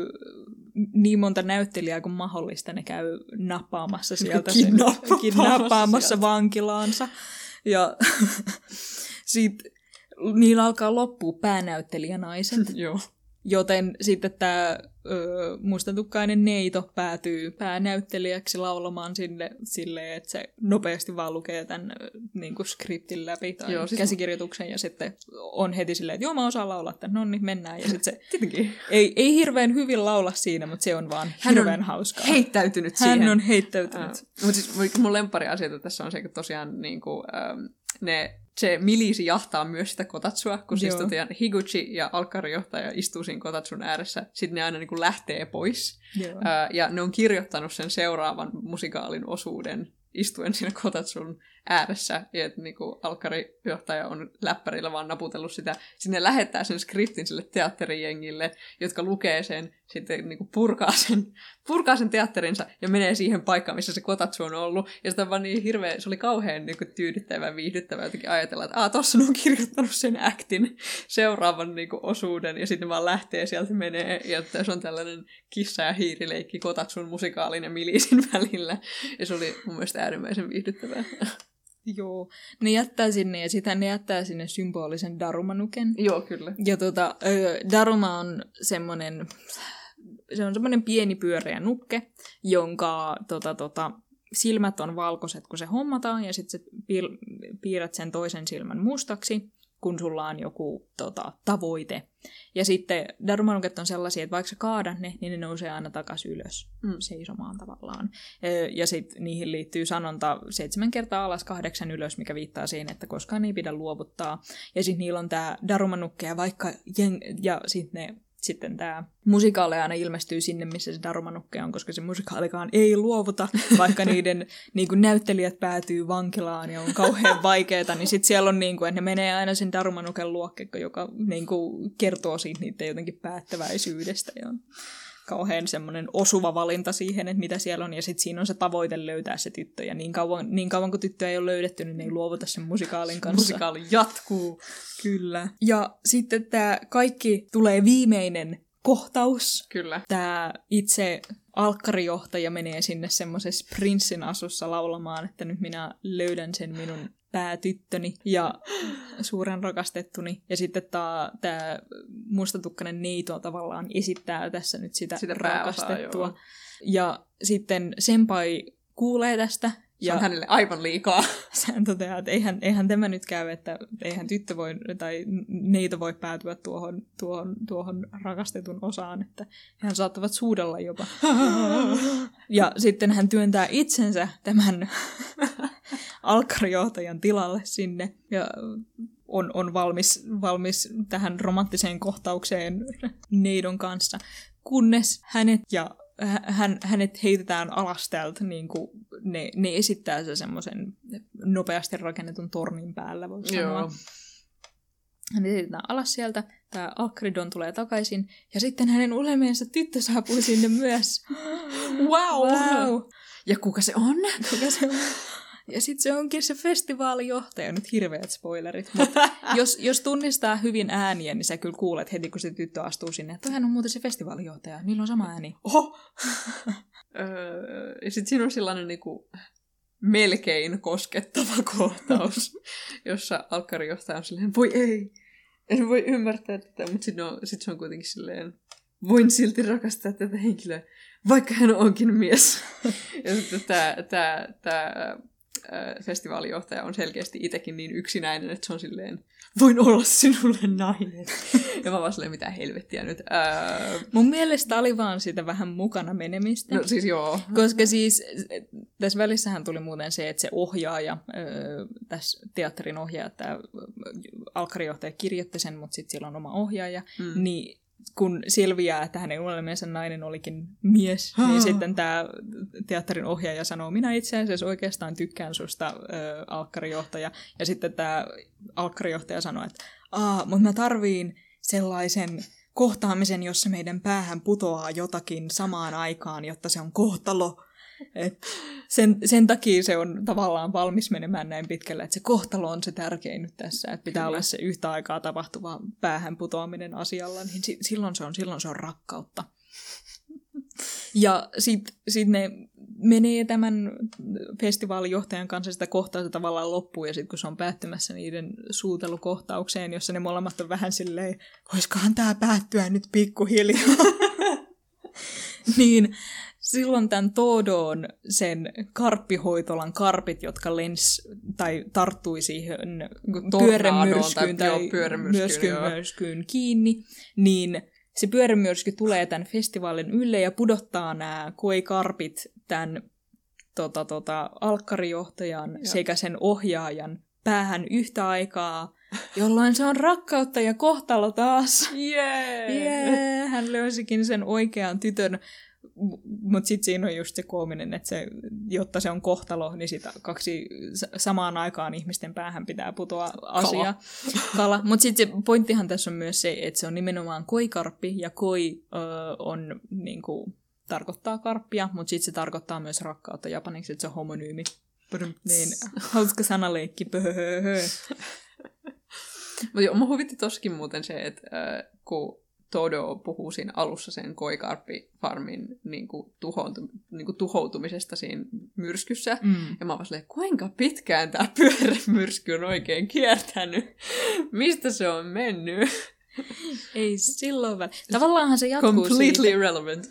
niin monta näyttelijää kuin mahdollista, ne käy nappaamassa sieltä sen- Kidnappaamassa kidnappaamassa sieltä. vankilaansa. Ja [laughs] sitten niillä alkaa loppua päänäyttelijänaiset. [laughs] Joo. Joten sitten tämä mustatukkainen neito päätyy päänäyttelijäksi laulamaan sinne silleen, että se nopeasti vaan lukee tämän niin kuin skriptin läpi tai joo, siis käsikirjoituksen ja sitten on heti silleen, että joo mä osaan laulaa tämän, no niin mennään. Ja sitten se [laughs] ei, ei hirveän hyvin laula siinä, mutta se on vaan Hän hirveän on hauskaa. heittäytynyt siihen. Hän on heittäytynyt. Uh, mutta siis mun lempari asia tässä on se, että tosiaan niin kuin, um, ne se milisi jahtaa myös sitä kotatsua, kun siis tosiaan Higuchi ja Alkari-johtaja istuu siinä kotatsun ääressä. Sitten ne aina niin kuin lähtee pois. Joo. Ää, ja ne on kirjoittanut sen seuraavan musikaalin osuuden istuen siinä kotatsun ääressä, ja että niin alkkarijohtaja on läppärillä vaan naputellut sitä. Sinne lähettää sen skriptin sille teatterijengille, jotka lukee sen, sitten niin kuin purkaa, sen, purkaa sen teatterinsa ja menee siihen paikkaan, missä se kotatsu on ollut. Ja sitä vaan niin hirveä, se oli kauhean niin kuin tyydyttävää ja viihdyttävää jotenkin ajatella, että aah, tossa on kirjoittanut sen actin seuraavan niin kuin, osuuden, ja sitten vaan lähtee sieltä menee, ja se on tällainen kissa- ja hiirileikki kotatsun musikaalinen milisin välillä. Ja se oli mun mielestä äärimmäisen viihdyttävää. Joo, ne jättää sinne ja sitten ne jättää sinne symbolisen darumanuken. Joo, kyllä. Ja tota, daruma on semmoinen, se on semmoinen pieni pyöreä nukke, jonka tota, tota, silmät on valkoiset, kun se hommataan, ja sitten piirrät sen toisen silmän mustaksi kun sulla on joku tota, tavoite. Ja sitten darumanuket on sellaisia, että vaikka sä kaadat ne, niin ne nousee aina takaisin ylös mm. seisomaan tavallaan. Ja sitten niihin liittyy sanonta seitsemän kertaa alas, kahdeksan ylös, mikä viittaa siihen, että koskaan ei pidä luovuttaa. Ja sitten niillä on tämä darumanukke, ja vaikka jeng- ja sitten ne sitten tämä musikaali aina ilmestyy sinne, missä se Darumanukke on, koska se musikaalikaan ei luovuta, [laughs] vaikka niiden niin kuin näyttelijät päätyy vankilaan ja on kauhean [laughs] vaikeaa, niin sitten siellä on niin kuin, että ne menee aina sen Darumanuken luokkekko, joka niin kuin, kertoo siitä niiden jotenkin päättäväisyydestä ja on kauhean semmoinen osuva valinta siihen, että mitä siellä on, ja sitten siinä on se tavoite löytää se tyttö, ja niin kauan, niin kauan kun tyttö ei ole löydetty, niin ne ei luovuta sen musikaalin kanssa. Musikaali jatkuu. Kyllä. Ja sitten tämä kaikki tulee viimeinen kohtaus. Kyllä. Tämä itse alkkarijohtaja menee sinne semmoisessa prinssin asussa laulamaan, että nyt minä löydän sen minun päätyttöni ja suuren rakastettuni. Ja sitten tämä mustatukkainen neito tavallaan esittää tässä nyt sitä, sitä rakastettua. Joo. Ja sitten Senpai kuulee tästä. Ja se on hänelle aivan liikaa. [laughs] Sehän toteaa, että eihän, eihän tämä nyt käy, että eihän tyttö voi, tai neito voi päätyä tuohon, tuohon, tuohon rakastetun osaan, että hän saattavat suudella jopa. [laughs] ja sitten hän työntää itsensä tämän [laughs] alkkarijohtajan tilalle sinne ja on, on valmis, valmis tähän romanttiseen kohtaukseen neidon kanssa, kunnes hänet ja hän, hänet heitetään alas täältä, niin kuin ne, ne esittää se semmoisen nopeasti rakennetun tornin päällä, voi sanoa. Hän heitetään alas sieltä, tämä Akridon tulee takaisin, ja sitten hänen ulemeensa tyttö saapuu sinne myös. [gasps] wow! wow. Ja kuka se on? Kuka se on? [laughs] Ja sitten se onkin se festivaalijohtaja, nyt hirveät spoilerit. Mutta [laughs] jos, jos tunnistaa hyvin ääniä, niin sä kyllä kuulet heti, kun se tyttö astuu sinne, että hän on muuten se festivaalijohtaja. Niillä on sama ääni. Oho! [laughs] ja sitten siinä on sellainen niinku, melkein koskettava [laughs] kohtaus, jossa alkkarijohtaja on silleen, voi ei, en voi ymmärtää tätä, mutta sitten sit se on kuitenkin silleen, voin silti rakastaa tätä henkilöä, vaikka hän onkin mies. ja sitten tämä, tämä, tämä festivaalijohtaja on selkeästi itsekin niin yksinäinen, että se on silleen, voin olla sinulle nainen. [laughs] ja mä vaan silleen, mitä helvettiä nyt. Ää... Mun mielestä oli vaan sitä vähän mukana menemistä. No siis joo. Koska siis tässä välissähän tuli muuten se, että se ohjaaja, tässä teatterin ohjaaja, tämä alkkarijohtaja kirjoitti sen, mutta sitten siellä on oma ohjaaja, mm. niin kun selviää, että hänen unelmiensa nainen olikin mies, ha. niin sitten tämä teatterin ohjaaja sanoo, minä itse asiassa oikeastaan tykkään susta, äh, alkkarijohtaja. Ja sitten tämä alkkarijohtaja sanoo, että Aa, mutta mä tarviin sellaisen kohtaamisen, jossa meidän päähän putoaa jotakin samaan aikaan, jotta se on kohtalo. Et sen, sen takia se on tavallaan valmis menemään näin pitkälle, että se kohtalo on se tärkein nyt tässä, että pitää Kyllä. olla se yhtä aikaa tapahtuva päähän putoaminen asialla, niin si- silloin, se on, silloin se on rakkautta. Ja sitten sit ne menee tämän festivaalijohtajan kanssa sitä kohtaa se tavallaan loppuu, ja sitten kun se on päättymässä niiden suutelukohtaukseen, jossa ne molemmat on vähän silleen, voisikohan tämä päättyä nyt pikkuhiljaa, [laughs] niin silloin tämän Todon sen karppihoitolan karpit, jotka lens tai tarttui siihen pyörämyrskyyn tai, tai pyörämyrskyyn myrskyyn kiinni, niin se pyörämyrsky tulee tämän festivaalin ylle ja pudottaa nämä koikarpit tämän tota, tota, alkkarijohtajan Joo. sekä sen ohjaajan päähän yhtä aikaa, jolloin se on rakkautta ja kohtalo taas. [laughs] Yeah. Yeah. Hän löysikin sen oikean tytön mutta sitten siinä on just se koominen, että se, jotta se on kohtalo, niin sitä kaksi samaan aikaan ihmisten päähän pitää putoa asia. Kala. Kala. Mutta sitten se pointtihan tässä on myös se, että se on nimenomaan koikarppi, ja koi ö, on niinku, tarkoittaa karppia, mutta sitten se tarkoittaa myös rakkautta japaniksi, että se on homonyymi. Niin, hauska sanaleikki. Mutta joo, mä huvitti toskin muuten se, että äh, kun Todo puhuu siinä alussa sen koikarppifarmin niin kuin, tuhoutu, niin kuin, tuhoutumisesta siinä myrskyssä. Mm. Ja mä vaan kuinka pitkään tämä pyörämyrsky on oikein kiertänyt? Mistä se on mennyt? Ei silloin väl. Tavallaanhan se jatkuu Completely siitä. irrelevant.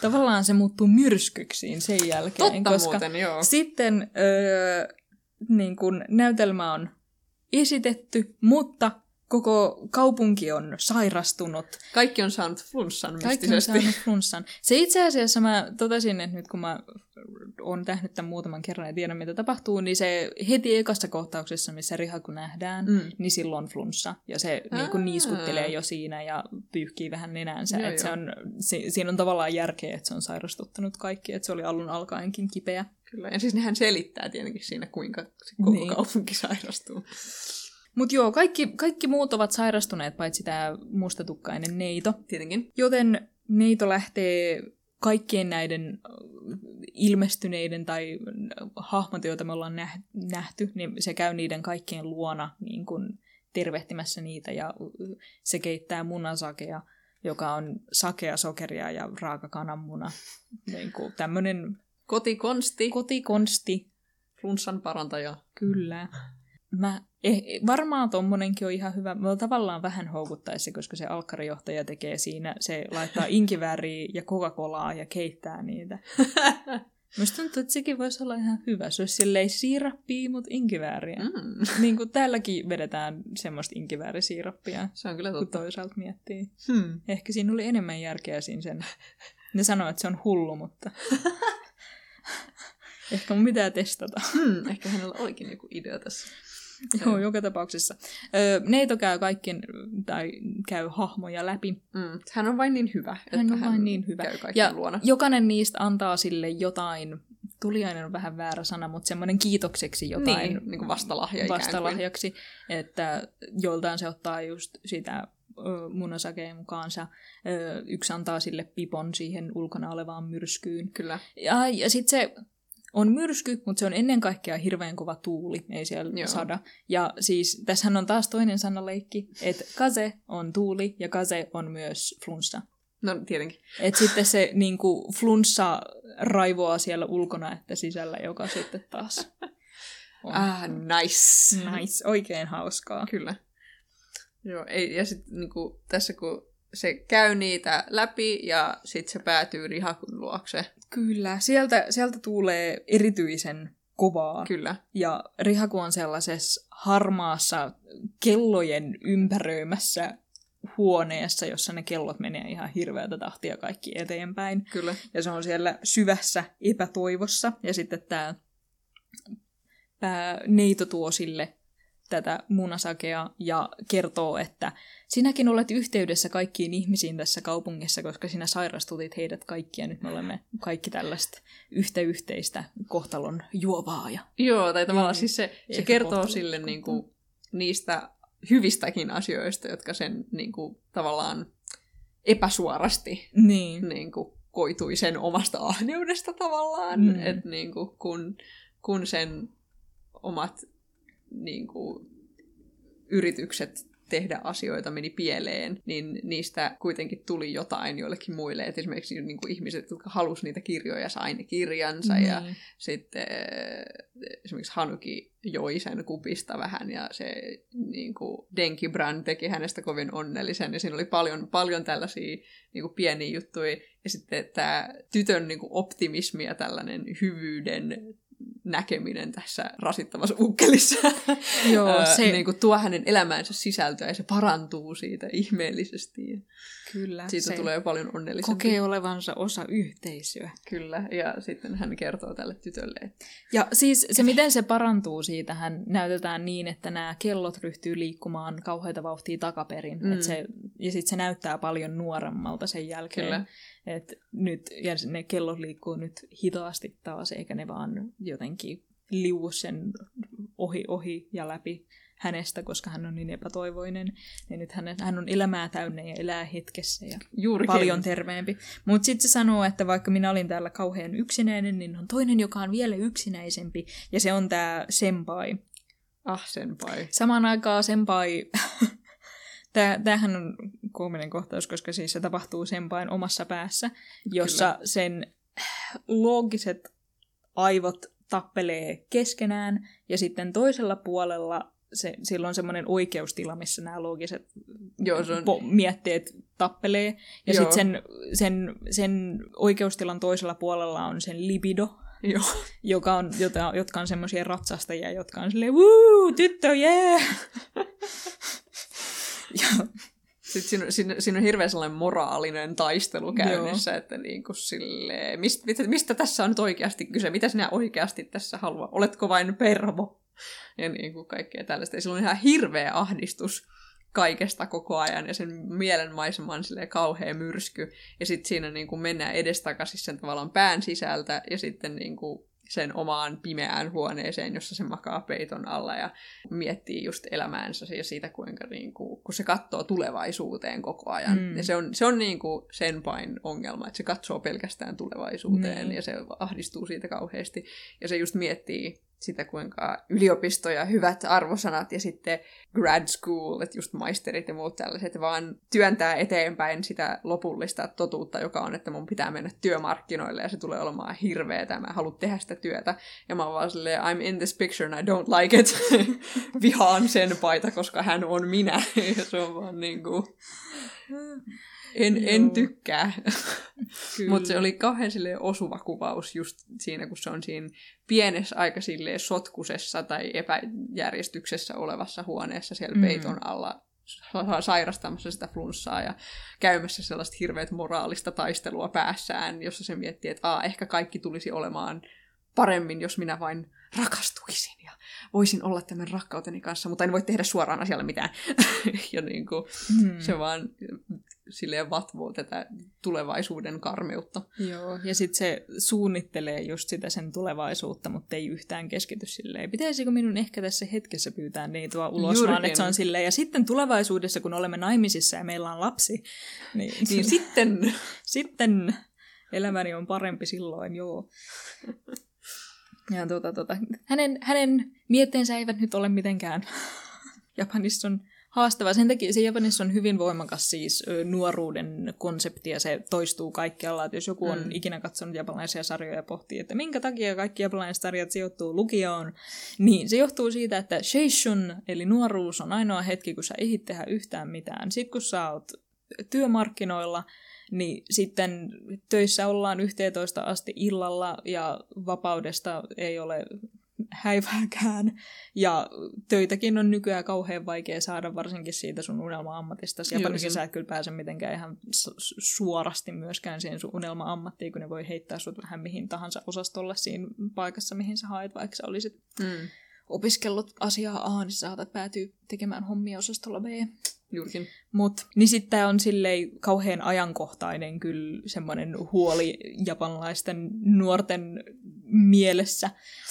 Tavallaan se muuttuu myrskyksiin sen jälkeen. Totta koska muuten, joo. Sitten öö, niin kun näytelmä on esitetty, mutta koko kaupunki on sairastunut. Kaikki on saanut flunssan Kaikki on saanut flunssan. Se itse asiassa mä totesin, että nyt kun mä oon nähnyt tämän muutaman kerran ja tiedän, mitä tapahtuu, niin se heti ekassa kohtauksessa, missä Rihaku nähdään, mm. niin silloin on flunssa. Ja se niin kuin niiskuttelee jo siinä ja pyyhkii vähän nenänsä. Joo, se on, si, siinä on tavallaan järkeä, että se on sairastuttanut kaikki, että se oli alun alkaenkin kipeä. Kyllä, ja siis nehän selittää tietenkin siinä, kuinka se koko niin. kaupunki sairastuu. Mutta joo, kaikki, kaikki muut ovat sairastuneet, paitsi tämä mustatukkainen neito. Tietenkin. Joten neito lähtee kaikkien näiden ilmestyneiden tai hahmot, joita me ollaan nähty, niin se käy niiden kaikkien luona niin kun tervehtimässä niitä ja se keittää munasakea, joka on sakea, sokeria ja raaka kananmuna. [laughs] Niin kuin tämmönen kotikonsti. Kotikonsti. Flunssan parantaja. Kyllä. Mä Eh, varmaan tommonenkin on ihan hyvä. Mä tavallaan vähän houkuttaisi, koska se alkkarijohtaja tekee siinä, se laittaa inkivääriä ja Coca-Colaa ja keittää niitä. [laughs] Minusta tuntuu, että sekin voisi olla ihan hyvä. Se olisi silleen siirappia, mutta inkivääriä. Mm. [laughs] Niin kuin täälläkin vedetään semmoista inkiväärisiirappia. Se on kyllä totta. Kun toisaalta miettii. Hmm. Ehkä siinä oli enemmän järkeä siinä sen. [laughs] Ne sanoo, että se on hullu, mutta... Ehkä mun pitää testata. Hmm, ehkä hänellä olikin joku idea tässä. Joo, joka tapauksessa. Öö, Neito käy kaikkien, tai käy hahmoja läpi. Mm. Hän on vain niin hyvä, että hän on hän vain niin hyvä. käy ja luona. jokainen niistä antaa sille jotain, tuliainen on vähän väärä sana, mutta semmoinen kiitokseksi jotain. Niin, niin kuin vastalahja Vastalahjaksi, että joltain se ottaa just sitä munasakeen mukaansa. Yksi antaa sille pipon siihen ulkona olevaan myrskyyn. Kyllä. Ja, ja sitten se on myrsky, mutta se on ennen kaikkea hirveän kova tuuli, ei siellä Joo. sada. Ja siis tässähän on taas toinen sanaleikki, että kase on tuuli ja kase on myös flunssa. No tietenkin. Et sitten se niinku, flunssa raivoaa siellä ulkona että sisällä, joka sitten taas on. Ah, nice. Nice, oikein hauskaa. Kyllä. Joo, ei, ja sitten niinku, tässä kun se käy niitä läpi ja sitten se päätyy Rihakun luokse. Kyllä, sieltä, sieltä tulee erityisen kovaa. Kyllä. Ja Rihaku on sellaisessa harmaassa kellojen ympäröimässä huoneessa, jossa ne kellot menee ihan hirveätä tahtia kaikki eteenpäin. Kyllä. Ja se on siellä syvässä epätoivossa. Ja sitten tämä neito tuo sille tätä munasakea ja kertoo, että sinäkin olet yhteydessä kaikkiin ihmisiin tässä kaupungissa, koska sinä sairastutit heidät kaikki ja nyt me olemme kaikki tällaista yhtä yhteistä kohtalon juovaa. Ja... Joo, tai tavallaan mm, siis se, se kertoo sille niin kuin, niistä hyvistäkin asioista, jotka sen niin kuin, tavallaan epäsuorasti niin. Niin kuin, koitui sen omasta ahneudesta tavallaan, mm. että niin kuin, kun, kun sen omat niin kuin, yritykset tehdä asioita meni pieleen, niin niistä kuitenkin tuli jotain joillekin muille. Et esimerkiksi niin kuin ihmiset, jotka halusivat niitä kirjoja, sai ne kirjansa mm. ja sitten esimerkiksi Hanuki joi sen kupista vähän ja se niin kuin Denki Brand teki hänestä kovin onnellisen ja siinä oli paljon, paljon tällaisia niin kuin pieniä juttuja ja sitten tämä tytön niin kuin optimismi ja tällainen hyvyyden näkeminen tässä rasittavassa ukkelissa [laughs] Joo, se... niin kuin tuo hänen elämäänsä sisältöä ja se parantuu siitä ihmeellisesti. Kyllä. Siitä se tulee paljon onnellisempi. Kokee olevansa osa yhteisöä. Kyllä, ja sitten hän kertoo tälle tytölle. Että... Ja siis se, miten se parantuu siitä, hän näytetään niin, että nämä kellot ryhtyy liikkumaan kauheita vauhtia takaperin. Mm. Et se, ja sitten se näyttää paljon nuoremmalta sen jälkeen. Kyllä. Et nyt, ja ne kellot liikkuu nyt hitaasti taas, eikä ne vaan jotenkin liu sen ohi, ohi ja läpi hänestä, koska hän on niin epätoivoinen. Ja nyt hän, hän on elämää täynnä ja elää hetkessä ja Juurikin. paljon terveempi. Mutta sitten se sanoo, että vaikka minä olin täällä kauhean yksinäinen, niin on toinen, joka on vielä yksinäisempi. Ja se on tämä senpai. Ah, senpai. Samaan aikaan senpai... [laughs] Tämähän on koominen kohtaus, koska siis se tapahtuu senpain omassa päässä, jossa Kyllä. sen loogiset aivot tappelee keskenään, ja sitten toisella puolella se, silloin semmoinen oikeustila, missä nämä loogiset Joo, se on... po- mietteet tappelee. Ja sitten sen, sen, sen oikeustilan toisella puolella on sen libido, Joo. Joka on, jota, jotka on semmoisia ratsastajia, jotka on silleen, wuu, tyttö, yeah! [laughs] ja [laughs] sitten siinä, siinä, siinä on hirveän sellainen moraalinen taistelu käynnissä, Joo. että niin kuin silleen, mistä, mistä tässä on nyt oikeasti kyse, mitä sinä oikeasti tässä haluaa, oletko vain pervo? Ja niin kuin kaikkea tällaista. Ja sillä on ihan hirveä ahdistus kaikesta koko ajan ja sen mielenmaisema on silleen kauhea myrsky. Ja sitten siinä niin kuin mennään edestakaisin sen tavallaan pään sisältä ja sitten niin kuin sen omaan pimeään huoneeseen, jossa se makaa peiton alla ja miettii just elämäänsä ja siitä, kuinka niin kuin, kun se katsoo tulevaisuuteen koko ajan. Mm. Ja se on, se on niin kuin sen pain ongelma, että se katsoo pelkästään tulevaisuuteen mm. ja se ahdistuu siitä kauheasti. Ja se just miettii sitä, kuinka yliopisto ja hyvät arvosanat ja sitten grad school, että just maisterit ja muut tällaiset, vaan työntää eteenpäin sitä lopullista totuutta, joka on, että mun pitää mennä työmarkkinoille ja se tulee olemaan hirveetä, mä haluan tehdä sitä työtä. Ja mä oon vaan silleen, I'm in this picture and I don't like it. [laughs] Vihaan sen paita, koska hän on minä. [laughs] ja se on vaan niinku... En, en tykkää. Mutta se oli kauhean osuva kuvaus just siinä, kun se on siinä pienessä aika sotkusessa tai epäjärjestyksessä olevassa huoneessa siellä mm. peiton alla sairastamassa sitä flunssaa ja käymässä sellaista hirveät moraalista taistelua päässään, jossa se miettii, että Aa, ehkä kaikki tulisi olemaan paremmin, jos minä vain rakastuisin ja voisin olla tämän rakkauteni kanssa, mutta en voi tehdä suoraan asialle mitään. [laughs] ja niin kuin, hmm. se vaan silleen vatvoo tätä tulevaisuuden karmeutta. Joo, ja sitten se suunnittelee just sitä sen tulevaisuutta, mutta ei yhtään keskity silleen. Pitäisikö minun ehkä tässä hetkessä pyytää tuo ulos, Jurgen. vaan että se on silleen. Ja sitten tulevaisuudessa, kun olemme naimisissa ja meillä on lapsi, niin, [laughs] niin sitten... [laughs] sitten elämäni on parempi silloin, joo. Ja tuota, tuota, hänen, hänen mietteensä eivät nyt ole mitenkään [laughs] Japanissa on haastava. Sen takia se Japanissa on hyvin voimakas siis nuoruuden konsepti ja se toistuu kaikkialla. Että jos joku on mm. ikinä katsonut japanilaisia sarjoja ja pohtii, että minkä takia kaikki japanilaiset sarjat sijoittuu lukioon, niin se johtuu siitä, että sheishun, eli nuoruus, on ainoa hetki, kun sä ehdit tehdä yhtään mitään. Sitten kun sä oot työmarkkinoilla, niin sitten töissä ollaan 11 asti illalla ja vapaudesta ei ole häivääkään. Ja töitäkin on nykyään kauhean vaikea saada, varsinkin siitä sun unelma-ammatista. Japanissa sä et kyllä pääse mitenkään ihan suorasti myöskään siihen sun unelma-ammattiin, kun ne voi heittää sut vähän mihin tahansa osastolla siinä paikassa, mihin sä haet, vaikka sä olisit mm. Opiskellut asiaa A, niin saatat päätyä tekemään hommia osastolla B. Juurikin. Mut, niin sitten on silleen kauhean ajankohtainen kyllä semmoinen huoli japanlaisten nuorten mielessä.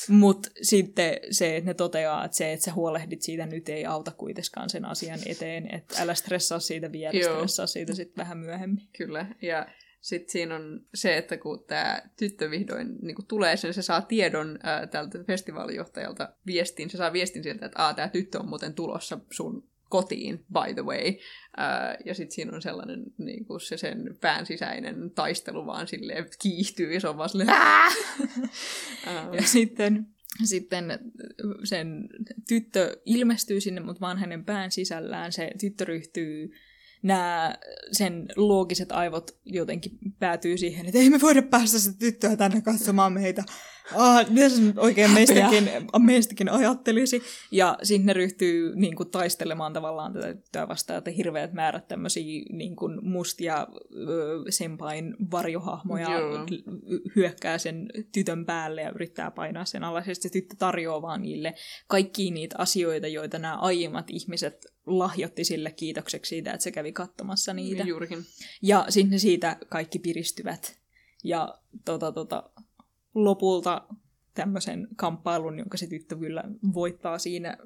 Mutta sitten se, että ne toteaa, että se, että sä huolehdit siitä nyt ei auta kuitenkaan sen asian eteen. Että älä stressaa siitä vielä, stressaa siitä sitten vähän myöhemmin. Kyllä, ja sitten siinä on se, että kun tämä tyttö vihdoin niin kun tulee sen, se saa tiedon ää, tältä festivaalijohtajalta viestin, se saa viestin sieltä, että tämä tyttö on muuten tulossa sun kotiin, by the way. Ää, ja sitten siinä on sellainen niin kuin se sen pään sisäinen taistelu vaan silleen kiihtyy ja se on vaan silleen [laughs] ja sitten sitten sen tyttö ilmestyy sinne, mutta vaan hänen pään sisällään se tyttö ryhtyy nämä sen loogiset aivot jotenkin päätyy siihen, että ei me voida päästä sitä tyttöä tänne katsomaan meitä. Ah, mitä se oikein meistäkin, meistäkin ajattelisi? Ja sitten ne ryhtyy niin kuin, taistelemaan tavallaan tätä tyttöä vastaan, että hirveät määrät tämmöisiä niin kuin, mustia ö, sempain varjohahmoja Joo. hyökkää sen tytön päälle ja yrittää painaa sen alas. Ja se tyttö tarjoaa vaan niille kaikki niitä asioita, joita nämä aiemmat ihmiset lahjotti sille kiitokseksi siitä, että se kävi katsomassa niitä. Juurikin. Ja sitten siitä kaikki piristyvät. Ja tota, tota, lopulta tämmöisen kamppailun, jonka se tyttö kyllä voittaa siinä.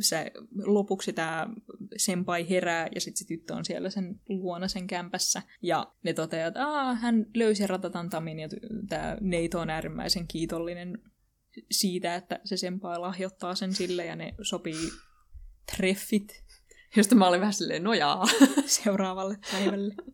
Se, lopuksi tämä senpai herää ja sitten se tyttö on siellä sen luona sen kämpässä. Ja ne toteaa, että Aa, hän löysi ratatantamin ja tämä Neito on äärimmäisen kiitollinen siitä, että se senpai lahjoittaa sen sille ja ne sopii treffit josta mä olin vähän silleen nojaa. [laughs] Seuraavalle päivälle. [laughs]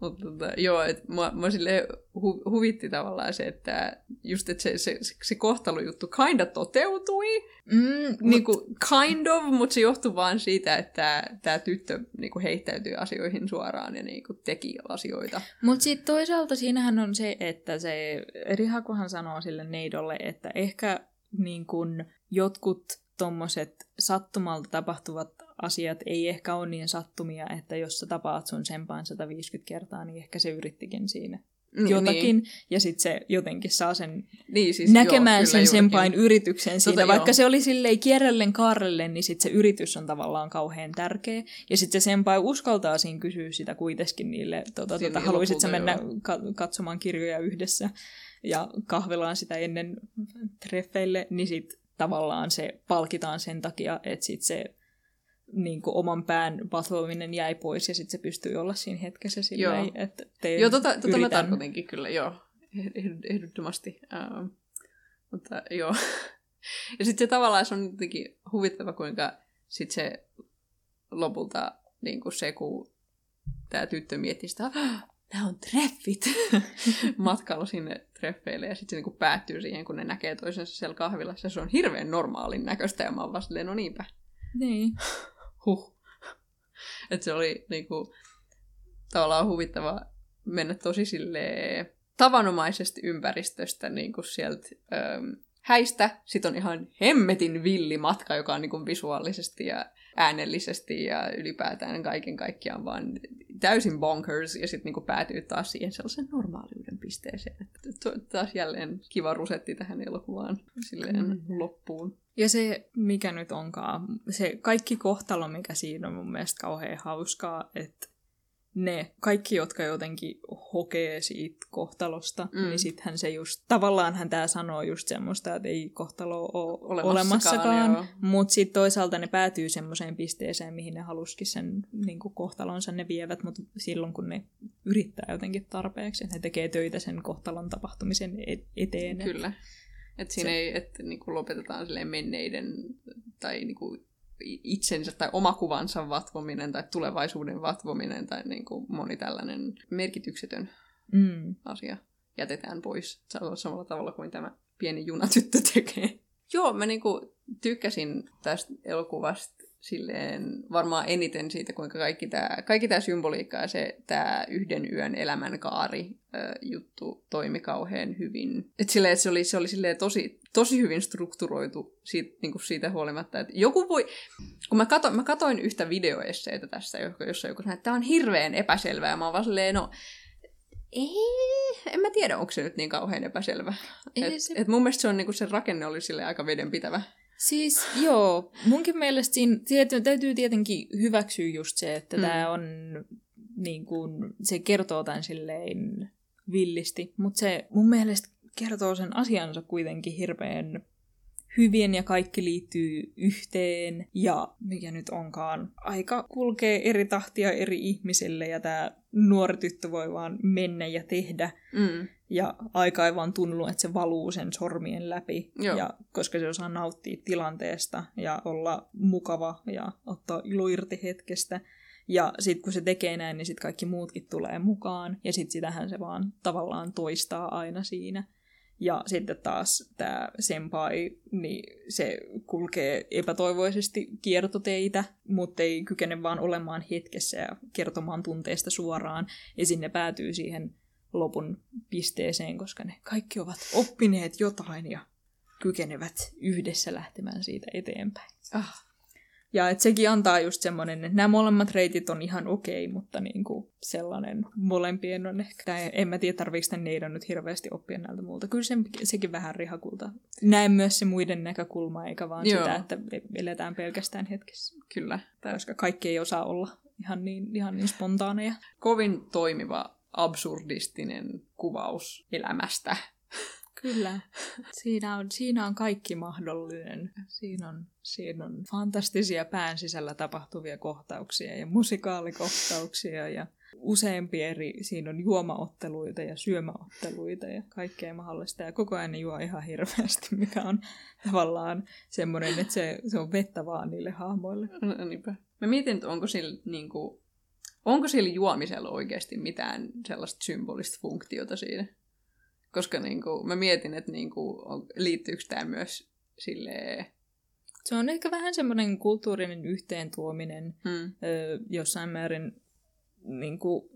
Mutta tota, joo, että mua, mua sille hu, huvitti tavallaan se, että just että se, se, se, se kohtalojuttu kinda toteutui. Mm, niin kuin, kind of, mutta se johtui vaan siitä, että tämä tyttö niin kuin heittäytyi asioihin suoraan ja niin kuin, teki asioita. Mutta sitten toisaalta siinähän on se, että se Rihakohan sanoo sille neidolle, että ehkä niin kuin, jotkut tommoset sattumalta tapahtuvat asiat ei ehkä ole niin sattumia, että jos sä tapaat sun sempaan 150 kertaa, niin ehkä se yrittikin siinä niin, jotakin, niin. ja sitten se jotenkin saa sen niin, siis, näkemään joo, sen sempain yrityksen siinä. Tota, Vaikka joo. se oli silleen kierrellen kaarellen, niin sitten se yritys on tavallaan kauhean tärkeä. Ja sitten se sempai uskaltaa siinä kysyä sitä kuitenkin niille, tota, tota, haluaisit sä mennä ka- katsomaan kirjoja yhdessä ja kahvelaan sitä ennen treffeille, niin sitten tavallaan se palkitaan sen takia, että sitten se niin kuin oman pään vatvoaminen jäi pois ja sitten se pystyy olla siinä hetkessä silleen, joo. että teen, Joo, tota, tota mä tarkoitinkin kyllä, joo, ehdottomasti. Uh, mutta joo. [laughs] ja sitten se tavallaan se on jotenkin huvittava, kuinka sitten se lopulta niin kuin se, kun tämä tyttö miettii sitä, nämä on treffit [laughs] matkalla sinne treffeille ja sitten se niinku päättyy siihen, kun ne näkee toisensa siellä kahvilassa. Se on hirveän normaalin näköistä ja mä oon vaan silleen, no niinpä. Niin [laughs] huh. [laughs] Että se oli niinku, tavallaan huvittava mennä tosi silleen tavanomaisesta ympäristöstä niinku sieltä häistä. Sitten on ihan hemmetin villi matka, joka on niinku visuaalisesti ja äänellisesti ja ylipäätään kaiken kaikkiaan vaan täysin bonkers ja sitten niinku päätyy taas siihen sellaisen normaaliuden pisteeseen. Että taas jälleen kiva rusetti tähän elokuvaan silleen mm. loppuun. Ja se, mikä nyt onkaan, se kaikki kohtalo, mikä siinä on mun mielestä kauhean hauskaa, että ne kaikki, jotka jotenkin hokee siitä kohtalosta, mm. niin sittenhän se just, tavallaanhan tämä sanoo just semmoista, että ei kohtalo ole olemassakaan, olemassakaan mutta sitten toisaalta ne päätyy semmoiseen pisteeseen, mihin ne haluskin sen niin kohtalonsa, ne vievät, mutta silloin kun ne yrittää jotenkin tarpeeksi, että ne tekee töitä sen kohtalon tapahtumisen eteen. Kyllä. Että siinä se... ei, että niinku lopetetaan menneiden tai niinku itsensä tai omakuvansa vatvominen tai tulevaisuuden vatvominen tai niinku moni tällainen merkityksetön mm. asia jätetään pois samalla tavalla kuin tämä pieni junatyttö tekee. Joo, mä niinku tykkäsin tästä elokuvasta silleen varmaan eniten siitä, kuinka kaikki tämä kaikki tää symboliikka ja se tämä yhden yön elämänkaari ö, juttu toimi kauhean hyvin. Et silleen, et se oli, se oli silleen tosi, tosi hyvin strukturoitu siitä, niinku siitä huolimatta, että joku voi... Kun mä katoin, mä katoin yhtä videoesseitä tässä, jossa joku sanoi, että tämä on hirveän epäselvää, ja mä oon vaan silleen, no ei, en mä tiedä, onko se nyt niin kauhean epäselvä. Et, se... et mun mielestä se, on, niin se rakenne oli sille aika vedenpitävä. Siis joo, munkin mielestä siinä tiety, täytyy tietenkin hyväksyä just se, että mm. tämä on niin kuin, se kertoo tämän silleen villisti, mutta se mun mielestä kertoo sen asiansa kuitenkin hirveän hyvin ja kaikki liittyy yhteen ja mikä nyt onkaan, aika kulkee eri tahtia eri ihmisille ja tämä nuori tyttö voi vaan mennä ja tehdä. Mm. Ja aika ei vaan tunnu, että se valuu sen sormien läpi. Joo. Ja koska se osaa nauttia tilanteesta ja olla mukava ja ottaa ilo irti hetkestä. Ja sitten kun se tekee näin, niin sitten kaikki muutkin tulee mukaan. Ja sitten sitähän se vaan tavallaan toistaa aina siinä. Ja sitten taas tämä senpai, niin se kulkee epätoivoisesti kiertoteitä, mutta ei kykene vaan olemaan hetkessä ja kertomaan tunteista suoraan. Ja sinne päätyy siihen lopun pisteeseen, koska ne kaikki ovat oppineet jotain ja kykenevät yhdessä lähtemään siitä eteenpäin. Ah, Ja et sekin antaa just semmoinen, että nämä molemmat reitit on ihan okei, mutta niinku sellainen molempien on ehkä, tai en mä tiedä tarviiko tämän neidon nyt hirveästi oppia näiltä muulta. Kyllä se, sekin vähän rihakulta. Näen myös se muiden näkökulma, eikä vaan Joo. sitä, että eletään pelkästään hetkessä. kyllä. Koska kaikki ei osaa olla ihan niin, ihan niin spontaaneja. kovin toimiva absurdistinen kuvaus elämästä. Kyllä. Siinä on, siinä on kaikki mahdollinen. Siinä on, siinä on fantastisia pään sisällä tapahtuvia kohtauksia ja musikaalikohtauksia ja useampi eri, siinä on juomaotteluita ja syömäotteluita ja kaikkea mahdollista. Ja koko ajan juo ihan hirveästi, mikä on tavallaan semmoinen, että se, se on vettä vaan niille hahmoille. No, niinpä. Mä mietin, että onko sillä, niin kuin, onko sillä juomisella oikeasti mitään sellaista symbolista funktiota siinä. Koska niin kuin, mä mietin, että niin kuin, on, liittyykö tämä myös silleen... Se on ehkä vähän semmoinen kulttuurinen yhteentuominen, Hmm. ö, jossain määrin niin kuin,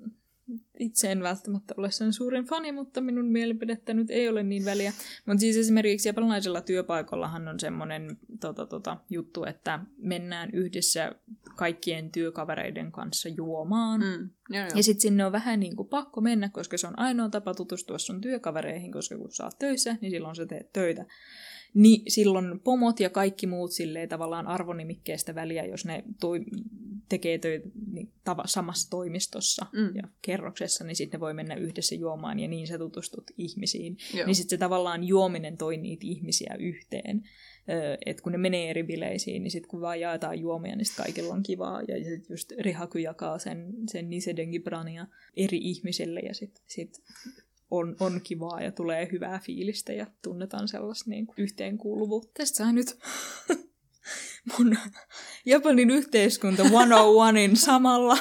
itse en välttämättä ole sen suurin fani, mutta minun mielipidettä nyt ei ole niin väliä. Mutta siis esimerkiksi japanilaisella työpaikallahan on semmoinen tota, tota, juttu, että mennään yhdessä kaikkien työkavereiden kanssa juomaan. Mm. Joo, joo. Ja sitten sinne on vähän niin kuin pakko mennä, koska se on ainoa tapa tutustua sun työkavereihin, koska kun sä oot töissä, niin silloin sä teet töitä. Niin silloin pomot ja kaikki muut silleen tavallaan arvonimikkeestä väliä, jos ne toi, tekee töitä niin tava, samassa toimistossa Mm. ja kerroksessa, niin sitten ne voi mennä yhdessä juomaan ja niin sä tutustut ihmisiin. Joo. Niin sitten se tavallaan juominen toi niitä ihmisiä yhteen. Että kun ne menee eri bileisiin, niin sitten kun vaan jaetaan juomia, niin sit kaikilla on kivaa. Ja sitten just Rihaku jakaa sen, sen Nisedengi Brania eri ihmisille ja sitten sit on, on kivaa ja tulee hyvää fiilistä ja tunnetaan sellaista niin kuin yhteenkuuluvuutta. Tästä saa nyt mun Japanin yhteiskunta 101in samalla.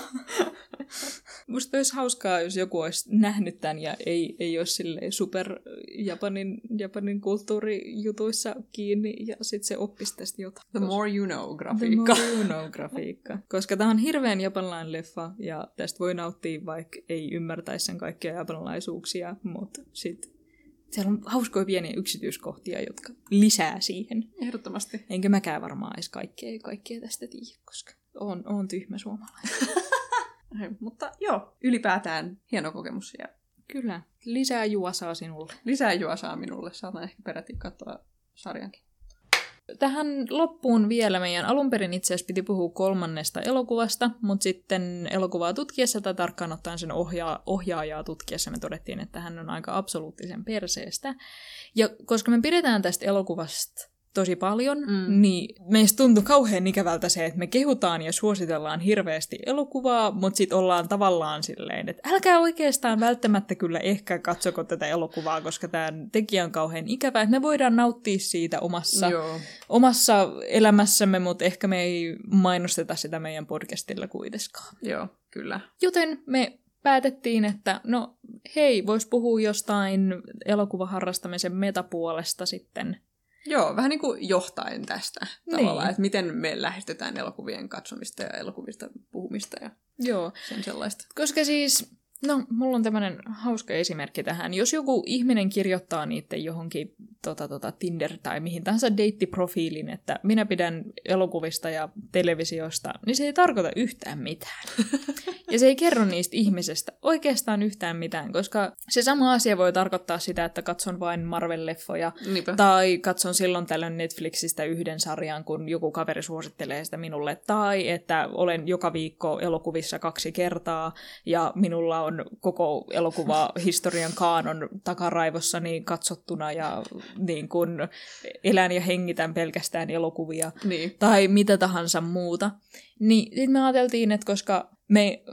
Musta olisi hauskaa, jos joku olisi nähnyt tämän ja ei, ei olisi silleen super Japanin, Japanin kulttuurijutuissa kiinni ja sitten se oppisi tästä jotain. The more you know, The grafiikka. more you know grafiikka. [laughs] Koska tämä on hirveän japanilainen leffa ja tästä voi nauttia, vaikka ei ymmärtäisi sen kaikkia japanilaisuuksia, mutta sitten siellä on hauskoja pieniä yksityiskohtia, jotka lisää siihen. Ehdottomasti. Enkä mäkään varmaan edes kaikkea, kaikkea tästä tiedä, koska on, on tyhmä suomalainen. [laughs] Mutta joo, ylipäätään hieno kokemus ja Kyllä, lisää juosaa sinulle. lisää juosaa minulle. Saatan ehkä peräti katsoa sarjankin. Tähän loppuun vielä meidän alun perin itse asiassa piti puhua kolmannesta elokuvasta, mutta sitten elokuvaa tutkiessa tai tarkkaan ottaen sen ohjaa, ohjaajaa tutkiessa me todettiin, että hän on aika absoluuttisen perseestä. Ja koska me pidetään tästä elokuvasta tosi paljon, Mm. niin meistä tuntui kauhean ikävältä se, että me kehutaan ja suositellaan hirveästi elokuvaa, mutta sitten ollaan tavallaan silleen, että älkää oikeastaan välttämättä kyllä ehkä katsoko tätä elokuvaa, koska tämä tekijä on kauhean ikävä, että me voidaan nauttia siitä omassa, Joo. omassa elämässämme, mutta ehkä me ei mainosteta sitä meidän podcastilla kuitenkaan. Joo, kyllä. Joten me päätettiin, että no hei, vois puhua jostain elokuvaharrastamisen metapuolesta sitten. Joo, vähän niin kuin johtain tästä Niin. tavallaan, että miten me lähestytään elokuvien katsomista ja elokuvista puhumista ja Joo, sen sellaista. koska siis, no mulla on tämmöinen hauska esimerkki tähän. Jos joku ihminen kirjoittaa niiden johonkin tota, tota, Tinder tai mihin tahansa deittiprofiilin, että minä pidän elokuvista ja televisiosta, niin se ei tarkoita yhtään mitään. [laughs] Ja se ei kerro niistä ihmisestä oikeastaan yhtään mitään, koska se sama asia voi tarkoittaa sitä, että katson vain Marvel-leffoja Niinpä. tai katson silloin tällöin Netflixistä yhden sarjan, kun joku kaveri suosittelee sitä minulle. Tai että olen joka viikko elokuvissa kaksi kertaa ja minulla on koko elokuvahistorian kaanon takaraivossani katsottuna ja niin kun elän ja hengitän pelkästään elokuvia Niin. tai mitä tahansa muuta. Niin sitten me ajateltiin, että koska me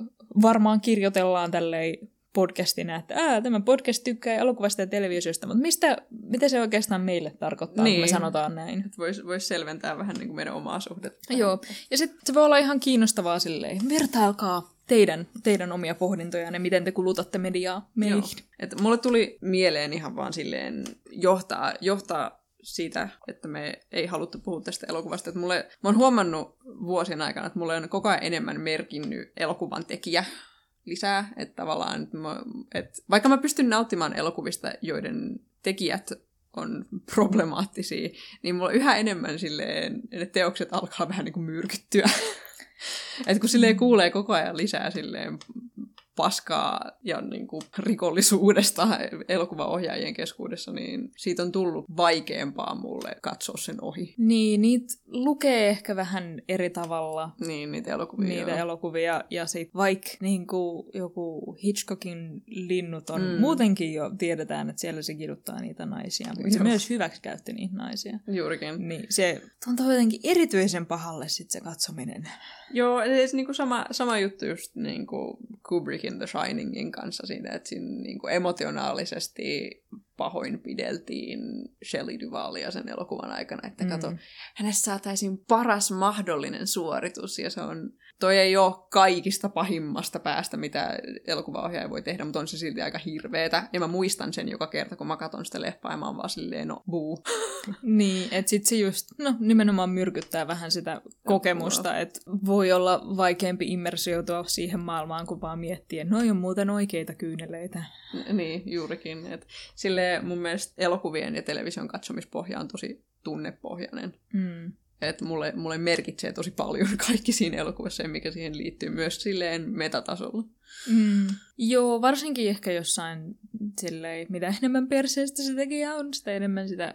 varmaan kirjoitellaan tälleen podcastina, että Ää, tämä podcast tykkää elokuvasta ja televisiosta, mutta mistä, mitä se oikeastaan meille tarkoittaa, niin. kun me Niin. sanotaan näin? Voisi vois selventää vähän niin kuin meidän omaa suhdetta. Joo, ja sitten se voi olla ihan kiinnostavaa silleen, vertailkaa teidän, teidän omia pohdintojanne, miten te kulutatte mediaa meihin. Et mulle tuli mieleen ihan vaan silleen johtaa, johtaa siitä, että me ei haluttu puhua tästä elokuvasta. Et mulle, mä oon huomannut vuosien aikana, että mulle on koko ajan enemmän merkinnyt elokuvan tekijä lisää. Että tavallaan, että mä, että vaikka mä pystyn nauttimaan elokuvista, joiden tekijät on [laughs] problemaattisia, niin mulla yhä enemmän silleen, ne teokset alkaa vähän niin kuin myrkyttyä. [laughs] [laughs] Et kun silleen kuulee koko ajan lisää silleen paskaa ja niin kuin rikollisuudesta elokuvaohjaajien keskuudessa, niin siitä on tullut vaikeampaa mulle katsoa sen ohi. Niin, niitä lukee ehkä vähän eri tavalla Niin, niitä elokuvia. niitä joo. elokuvia, ja sit vaikka niin kuin joku Hitchcockin linnut on, Mm. muutenkin jo tiedetään, että siellä se kiduttaa niitä naisia, mutta se myös hyväksikäytti niitä naisia. Juurikin. Niin se tuntuu jotenkin erityisen pahalle sit se katsominen. Joo, siis niinku sama, sama juttu just niinku Kubrickin The Shiningin kanssa siitä, että siinä niinku emotionaalisesti pahoinpideltiin Shelley Duvalia sen elokuvan aikana, että kato, Mm. hänestä saataisiin paras mahdollinen suoritus, ja se on, toi ei ole kaikista pahimmasta päästä, mitä elokuvaohjaaja voi tehdä, mutta on se silti aika hirveetä, ja mä muistan sen joka kerta, kun mä katson sitä leffaa, ja mä oon vaan silleen, no, buu. [laughs] Niin, että sit se just, no nimenomaan myrkyttää vähän sitä kokemusta, että voi olla vaikeampi immersioitua siihen maailmaan, kun vaan miettii, että noi on muuten oikeita kyyneleitä. Niin, juurikin. Et sille mun mielestä elokuvien ja television katsomispohja on tosi tunnepohjainen. Mm. Et mulle, mulle merkitsee tosi paljon kaikki siinä elokuvassa ja mikä siihen liittyy myös silleen metatasolla. Mm. Joo, varsinkin ehkä jossain silleen, mitä enemmän perseestä se tekijä on, sitä enemmän sitä,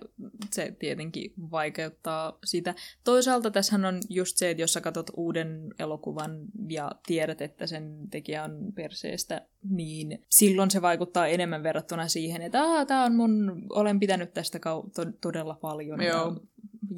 se tietenkin vaikeuttaa sitä. Toisaalta tässähän on just se, että jos sä katsot uuden elokuvan ja tiedät, että sen tekijä on perseestä, niin silloin se vaikuttaa enemmän verrattuna siihen, että Aa, tää on mun, olen pitänyt tästä kau- to- todella paljon. Joo. Ja,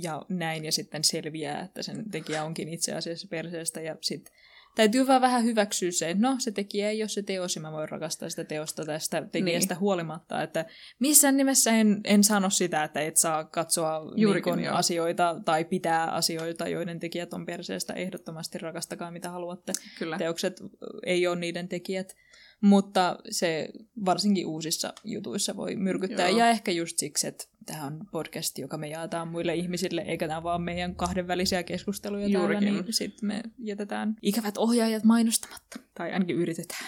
ja näin, ja sitten selviää, että sen tekijä onkin itse asiassa perseestä, ja sitten täytyy vaan vähän hyväksyä se, että no se tekijä ei ole se teos ja mä voin rakastaa sitä teosta tästä tekijästä niin. huolimatta, että missään nimessä en, en sano sitä, että et saa katsoa Juurikin, niin asioita tai pitää asioita, joiden tekijät on perseestä ehdottomasti rakastakaa mitä haluatte. Kyllä. Teokset ei ole niiden tekijät, mutta se varsinkin uusissa jutuissa voi myrkyttää Joo. ja ehkä just siksi, että tämä on podcast, joka me jaetaan muille ihmisille, eikä tämä vaan meidän kahdenvälisiä keskusteluja täällä, Juurikin. niin sitten me jätetään ikävät ohjaajat mainostamatta. Tai ainakin yritetään.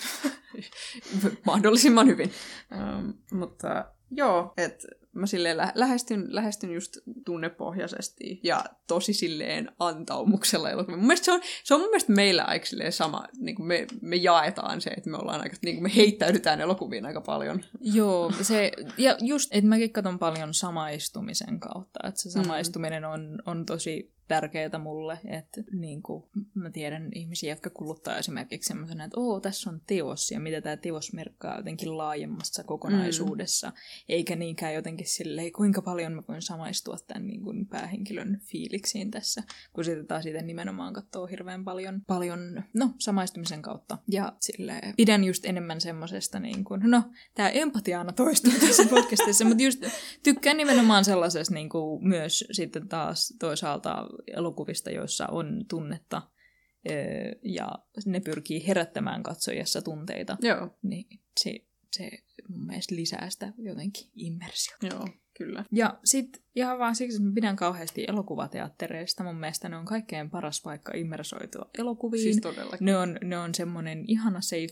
[laughs] Mahdollisimman hyvin. Ähm, mutta joo, että mä silleen lä- lähestyn, lähestyn just tunnepohjaisesti ja tosi silleen antaumuksella elokuvia. Mun mielestä se on, se on mun mielestä meillä aika silleen sama, niin kuin me, me jaetaan se, että me ollaan aika, niin kuin me heittäydytään elokuviin aika paljon. Joo, se, ja just, että mäkin katson paljon samaistumisen kautta, että se samaistuminen on, on tosi tärkeää mulle, että niin kuin, mä tiedän ihmisiä, jotka kuluttaa esimerkiksi semmoisena, että oo, tässä on teos, ja mitä tämä teos merkkaa jotenkin laajemmassa kokonaisuudessa, mm. eikä niinkään jotenkin silleen, kuinka paljon mä voin samaistua tämän niin kuin päähenkilön fiiliksiin tässä, kun sitä taas itse nimenomaan katsoo hirveän paljon, paljon no, samaistumisen kautta. Ja silleen, pidän just enemmän semmosesta, niin kuin, no, tämä empatia aina toistuu tässä podcastissa, mutta just tykkään nimenomaan sellaisesta niin kuin, myös sitten taas toisaalta elokuvista, joissa on tunnetta ja ne pyrkii herättämään katsojassa tunteita, Joo, niin se, se mun mielestä lisää sitä jotenkin immersiota. joo, kyllä. Ja sitten ihan vaan siksi, että mä pidän kauheasti elokuvateattereista. Mun mielestä ne on kaikkein paras paikka immersoitua elokuviin. Siis todellakin. ne, on, ne on semmoinen ihana safe,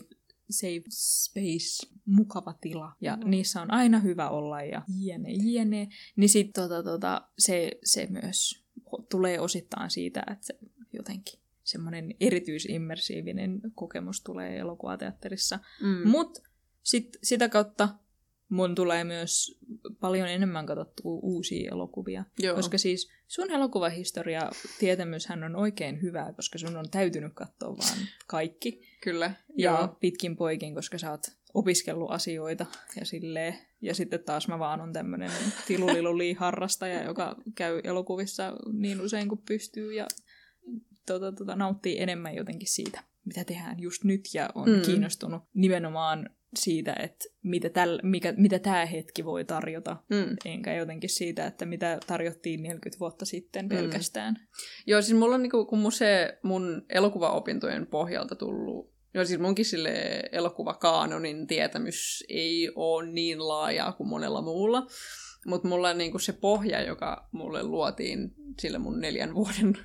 safe space, mukava tila. Ja Mm. niissä on aina hyvä olla ja jne, jne. Niin sit tota, tota, se, se myös tulee osittain siitä, että se jotenkin semmoinen erityisimmersiivinen kokemus tulee elokuvateatterissa. Mm. Mutta sit, sitä kautta mun tulee myös paljon enemmän katsottua uusia elokuvia. Joo. Koska siis sun elokuvahistoria tietämyshän on oikein hyvää, koska sun on täytynyt katsoa vaan kaikki. Kyllä. Ja Joo. pitkin poikin, koska sä oot opiskellut asioita ja silleen. Ja sitten taas mä vaan on tämmönen tiluliluli harrastaja, joka käy elokuvissa niin usein kuin pystyy ja tota, tota, nauttii enemmän jotenkin siitä, mitä tehdään just nyt ja on mm. kiinnostunut nimenomaan siitä, että mitä, täl, mikä, mitä tämä hetki voi tarjota, mm. enkä jotenkin siitä, että mitä tarjottiin 40 vuotta sitten mm. pelkästään. Mm. Joo, siis mulla on niinku, kun mun, se, mun elokuvaopintojen pohjalta tullut Joo, siis munkin sille elokuvakaanonin tietämys ei ole niin laajaa kuin monella muulla. Mutta mulla on niinku se pohja, joka mulle luotiin sille mun neljän vuoden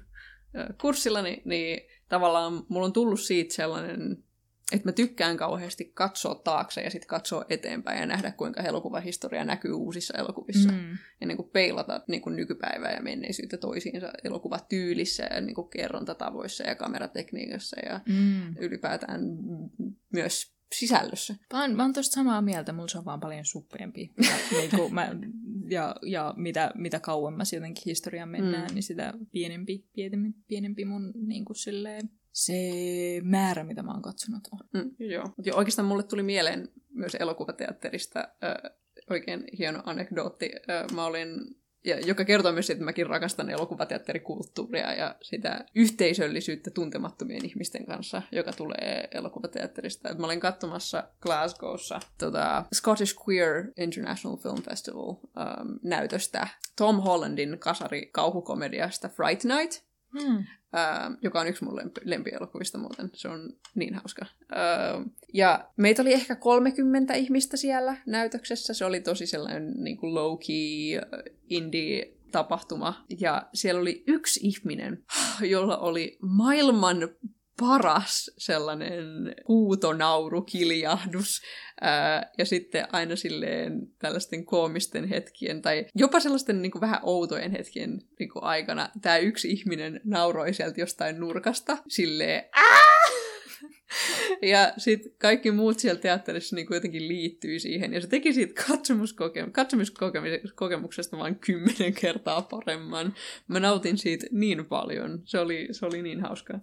kurssilla, niin, niin tavallaan mulla on tullut siitä sellainen että mä tykkään kauheasti katsoa taakse ja sitten katsoa eteenpäin ja nähdä, kuinka elokuvahistoria näkyy uusissa elokuvissa. Mm. Ja niin kuin peilata niin kuin nykypäivää ja menneisyyttä toisiinsa elokuvatyylissä ja niin kuin kerrontatavoissa ja kameratekniikassa ja mm. ylipäätään myös sisällössä. Mä oon, mä oon tosta samaa mieltä, mulla se on vaan paljon suppeempi. Ja, [laughs] niin kuin mä, ja, ja mitä, mitä kauemmas jotenkin historiaan mennään, mm. niin sitä pienempi, pienempi, pienempi mun niin kuin silleen, se määrä, mitä mä oon katsonut on. Mm, joo. Mutta oikeastaan mulle tuli mieleen myös elokuvateatterista äh, oikein hieno anekdootti. Äh, mä olin ja joka kertoo myös, että mäkin rakastan elokuvateatterikulttuuria ja sitä yhteisöllisyyttä tuntemattomien ihmisten kanssa, joka tulee elokuvateatterista. mä olin katsomassa Glasgowssa tota, Scottish Queer International Film Festival um, näytöstä Tom Hollandin kasari kauhukomediasta Fright Night. Hmm. Ää, joka on yksi mun lempi, lempielokuvista muuten. Se on niin hauska. Ää, ja meitä oli ehkä 30 ihmistä siellä näytöksessä. Se oli tosi sellainen niin kuin low-key indie tapahtuma. Ja siellä oli yksi ihminen, jolla oli maailman paras sellainen huutonaurukiljahdus ää, ja sitten aina silleen tällaisten koomisten hetkien tai jopa sellaisten niin kuin vähän outojen hetkien niin kuin aikana tämä yksi ihminen nauroi sieltä jostain nurkasta silleen [laughs] ja sitten kaikki muut siellä teatterissa niin jotenkin liittyi siihen. Ja se teki siitä katsomuskoke- katsomuskokemuksesta vain kymmenen kertaa paremman. Mä nautin siitä niin paljon. Se oli, se oli niin hauskaa.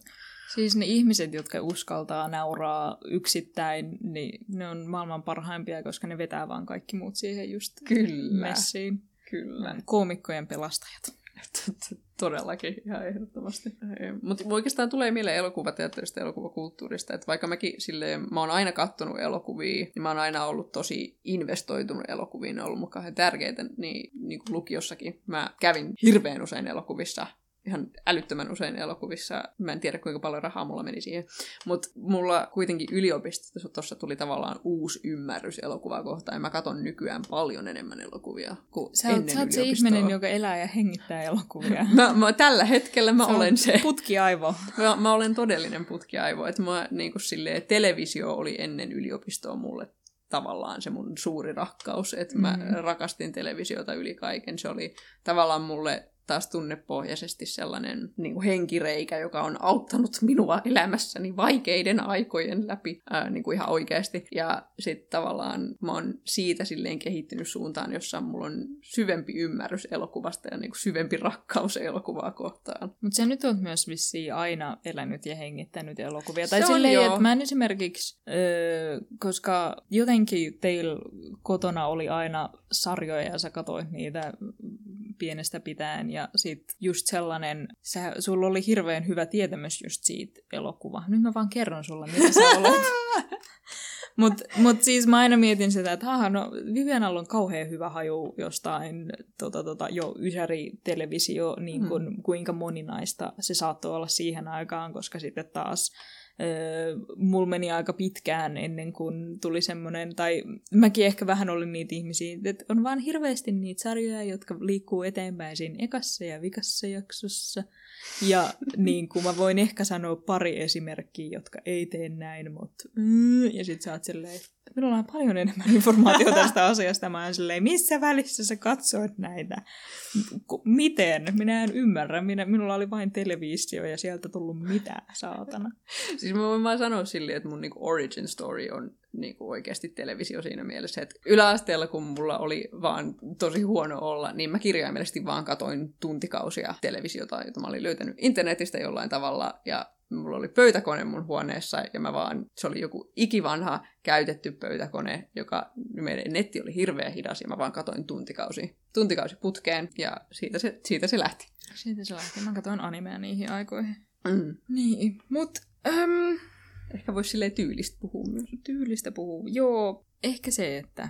Siis ne ihmiset, jotka uskaltaa nauraa yksittäin, niin ne on maailman parhaimpia, koska ne vetää vaan kaikki muut siihen just Kyllä. messiin. Kyllä. Koomikkojen pelastajat. [laughs] Todellakin, ihan ehdottomasti. Mutta oikeastaan tulee mieleen elokuvateatterista ja elokuvakulttuurista, että vaikka mäkin silleen, mä oon aina kattonut elokuvia, niin mä oon aina ollut tosi investoitunut elokuviin, ne on ollut mukaan tärkeitä, niin, niin kuin lukiossakin. Mä kävin hirveän usein elokuvissa ihan älyttömän usein elokuvissa. Mä en tiedä, kuinka paljon rahaa mulla meni siihen. Mutta mulla kuitenkin yliopistossa tuossa tuli tavallaan uusi ymmärrys elokuvaa kohtaan. Ja mä katson nykyään paljon enemmän elokuvia kuin sä ennen sä oot se ihminen, joka elää ja hengittää elokuvia. [laughs] mä, mä, tällä hetkellä mä se olen se. putkiaivo. Mä, mä olen todellinen putkiaivo. Että mä, niin silleen, televisio oli ennen yliopistoa mulle tavallaan se mun suuri rakkaus, että mä mm. rakastin televisiota yli kaiken. Se oli tavallaan mulle taas tunnepohjaisesti sellainen niin kuin henkireikä, joka on auttanut minua elämässäni vaikeiden aikojen läpi ää, niin kuin ihan oikeasti. Ja sitten tavallaan mä oon siitä silleen kehittynyt suuntaan, jossa mulla on syvempi ymmärrys elokuvasta ja niin kuin syvempi rakkaus elokuvaa kohtaan. Mutta sä nyt on myös vissiin aina elänyt ja hengittänyt elokuvia. Tai se silleen, että mä en esimerkiksi, öö, koska jotenkin teillä kotona oli aina sarjoja ja sä katsoit niitä pienestä pitäen ja sit just sellainen, sä, sulla oli hirveän hyvä tietämys just siitä elokuva. Nyt mä vaan kerron sulle, mitä sä olet. [laughs] Mutta mut siis mä aina mietin sitä, että haha, no Vivianalla on kauhean hyvä haju jostain tota, tota, jo ysäri-televisio, niin kun, hmm. kuinka moninaista se saattoi olla siihen aikaan, koska sitten taas Öö, mulla meni aika pitkään ennen kuin tuli semmoinen, tai mäkin ehkä vähän olin niitä ihmisiä, että on vaan hirveästi niitä sarjoja, jotka liikkuu eteenpäin siinä ekassa ja vikassa jaksossa. Ja [laughs] niin kuin mä voin ehkä sanoa pari esimerkkiä, jotka ei tee näin, mutta mm, ja sit sä oot silleen, minulla on paljon enemmän informaatiota tästä [laughs] asiasta. Mä oon silleen, missä välissä sä katsoit näitä? Miten? Minä en ymmärrä. Minä, minulla oli vain televisio ja sieltä tullut mitä, saatana. [laughs] siis mä voin vaan sanoa silleen, että mun niinku origin story on niinku oikeasti televisio siinä mielessä, että yläasteella kun mulla oli vaan tosi huono olla, niin mä kirjaimellisesti vaan katoin tuntikausia televisiota, jota mä olin löytänyt internetistä jollain tavalla, ja mulla oli pöytäkone mun huoneessa ja mä vaan, se oli joku ikivanha käytetty pöytäkone, joka meidän netti oli hirveän hidas ja mä vaan katoin tuntikausi, tuntikausi putkeen ja siitä se, siitä se lähti. Siitä se lähti. Mä katsoin animea niihin aikoihin. Mm. Niin, mut... Äm, Ehkä voisi silleen tyylistä puhua myös. tyylistä puhuu. Joo, ehkä se, että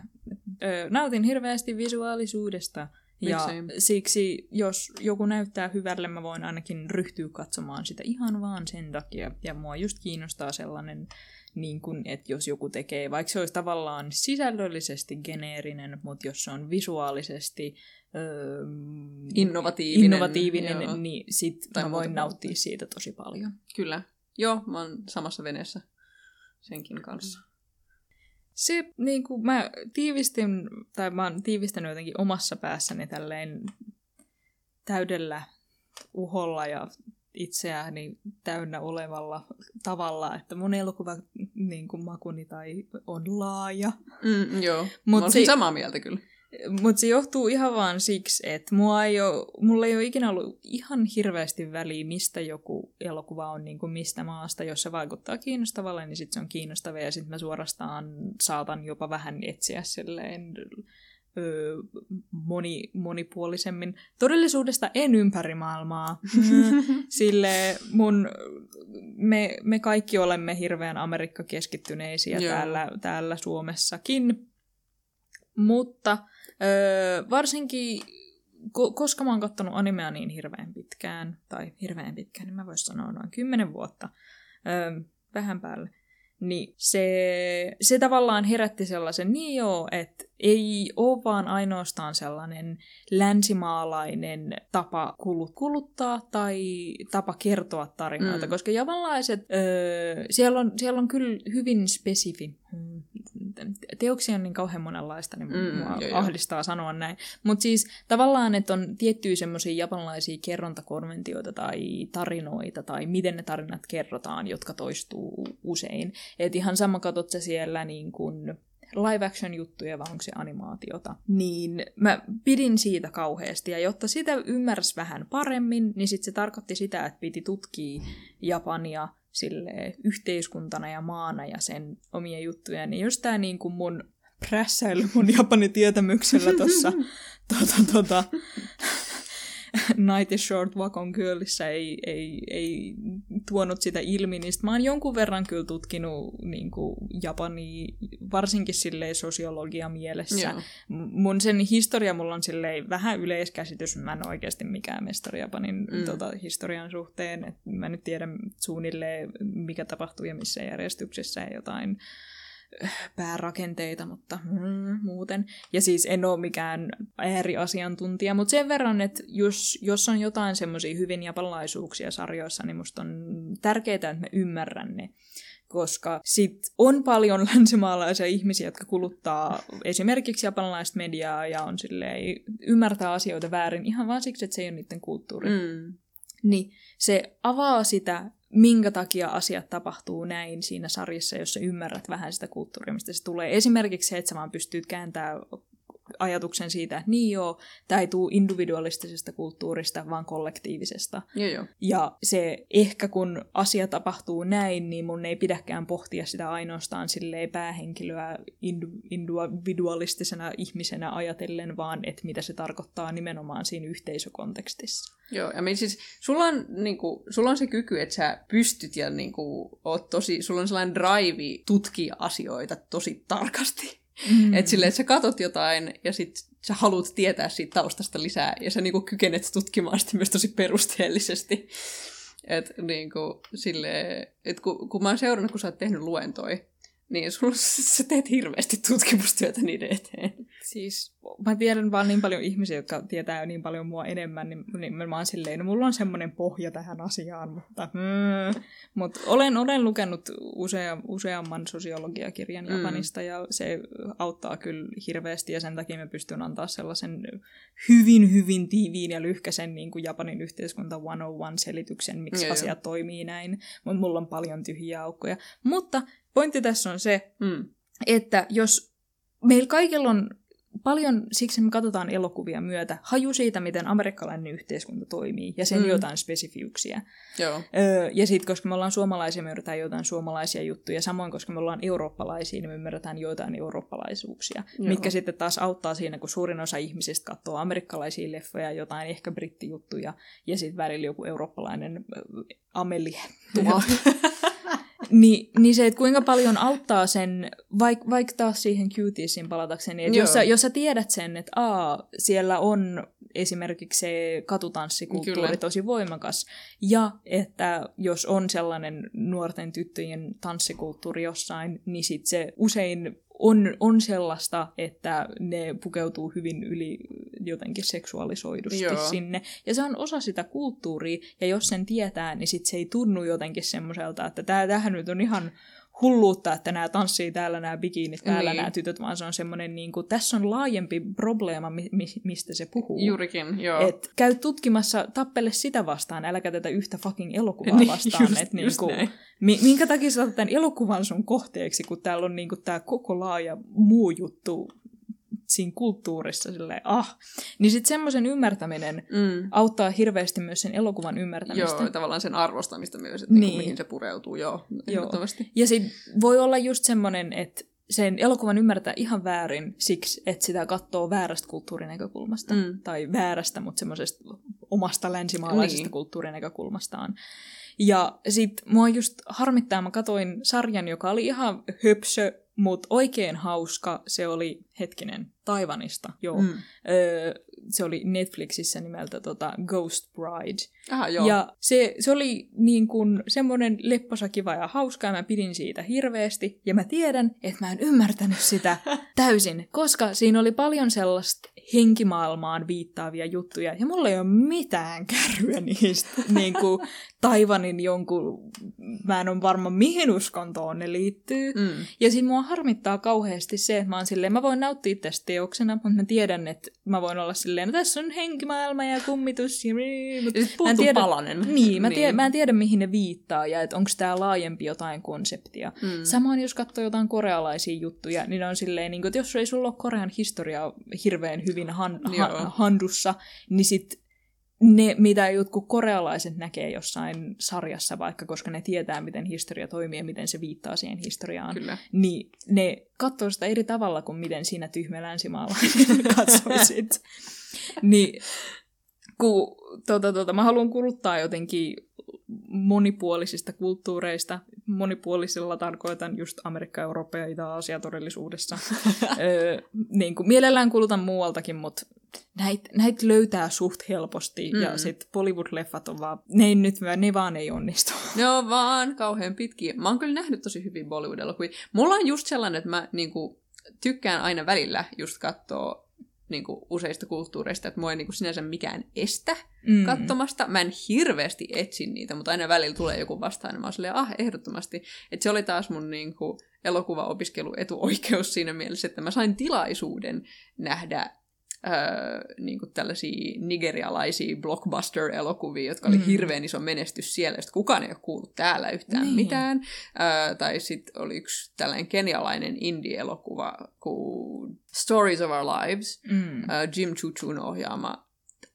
ö, nautin hirveästi visuaalisuudesta. Ja Miksei? siksi, jos joku näyttää hyvälle, mä voin ainakin ryhtyä katsomaan sitä ihan vaan sen takia. Ja mua just kiinnostaa sellainen, niin kun, että jos joku tekee, vaikka se olisi tavallaan sisällöllisesti geneerinen, mutta jos se on visuaalisesti öö, Innovatiivinen. innovatiivinen joo. niin sit Tai mä muuta voin nauttia muuta. siitä tosi paljon. Kyllä. Joo, mä oon samassa veneessä senkin kanssa. Se, niin kuin mä tiivistin, tai mä oon tiivistänyt jotenkin omassa päässäni tälleen täydellä uholla ja itseäni täynnä olevalla tavalla, että mun elokuva niin kuin makuni tai on laaja. Mm, joo, Mut mä se- samaa mieltä kyllä. Mutta se johtuu ihan vaan siksi, että mua ei ole, mulla ei ole ikinä ollut ihan hirveästi väliä, mistä joku elokuva on, niin kuin mistä maasta. Jos se vaikuttaa kiinnostavalle, niin sitten se on kiinnostava ja sitten mä suorastaan saatan jopa vähän etsiä silleen öö, moni, monipuolisemmin. Todellisuudesta en ympäri maailmaa. [laughs] Sille mun, me, me kaikki olemme hirveän Amerikka-keskittyneisiä Joo. täällä, täällä Suomessakin. Mutta öö, varsinkin, ko- koska mä oon kattonut animea niin hirveän pitkään, tai hirveän pitkään, niin mä voisin sanoa noin kymmenen vuotta, öö, vähän päälle, niin se, se tavallaan herätti sellaisen, niin joo, että ei ole vaan ainoastaan sellainen länsimaalainen tapa kulut- kuluttaa tai tapa kertoa tarinoita, Mm. koska japanlaiset, öö, siellä, on, siellä on kyllä hyvin spesifi. Teoksia on niin kauhean monenlaista, niin Mm, mua joo, joo. ahdistaa sanoa näin. Mutta siis tavallaan, että on tiettyjä semmoisia japanlaisia kerrontakonventioita tai tarinoita tai miten ne tarinat kerrotaan, jotka toistuu usein. Et ihan sama katot sä siellä niin kuin live action juttuja vai onko se animaatiota, niin mä pidin siitä kauheasti. Ja jotta sitä ymmärsi vähän paremmin, niin sitten se tarkoitti sitä, että piti tutkia Japania sille yhteiskuntana ja maana ja sen omia juttuja. Niin just tää niin kuin mun prässäily mun Japanin tietämyksellä [laughs] tuossa tota, tota, [laughs] Night is Short Wakon Girlissä ei, ei, ei tuonut sitä ilmi, niin mä oon jonkun verran kyllä tutkinut niin kuin Japania, varsinkin silleen sosiologia mielessä. Joo. Mun sen historia, mulla on silleen vähän yleiskäsitys, mä en ole oikeasti mikään mestari Japanin Mm. tota, historian suhteen, et mä nyt tiedän suunnilleen, mikä tapahtuu ja missä järjestyksessä ja jotain päärakenteita, mutta mm, muuten. Ja siis en ole mikään ääriasiantuntija, mutta sen verran, että jos, jos on jotain semmoisia hyvin japanlaisuuksia sarjoissa, niin musta on tärkeää, että mä ymmärrän ne koska sit on paljon [laughs] länsimaalaisia ihmisiä, jotka kuluttaa esimerkiksi japanlaista mediaa ja on silleen, ymmärtää asioita väärin ihan vaan siksi, että se ei ole niiden kulttuuri. Mm. Mm. Niin se avaa sitä, minkä takia asiat tapahtuu näin siinä sarjassa, jos sä ymmärrät vähän sitä kulttuuria, mistä se tulee. Esimerkiksi se, että sä vaan pystyt kääntämään ajatuksen siitä, että niin joo, tämä ei tule individualistisesta kulttuurista, vaan kollektiivisesta. Joo, joo. Ja se ehkä kun asia tapahtuu näin, niin mun ei pidäkään pohtia sitä ainoastaan silleen päähenkilöä individualistisena ihmisenä ajatellen, vaan että mitä se tarkoittaa nimenomaan siinä yhteisökontekstissa. Joo, ja me siis, sulla on, niinku, sulla on se kyky, että sä pystyt ja niinku, oot tosi, sulla on sellainen drive tutkia asioita tosi tarkasti. Mm. Että silleen, että sä katot jotain ja sit sä haluat tietää siitä taustasta lisää ja sä niinku kykenet tutkimaan sitä myös tosi perusteellisesti. Että niinku, että kun, kun mä oon seurannut, kun sä oot tehnyt luentoja, niin sulla, [laughs] sä teet hirveästi tutkimustyötä niiden eteen. Siis mä tiedän vaan niin paljon ihmisiä, jotka tietää jo niin paljon mua enemmän, niin, niin mä oon silleen, no mulla on semmoinen pohja tähän asiaan, mutta mm, mut olen, olen lukenut usea, useamman sosiologiakirjan Mm. Japanista ja se auttaa kyllä hirveästi ja sen takia mä pystyn antaa sellaisen hyvin, hyvin tiiviin ja lyhkäisen niin kuin Japanin yhteiskunta 101-selityksen, miksi joo. asiat toimii näin, mutta mulla on paljon tyhjiä aukkoja. Mutta pointti tässä on se, Mm. että jos meillä kaikilla on paljon siksi me katsotaan elokuvia myötä haju siitä, miten amerikkalainen yhteiskunta toimii ja sen mm. jotain spesifiuksia. Joo. Öö, ja sitten, koska me ollaan suomalaisia, me ymmärretään jotain suomalaisia juttuja. Samoin, koska me ollaan eurooppalaisia, niin me ymmärretään jotain eurooppalaisuuksia. Joo. Mitkä sitten taas auttaa siinä, kun suurin osa ihmisistä katsoo amerikkalaisia leffoja, jotain ehkä brittijuttuja, ja sitten välillä joku eurooppalainen Amelie [laughs] Ni, niin se, että kuinka paljon auttaa sen, vaikka vaik taas siihen cutiesin palatakseni, että jos sä, jos sä tiedät sen, että aa, siellä on esimerkiksi se katutanssikulttuuri Kyllä. tosi voimakas, ja että jos on sellainen nuorten tyttöjen tanssikulttuuri jossain, niin sit se usein on, on sellaista, että ne pukeutuu hyvin yli jotenkin seksuaalisoidusti Joo. sinne. Ja se on osa sitä kulttuuria, ja jos sen tietää, niin sit se ei tunnu jotenkin semmoiselta, että tämähän nyt on ihan hulluutta, että nämä tanssii täällä, nämä bikinit täällä, niin. nämä tytöt, vaan se on semmoinen, niin kuin, tässä on laajempi probleema, mi- mi- mistä se puhuu. Juurikin, joo. Et käy tutkimassa, tappele sitä vastaan, äläkä tätä yhtä fucking elokuvaa [laughs] niin, vastaan. Just, et, niin just kuin, mi- minkä takia sä tämän elokuvan sun kohteeksi, kun täällä on niin kuin, tämä koko laaja muu juttu siinä kulttuurissa, silleen, ah. Niin sitten semmoisen ymmärtäminen mm. auttaa hirveästi myös sen elokuvan ymmärtämistä. Joo, tavallaan sen arvostamista myös, että niin. Niin mihin se pureutuu, joo. joo. Ja sitten voi olla just semmoinen, että sen elokuvan ymmärtää ihan väärin siksi, että sitä katsoo väärästä kulttuurinäkökulmasta. Mm. Tai väärästä, mutta semmoisesta omasta länsimaalaisesta niin. kulttuurinäkökulmastaan. Ja sit mua just harmittaa, mä katoin sarjan, joka oli ihan höpsö, mutta oikein hauska. Se oli, hetkinen, Taivanista, joo. Mm. Öö, se oli Netflixissä nimeltä tota, Ghost Bride. Aha, joo. Ja se, se oli niin kuin semmoinen lepposa, kiva ja hauska, ja mä pidin siitä hirveästi. Ja mä tiedän, että mä en ymmärtänyt sitä [laughs] täysin, koska siinä oli paljon sellaista henkimaailmaan viittaavia juttuja, ja mulla ei ole mitään kärryä niistä. [laughs] niin kuin Taivanin jonkun, mä en ole varma mihin uskontoon ne liittyy. Mm. Ja siinä mua harmittaa kauheasti se, että mä oon silleen, mä voin nauttia tästä teoksena, mutta mä tiedän, että mä voin olla silleen, no tässä on henkimaailma ja kummitus. Ja... Mutta mä en tiedä, palanen. Niin, mä, niin. Tiedä, mä en tiedä mihin ne viittaa ja että onko tämä laajempi jotain konseptia. Mm. Samoin jos katsoo jotain korealaisia juttuja, niin on silleen, niin kuin, että jos ei sulla ole Korean historiaa hirveän hyvin han, han, handussa, niin sit ne, mitä jotkut korealaiset näkee jossain sarjassa vaikka, koska ne tietää, miten historia toimii ja miten se viittaa siihen historiaan, Kyllä. niin ne katsoo sitä eri tavalla kuin miten siinä tyhmä länsimaalainen [laughs] katsoisit. [laughs] niin kun, tota, tota, mä haluan kuluttaa jotenkin monipuolisista kulttuureista. Monipuolisilla tarkoitan just Amerikka, Eurooppa ja Itä-Aasia todellisuudessa. [laughs] öö, niin kuin, mielellään kulutan muualtakin, mutta näitä näit löytää suht helposti. Mm. Ja sitten Bollywood-leffat on vaan, ne, nyt, ne vaan ei onnistu. [laughs] Ne on vaan kauhean pitkiä. Mä oon kyllä nähnyt tosi hyvin Bollywood-elokuvia. Mulla on just sellainen, että mä niinku, tykkään aina välillä just katsoa niin kuin, useista kulttuureista, että mua ei niin kuin, sinänsä mikään estä mm. katsomasta. Mä en hirveästi etsi niitä, mutta aina välillä tulee joku vastaan, ja mä oon silleen, ah, ehdottomasti. Että se oli taas mun niin kuin, elokuvaopiskelu etuoikeus siinä mielessä, että mä sain tilaisuuden nähdä öö, niin kuin tällaisia nigerialaisia blockbuster-elokuvia, jotka oli mm. hirveän iso menestys siellä, josta kukaan ei ole kuullut täällä yhtään niin. mitään. Öö, tai sitten oli yksi tällainen kenialainen indie-elokuva kuin Stories of Our Lives, mm. öö, Jim Chuchun ohjaama.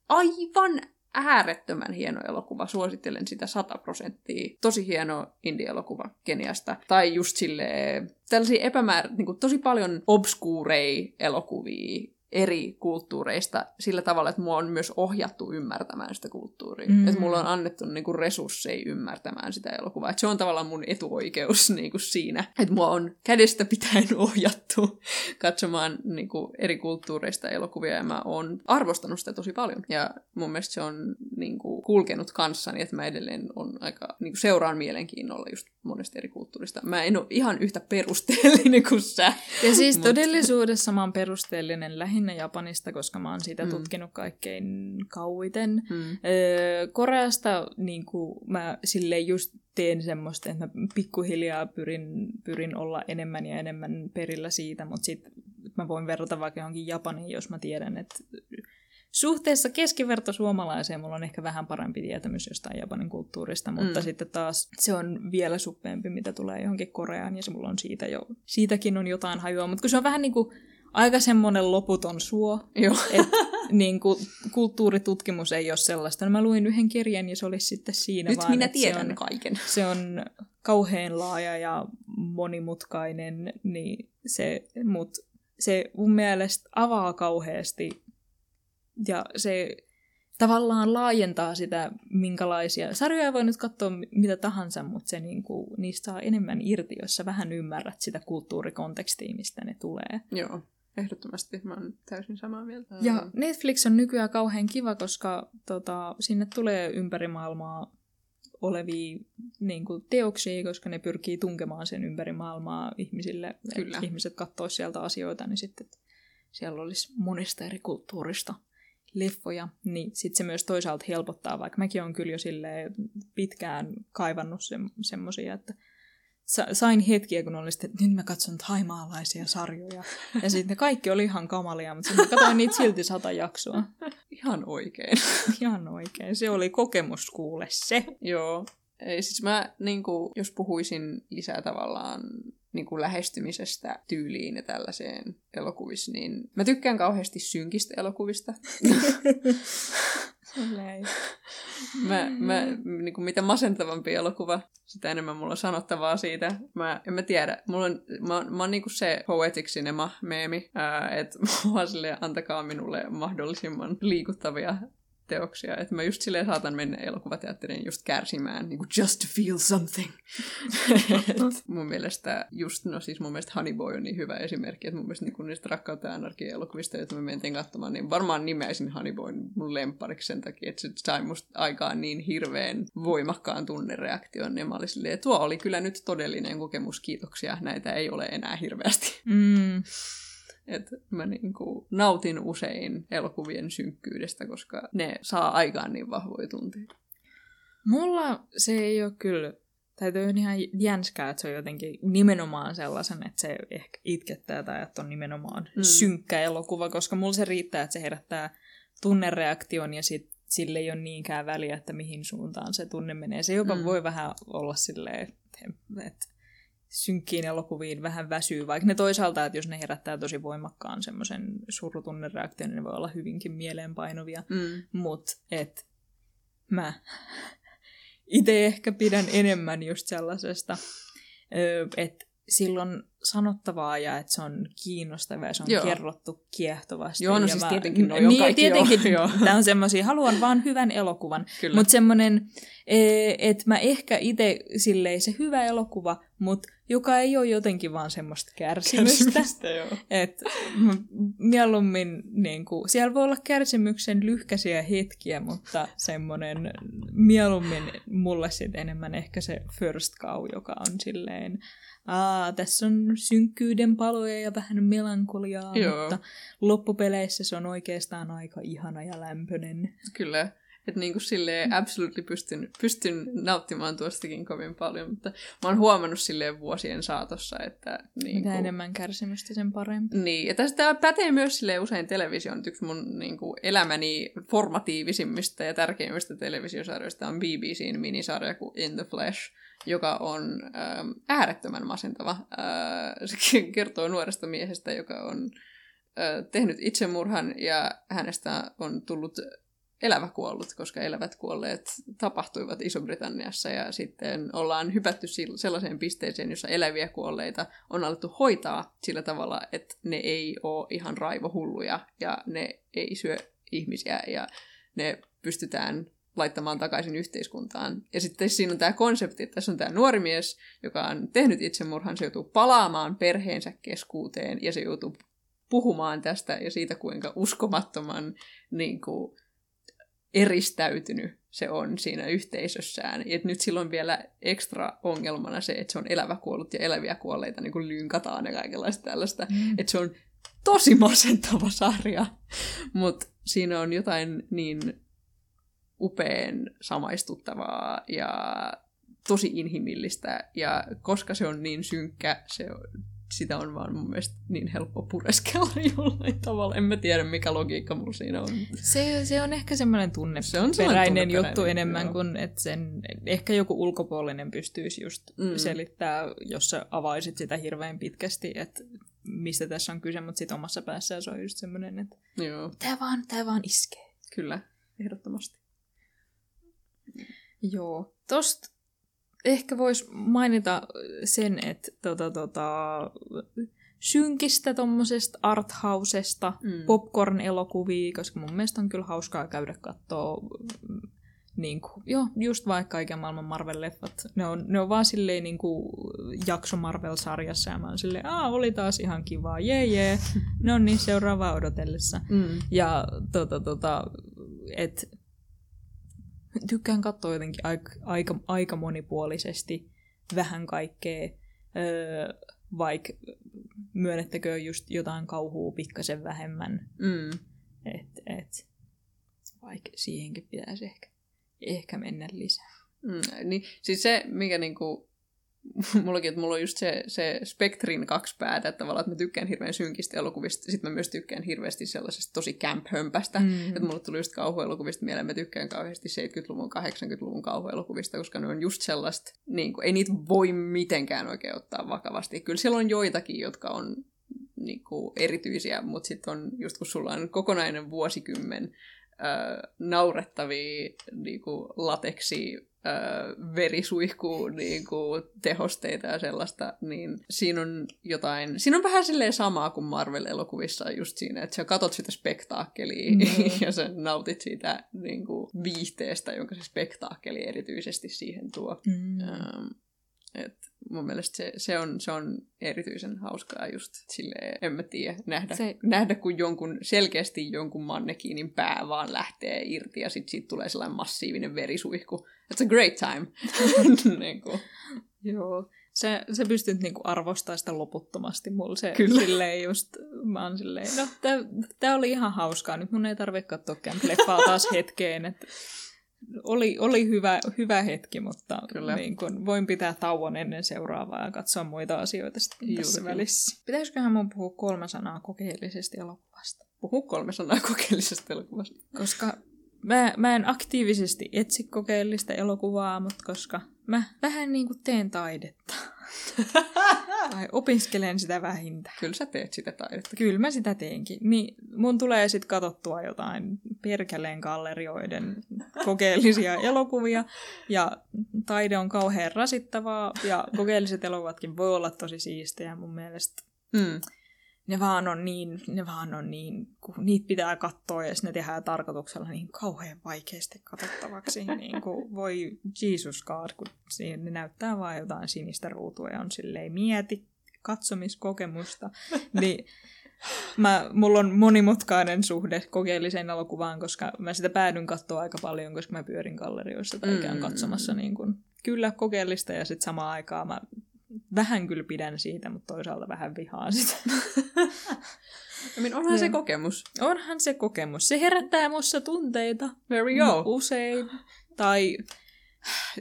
Aivan äärettömän hieno elokuva, suosittelen sitä 100 prosenttia. Tosi hieno indie-elokuva Keniasta. Tai just silleen, tällaisia epämäärä, niin tosi paljon obskuurei elokuvia, eri kulttuureista sillä tavalla, että mua on myös ohjattu ymmärtämään sitä kulttuuria. Mm. Että mulla on annettu niinku resursseja ymmärtämään sitä elokuvaa. Että se on tavallaan mun etuoikeus [laughs] niinku siinä. Että mua on kädestä pitäen [laughs] ohjattu katsomaan niinku eri kulttuureista elokuvia ja mä oon arvostanut sitä tosi paljon. Ja mun mielestä se on niinku kulkenut kanssani, että mä edelleen on aika niinku seuraan mielenkiinnolla just monesta eri kulttuurista. Mä en ole ihan yhtä perusteellinen kuin sä. Ja siis mutta... todellisuudessa mä oon perusteellinen lähinnä lähinnä Japanista, koska mä oon siitä mm. tutkinut kaikkein kauiten. Mm. Öö, Koreasta niin kuin, mä silleen just teen semmoista, että mä pikkuhiljaa pyrin, pyrin olla enemmän ja enemmän perillä siitä, mutta sitten mä voin verrata vaikka johonkin Japaniin, jos mä tiedän, että suhteessa keskiverto suomalaiseen mulla on ehkä vähän parempi tietämys jostain Japanin kulttuurista, mutta mm. sitten taas se on vielä suppeempi, mitä tulee johonkin Koreaan, ja se mulla on siitä jo, siitäkin on jotain hajua, mutta kun se on vähän niin kuin aika semmoinen loputon suo. Joo. että niin kuin, kulttuuritutkimus ei ole sellaista. No mä luin yhden kirjan ja se olisi sitten siinä Nyt vaan, minä tiedän se on, kaiken. se on kauhean laaja ja monimutkainen, niin se, mut se mun mielestä avaa kauheasti ja se tavallaan laajentaa sitä, minkälaisia... Sarjoja voi nyt katsoa mitä tahansa, mutta se niinku, niistä saa enemmän irti, jos sä vähän ymmärrät sitä kulttuurikontekstia, mistä ne tulee. Joo, ehdottomasti. Mä oon täysin samaa mieltä. Ja Netflix on nykyään kauhean kiva, koska tota, sinne tulee ympäri maailmaa olevia niin kuin, teoksia, koska ne pyrkii tunkemaan sen ympäri maailmaa ihmisille. Kyllä. Et ihmiset katsoisivat sieltä asioita, niin sitten siellä olisi monista eri kulttuurista leffoja, niin sitten se myös toisaalta helpottaa, vaikka mäkin olen kyllä jo pitkään kaivannut se, semmoisia, että sain hetkiä, kun oli sitten, että nyt mä katson haimaalaisia sarjoja. Ja [laughs] sitten ne kaikki oli ihan kamalia, mutta sitten katsoin niitä silti sata jaksoa. Ihan oikein. [laughs] Ihan oikein. Se oli kokemus kuule se. Joo. Ei, siis mä, niin kuin, jos puhuisin lisää tavallaan niin kuin lähestymisestä tyyliin ja tällaiseen elokuvissa, niin mä tykkään kauheasti synkistä elokuvista. [laughs] mä, mä, niin kuin mitä masentavampi elokuva, sitä enemmän mulla on sanottavaa siitä. Mä, en mä tiedä, mulla on, mä, mä oon niin kuin se poetic cinema-meemi, että [laughs] mä silleen, antakaa minulle mahdollisimman liikuttavia teoksia. Että mä just silleen saatan mennä elokuvateatteriin just kärsimään, niin kuin just to feel something. [laughs] Et mun mielestä just, no siis mun mielestä Honey Boy on niin hyvä esimerkki, että mun mielestä niin niistä rakkautta ja anarkia elokuvista, joita mä mentiin katsomaan, niin varmaan nimeäisin Honey Boyn mun lemppariksi sen takia, että se sai musta aikaan niin hirveän voimakkaan tunnereaktion, ja mä olin silleen, että tuo oli kyllä nyt todellinen kokemus, kiitoksia, näitä ei ole enää hirveästi. Mm. Et mä niinku nautin usein elokuvien synkkyydestä, koska ne saa aikaan niin vahvoja tunteja. Mulla se ei ole kyllä, täytyy ihan jänskää, että se on jotenkin nimenomaan sellaisen, että se ehkä itkettää tai että on nimenomaan mm. synkkä elokuva, koska mulla se riittää, että se herättää tunnereaktion ja sit sille ei ole niinkään väliä, että mihin suuntaan se tunne menee. Se jopa mm. voi vähän olla silleen, että, että synkkiin elokuviin vähän väsyy, vaikka ne toisaalta, että jos ne herättää tosi voimakkaan semmoisen surutunnereaktion, niin ne voi olla hyvinkin mieleenpainuvia. Mm. Mutta et mä [laughs] itse ehkä pidän enemmän just sellaisesta, että silloin sanottavaa ja että se on kiinnostavaa ja se on Joo. kerrottu kiehtovasti. Joo, no ja siis mä, tietenkin on niin, kaikki tietenkin, joo. Tämä on semmoisia, haluan vaan hyvän elokuvan. Mutta semmoinen, että mä ehkä itse silleen se hyvä elokuva, mutta joka ei ole jotenkin vaan semmoista kärsimystä. Kärsimystä, joo. Et mieluummin, niin kuin, siellä voi olla kärsimyksen lyhkäisiä hetkiä, mutta semmoinen mieluummin mulle sitten enemmän ehkä se first cow, joka on silleen, Aa, tässä on synkkyyden paloja ja vähän melankoliaa, Joo. mutta loppupeleissä se on oikeastaan aika ihana ja lämpöinen. Kyllä. Että niin kuin silleen absolutely pystyn, pystyn nauttimaan tuostakin kovin paljon, mutta mä oon huomannut silleen vuosien saatossa, että... Niin Mitä kuin, enemmän kärsimystä, sen parempi. Niin, ja tästä pätee myös silleen usein television. Yksi mun niin kuin, elämäni formatiivisimmista ja tärkeimmistä televisiosarjoista on BBCn minisarja kuin In the Flesh, joka on ähm, äärettömän masentava. Äh, se [laughs] kertoo nuoresta miehestä, joka on äh, tehnyt itsemurhan ja hänestä on tullut elävä kuollut, koska elävät kuolleet tapahtuivat Iso-Britanniassa ja sitten ollaan hypätty sellaiseen pisteeseen, jossa eläviä kuolleita on alettu hoitaa sillä tavalla, että ne ei ole ihan raivohulluja ja ne ei syö ihmisiä ja ne pystytään laittamaan takaisin yhteiskuntaan. Ja sitten siinä on tämä konsepti, että tässä on tämä nuori mies, joka on tehnyt itsemurhan, se joutuu palaamaan perheensä keskuuteen ja se joutuu puhumaan tästä ja siitä, kuinka uskomattoman niin kuin, eristäytynyt se on siinä yhteisössään. Ja nyt silloin vielä ekstra ongelmana se, että se on elävä kuollut ja eläviä kuolleita niin kuin lynkataan ja kaikenlaista tällaista. Mm. Että se on tosi masentava sarja, [laughs] mutta siinä on jotain niin upeen samaistuttavaa ja tosi inhimillistä. Ja koska se on niin synkkä, se on, sitä on vaan mun mielestä niin helppo pureskella [laughs] jollain tavalla. En mä tiedä, mikä logiikka mulla siinä on. Se, se on ehkä semmoinen Se on tunneperäinen, juttu enemmän joo. kuin, että sen, ehkä joku ulkopuolinen pystyisi just Mm. selittää, jos sä avaisit sitä hirveän pitkästi, että mistä tässä on kyse, mutta sitten omassa päässään se on just semmoinen, että Joo, tää vaan, tää vaan iskee. kyllä, ehdottomasti. Joo. Tosta ehkä voisi mainita sen, että tota, tota, synkistä tommosesta arthausesta, Mm. popcorn-elokuvia, koska mun mielestä on kyllä hauskaa käydä kattoo mm, niin kuin, joo, just vaikka kaiken maailman Marvel-leffat. Ne on, ne on vaan silleen niin kuin jakso Marvel-sarjassa ja mä oon silleen, aa, oli taas ihan kivaa, jee jee. [laughs] No niin, seuraavaa odotellessa. Mm. Ja tota, tota, et, tykkään katsoa jotenkin aika, aika, aika monipuolisesti vähän kaikkea, öö, vaikka myönnettäkö just jotain kauhua pikkasen vähemmän. Mm. Et, et, vaikka siihenkin pitäisi ehkä, ehkä mennä lisää. Mm, niin, siis se, mikä niinku, [laughs] mullakin, että mulla on just se, se Spectrin kaksi päätä, että tavallaan, että mä tykkään hirveän synkistä elokuvista, sitten mä myös tykkään hirveästi sellaisesta tosi camp-hömpästä, Mm. että mulle tuli just kauhuelokuvista mieleen, mä tykkään kauheasti 70-luvun, 80-luvun kauhuelokuvista, koska ne on just sellaista, niin kuin, ei niitä voi mitenkään oikein ottaa vakavasti. Kyllä siellä on joitakin, jotka on niin kuin, erityisiä, mutta sitten on just kun sulla on kokonainen vuosikymmen äh, naurettavia niin kuin, lateksi äh, verisuihku niin kuin, tehosteita ja sellaista, niin siinä on jotain, siinä on vähän silleen samaa kuin Marvel-elokuvissa just siinä, että sä katot sitä spektaakkeliä Mm. [laughs] ja sä nautit siitä niin kuin, viihteestä, jonka se spektaakkeli erityisesti siihen tuo. Mm. Ähm, et mun mielestä se, se, on, se on erityisen hauskaa just silleen, en mä tiedä, nähdä, Se- nähdä kun jonkun, selkeästi jonkun mannekiinin pää vaan lähtee irti ja sitten siitä tulee sellainen massiivinen verisuihku. It's a great time. [laughs] niin kuin. Joo. Se, se pystyt niinku arvostamaan sitä loputtomasti. Mulla se Kyllä. silleen just, mä oon silleen, no tää, tää oli ihan hauskaa. Nyt mun ei tarvitse katsoa leffaa taas [laughs] hetkeen. Et oli, oli hyvä, hyvä hetki, mutta Kyllä. niin kun voin pitää tauon ennen seuraavaa ja katsoa muita asioita sitten tässä välissä. Pitäisiköhän mun puhua kolme sanaa kokeellisesti elokuvasta? Puhu kolme sanaa kokeellisesta elokuvasta. Koska mä, mä en aktiivisesti etsi kokeellista elokuvaa, mutta koska mä vähän niin kuin teen taidetta. [laughs] tai opiskelen sitä vähintään. Kyllä sä teet sitä taidetta. Kyllä mä sitä teenkin. Niin mun tulee sitten katsottua jotain perkeleen gallerioiden kokeellisia [laughs] elokuvia. Ja taide on kauhean rasittavaa. Ja kokeelliset elokuvatkin voi olla tosi siistejä mun mielestä. Mm. Ne vaan on niin, ne vaan on niin, kun niitä pitää katsoa ja ne tehdään tarkoituksella niin kauhean vaikeasti katsottavaksi. [laughs] niin kuin voi Jesus God, kun siinä ne näyttää vaan jotain sinistä ruutua ja on silleen mieti katsomiskokemusta. [laughs] niin mä, mulla on monimutkainen suhde kokeelliseen elokuvaan, koska mä sitä päädyn katsoa aika paljon, koska mä pyörin gallerioissa tai käyn Mm. katsomassa niin kuin, kyllä kokeellista ja sitten samaan aikaan mä vähän kyllä pidän siitä, mutta toisaalta vähän vihaan sitä. [laughs] I mean, onhan se Joo. kokemus. Onhan se kokemus. Se herättää mussa tunteita. We go. Usein. Tai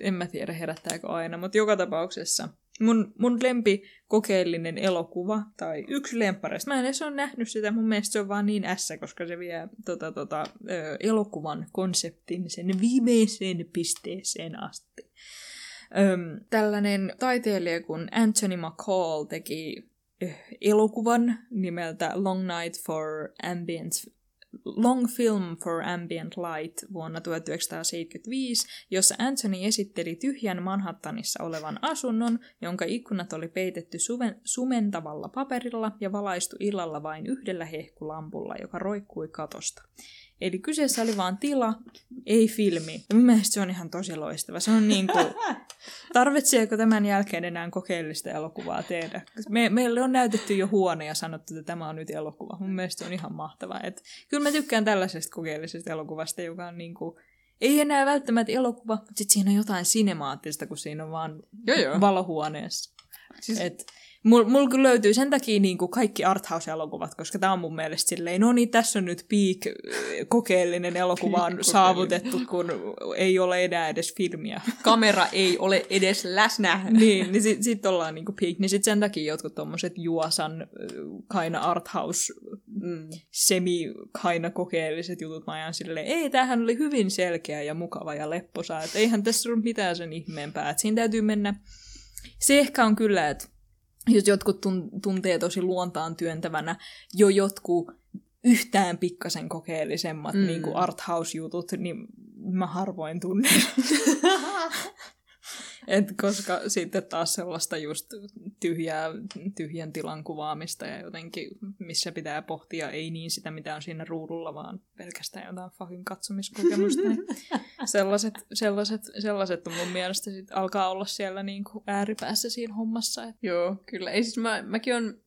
en mä tiedä herättääkö aina, mutta joka tapauksessa mun, mun lempi kokeellinen elokuva, tai yksi lemppareista, mä en edes ole nähnyt sitä, mun mielestä se on vaan niin ässä, koska se vie tota, tota, elokuvan konseptin sen viimeiseen pisteeseen asti. Öm, tällainen taiteilija kuin Anthony McCall teki eh, elokuvan nimeltä Long Night for Ambient Long Film for Ambient Light vuonna 1975, jossa Anthony esitteli tyhjän Manhattanissa olevan asunnon, jonka ikkunat oli peitetty suven, sumentavalla paperilla ja valaistu illalla vain yhdellä hehkulampulla, joka roikkui katosta. Eli kyseessä oli vain tila, ei filmi. Ja mun mielestä se on ihan tosi loistava. Se on niin kuin, [laughs] tarvitseeko tämän jälkeen enää kokeellista elokuvaa tehdä? Me, meille on näytetty jo huone ja sanottu, että tämä on nyt elokuva. Mun mielestä se on ihan mahtavaa. Et, kyllä mä tykkään tällaisesta kokeellisesta elokuvasta, joka on niin kuin, ei enää välttämättä elokuva, mutta sitten siinä on jotain sinemaattista, kun siinä on vaan Joo, joo. valohuoneessa. Siis, Et, Mulla mul kyllä löytyy sen takia niin kuin kaikki arthouse-elokuvat, koska tämä on mun mielestä silleen, no niin, tässä on nyt peak kokeellinen elokuva on saavutettu, kun ei ole enää edes filmiä. [laughs] kamera ei ole edes läsnä. niin, niin sitten sit ollaan niinku peak. Niin sit sen takia jotkut tommoset Juosan kaina arthouse Mm. semi kaina kokeelliset jutut, mä ajan silleen, ei, tämähän oli hyvin selkeä ja mukava ja lepposa, että eihän tässä ollut mitään sen ihmeempää, että siinä täytyy mennä, se ehkä on kyllä, että jos jotkut tun- tuntee tosi luontaan työntävänä, jo jotkut yhtään pikkasen kokeellisemmat mm. niin arthouse-jutut, niin mä harvoin tunnen. [laughs] Et koska sitten taas sellaista just tyhjää, tyhjän tilan kuvaamista ja jotenkin, missä pitää pohtia ei niin sitä, mitä on siinä ruudulla, vaan pelkästään jotain fucking katsomiskokemusta. Niin [laughs] sellaiset, sellaiset, sellaiset on mun mielestä sit alkaa olla siellä niin kuin ääripäässä siinä hommassa. Et... Joo, kyllä. Ei siis mä, mäkin on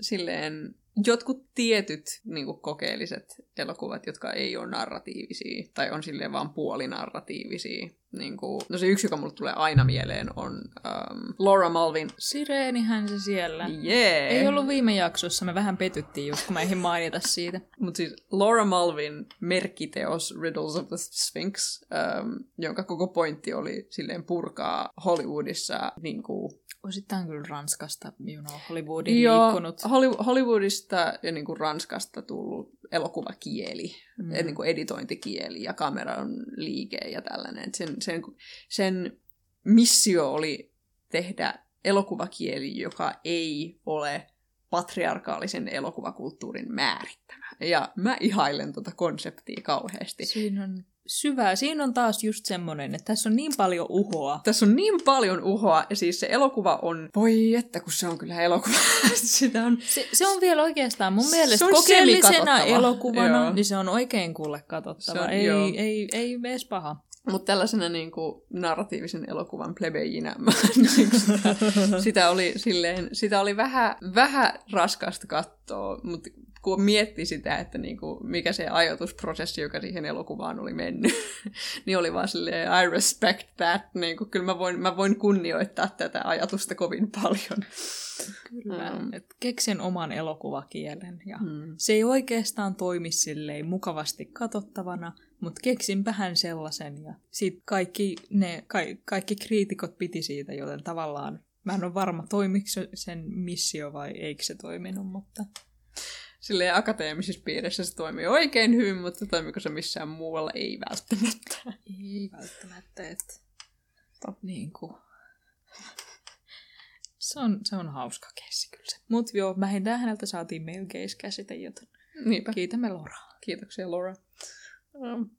silleen jotkut tietyt niin kuin kokeelliset elokuvat, jotka ei ole narratiivisia, tai on silleen vaan puolinarratiivisia. Niin kuin, no se yksi, joka mulle tulee aina mieleen, on um, Laura Malvin. Sireenihän se siellä. Yeah. Ei ollut viime jaksossa, me vähän petyttiin just, kun mä eihin mainita siitä. [laughs] Mutta siis Laura Malvin merkkiteos Riddles of the Sphinx, um, jonka koko pointti oli silleen purkaa Hollywoodissa niin kuin, Osittain kyllä Ranskasta, you know, Hollywoodin Joo, liikkunut. Hollywoodista ja niin kuin Ranskasta tullut elokuvakieli, mm. niin kuin editointikieli ja kameran liike ja tällainen. Sen, sen, sen missio oli tehdä elokuvakieli, joka ei ole patriarkaalisen elokuvakulttuurin määrittämä. Ja mä ihailen tuota konseptia kauheasti. Siinä on syvää. Siinä on taas just semmoinen, että tässä on niin paljon uhoa. Tässä on niin paljon uhoa, ja siis se elokuva on, voi että kun se on kyllä elokuva. [laughs] Sitä on... Se, se on vielä oikeastaan mun mielestä kokeellisena elokuvana, joo. niin se on oikein kuule katsottava. On, ei, ei, ei, ei edes paha. Mutta tällaisena niin kuin, narratiivisen elokuvan plebejinä [laughs] niin sitä, sitä, oli, silleen, sitä oli vähän, vähän raskasta katsoa, mutta kun mietti sitä, että niinku, mikä se ajatusprosessi, joka siihen elokuvaan oli mennyt, [laughs] niin oli vaan silleen, I respect that. Niinku, kyllä mä voin, mä voin kunnioittaa tätä ajatusta kovin paljon. Kyllä, mm. Et keksin oman elokuvakielen ja mm. se ei oikeastaan toimi silleen mukavasti katsottavana, mutta keksin vähän sellaisen ja sit kaikki, ne, ka, kaikki kriitikot piti siitä, joten tavallaan mä en ole varma, toimiko sen missio vai eikö se toiminut, mutta silleen akateemisissa piirissä se toimii oikein hyvin, mutta toimiko se missään muualla? Ei välttämättä. Ei välttämättä, että niin kuin. Se on, se on hauska keissi kyllä se. Mutta joo, vähintään häneltä saatiin mailcase-käsite, joten Niinpä. kiitämme Loraa. Kiitoksia Laura. Um,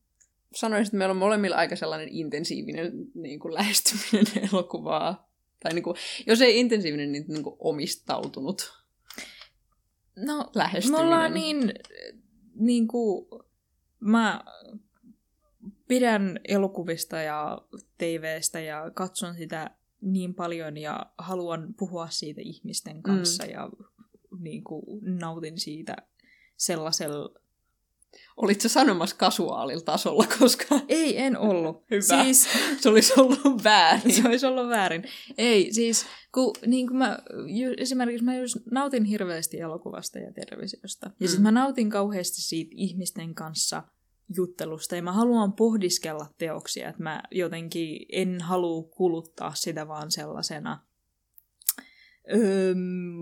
sanoisin, että meillä on molemmilla aika sellainen intensiivinen niin kuin lähestyminen [laughs] elokuvaa. Tai niin kuin, jos ei intensiivinen, niin, niin kuin omistautunut No, lähestyminen? Me ollaan niin, niin kuin, mä pidän elokuvista ja TVstä ja katson sitä niin paljon ja haluan puhua siitä ihmisten kanssa mm. ja niin kuin, nautin siitä sellaisella Olitko sanomassa kasuaalilla tasolla [laughs] koska Ei, en ollut. [laughs] Hyvä. Siis... Se olisi ollut väärin. [laughs] Se olisi ollut väärin. Ei, siis kun, niin kun mä, esimerkiksi mä just nautin hirveästi elokuvasta ja televisiosta. Ja mm. sitten mä nautin kauheasti siitä ihmisten kanssa juttelusta. Ja mä haluan pohdiskella teoksia, että mä jotenkin en halua kuluttaa sitä vaan sellaisena öm,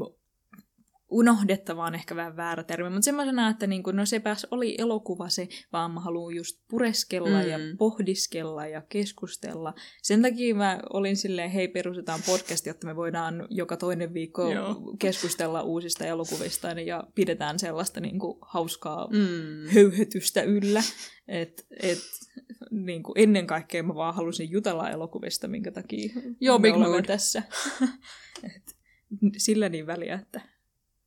unohdettava on ehkä vähän väärä termi, mutta semmoisena, että niin kuin, no sepäs oli elokuva se, vaan mä haluan just pureskella mm. ja pohdiskella ja keskustella. Sen takia mä olin silleen, hei perustetaan podcast, jotta me voidaan joka toinen viikko Joo. keskustella uusista elokuvista ja pidetään sellaista niin kuin, hauskaa mm. höyhetystä yllä. Et, et, niin kuin ennen kaikkea mä vaan halusin jutella elokuvista, minkä takia Joo, me olemme tässä. [laughs] Et, sillä niin väliä, että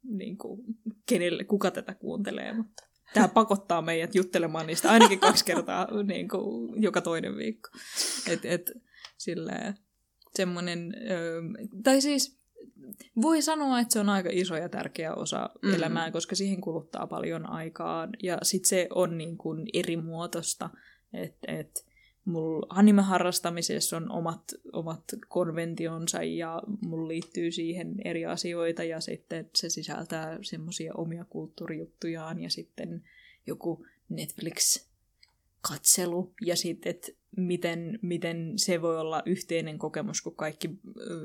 niin kuin, kenelle, kuka tätä kuuntelee, mutta tämä pakottaa meidät juttelemaan niistä ainakin kaksi kertaa niin kuin, joka toinen viikko. Et, et, silleen, semmoinen, tai siis voi sanoa, että se on aika iso ja tärkeä osa mm-hmm. elämää, koska siihen kuluttaa paljon aikaa ja sitten se on niin kuin eri muotoista, että et, mulla anime-harrastamisessa on omat, omat konventionsa ja mulla liittyy siihen eri asioita ja sitten se sisältää semmoisia omia kulttuurijuttujaan ja sitten joku Netflix-katselu ja sitten, että miten, miten se voi olla yhteinen kokemus, kun kaikki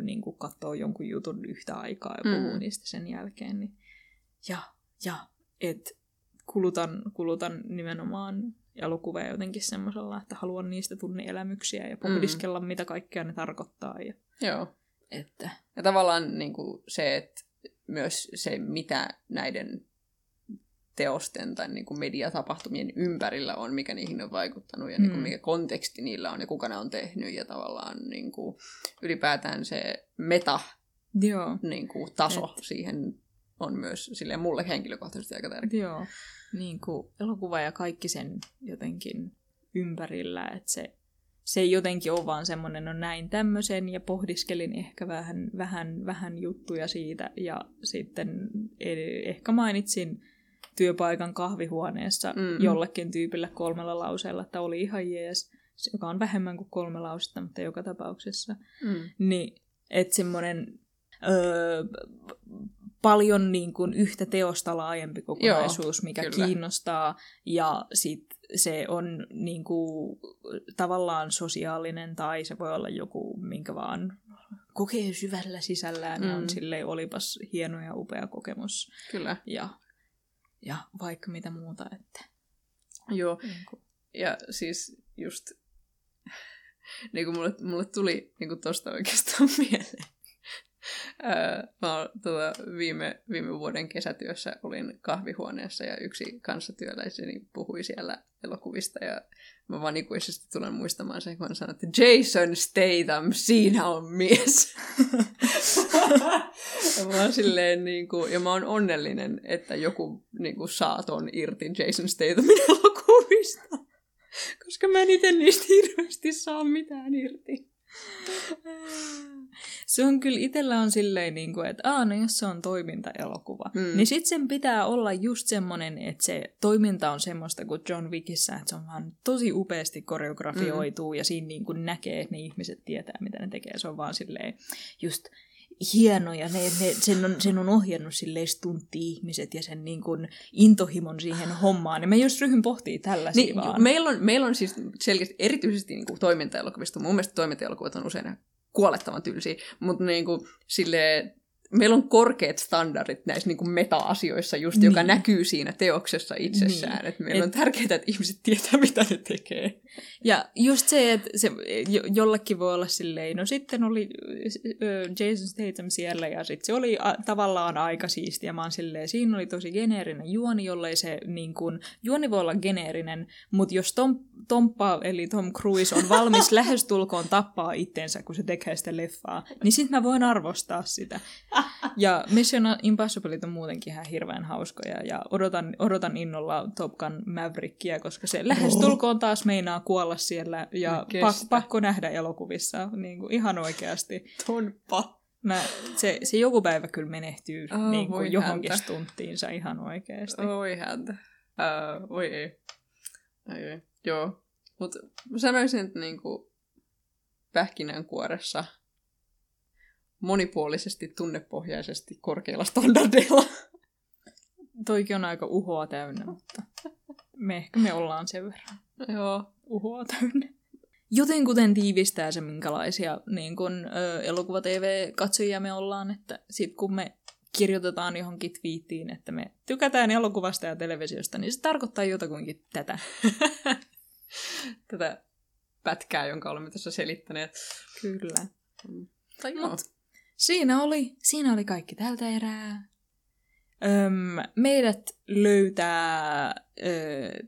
niin kuin katsoo jonkun jutun yhtä aikaa ja puhuu mm. niistä sen jälkeen. Niin, ja, ja että kulutan, kulutan nimenomaan elokuvia jotenkin semmoisella, että haluan niistä tunneelämyksiä ja pohdiskella, mm. mitä kaikkea ne tarkoittaa. Ja... Joo. Että... Ja tavallaan niin kuin se, että myös se, mitä näiden teosten tai niin kuin mediatapahtumien ympärillä on, mikä niihin on vaikuttanut ja mm. niin kuin mikä konteksti niillä on ja kuka ne on tehnyt ja tavallaan niin kuin ylipäätään se meta Joo. Niin kuin, taso Et... siihen on myös silleen mulle henkilökohtaisesti aika tärkeä. Joo, niin kuin elokuva ja kaikki sen jotenkin ympärillä, että se, se ei jotenkin ole vaan semmoinen, no näin tämmöisen ja pohdiskelin ehkä vähän, vähän, vähän juttuja siitä ja sitten ehkä mainitsin työpaikan kahvihuoneessa mm-hmm. jollekin tyypille kolmella lauseella, että oli ihan jees, joka on vähemmän kuin kolme lausetta, mutta joka tapauksessa. Mm. Niin, että semmoinen öö, paljon niin kuin yhtä teosta laajempi kokonaisuus, Joo, mikä kyllä. kiinnostaa. Ja sit se on niin kuin, tavallaan sosiaalinen tai se voi olla joku, minkä vaan kokee syvällä sisällään mm. on silleen olipas hieno ja upea kokemus. Kyllä. Ja, ja vaikka mitä muuta. Että, Joo. Niin kuin. Ja siis just [laughs] niin kuin mulle, mulle tuli niin kuin tosta oikeastaan [laughs] mieleen mä tota, viime, viime vuoden kesätyössä olin kahvihuoneessa ja yksi kanssatyöläiseni puhui siellä elokuvista ja mä vaan ikuisesti tulen muistamaan sen, kun hän sanoi, että Jason Statham, siinä on mies. ja mä oon silleen, niin kuin, ja mä oon onnellinen, että joku niin kuin, saa ton irti Jason Stathamin [laughs] elokuvista. Koska mä en itse niistä hirveästi saa mitään irti. [laughs] Se on kyllä itsellä on silleen, niin kuin, että Aa, no jos se on toimintaelokuva, mm. niin sitten sen pitää olla just semmoinen, että se toiminta on semmoista kuin John Wickissä, että se on vaan tosi upeasti koreografioituu mm. ja siinä niin kuin näkee, että ne ihmiset tietää, mitä ne tekee. Se on vaan silleen just hieno ja ne, ne, sen, on, sen on ohjannut silleen stuntti ihmiset ja sen niin kuin intohimon siihen hommaan. Ja me just ryhyn pohtii tällaisia niin, vaan. Meillä on, meillä on siis selkeästi erityisesti niin kuin toimintaelokuvista. Mun mielestä toimintaelokuvat on usein kuolettavan tylsiä, mutta niin kuin, silleen, meillä on korkeat standardit näissä niin kuin meta-asioissa just, niin. joka näkyy siinä teoksessa itsessään. Niin. Että meillä Et... on tärkeää, että ihmiset tietää, mitä ne tekee. Ja just se, että se jo, jollekin voi olla silleen, no sitten oli Jason Statham siellä ja sitten se oli a, tavallaan aika siistiä. Mä oon silleen, siinä oli tosi geneerinen juoni, jollei se niin kuin, juoni voi olla geneerinen, mutta jos Tom, Tomppa eli Tom Cruise on valmis [laughs] lähestulkoon tappaa itsensä, kun se tekee sitä leffaa, niin sitten mä voin arvostaa sitä. [laughs] Ja Mission Impossible on muutenkin ihan hirveän hauskoja ja odotan, odotan innolla Top Gun Maverickia, koska se lähestulkoon taas meinaa kuolla siellä ja pak, pakko nähdä elokuvissa niin kuin ihan oikeasti. Tonpa. Mä, se, se joku päivä kyllä menehtyy oh, niin kuin johonkin häntä. stunttiinsa ihan oikeasti. Oi häntä. Uh, oi ei. Ai, ei. Joo. Mutta sanoisin, että niinku pähkinänkuoressa monipuolisesti, tunnepohjaisesti, korkeilla standardeilla. Toikin on aika uhoa täynnä, mutta me ehkä me ollaan sen verran. Joo. Uhoa täynnä. Joten kuten tiivistää se, minkälaisia niin kun, ö, elokuva-tv-katsojia me ollaan, että sit kun me kirjoitetaan johonkin twiittiin, että me tykätään elokuvasta ja televisiosta, niin se tarkoittaa jotakuinkin tätä. [laughs] tätä pätkää, jonka olemme tässä selittäneet. Kyllä. Mm. Tai Mut siinä oli, siinä oli kaikki tältä erää. Öm, meidät löytää ö,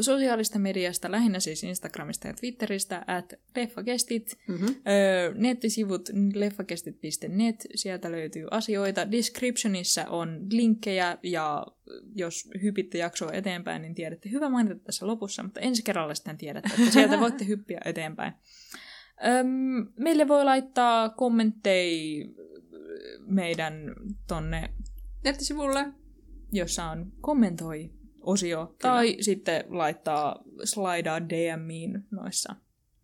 sosiaalista mediasta, lähinnä siis Instagramista ja Twitteristä, at leffakestit. Mm-hmm. Ö, nettisivut leffakestit.net, sieltä löytyy asioita. Descriptionissa on linkkejä ja jos hypitte jaksoa eteenpäin, niin tiedätte hyvä mainita tässä lopussa, mutta ensi kerralla sitten tiedätte, että sieltä voitte [laughs] hyppiä eteenpäin. Öm, meille voi laittaa kommentteja meidän tonne nettisivulle, jossa on kommentoi osio, Kyllä. tai sitten laittaa slaidaa DMiin noissa.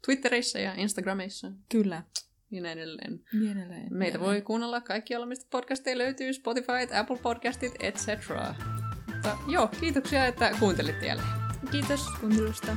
Twitterissä ja Instagramissa. Kyllä. Niin edelleen. Niin edelleen. Meitä voi kuunnella kaikkialla, mistä podcasteja löytyy, Spotify, Apple Podcastit, etc. Mutta joo, kiitoksia, että kuuntelitte jälleen. Kiitos kuuntelusta.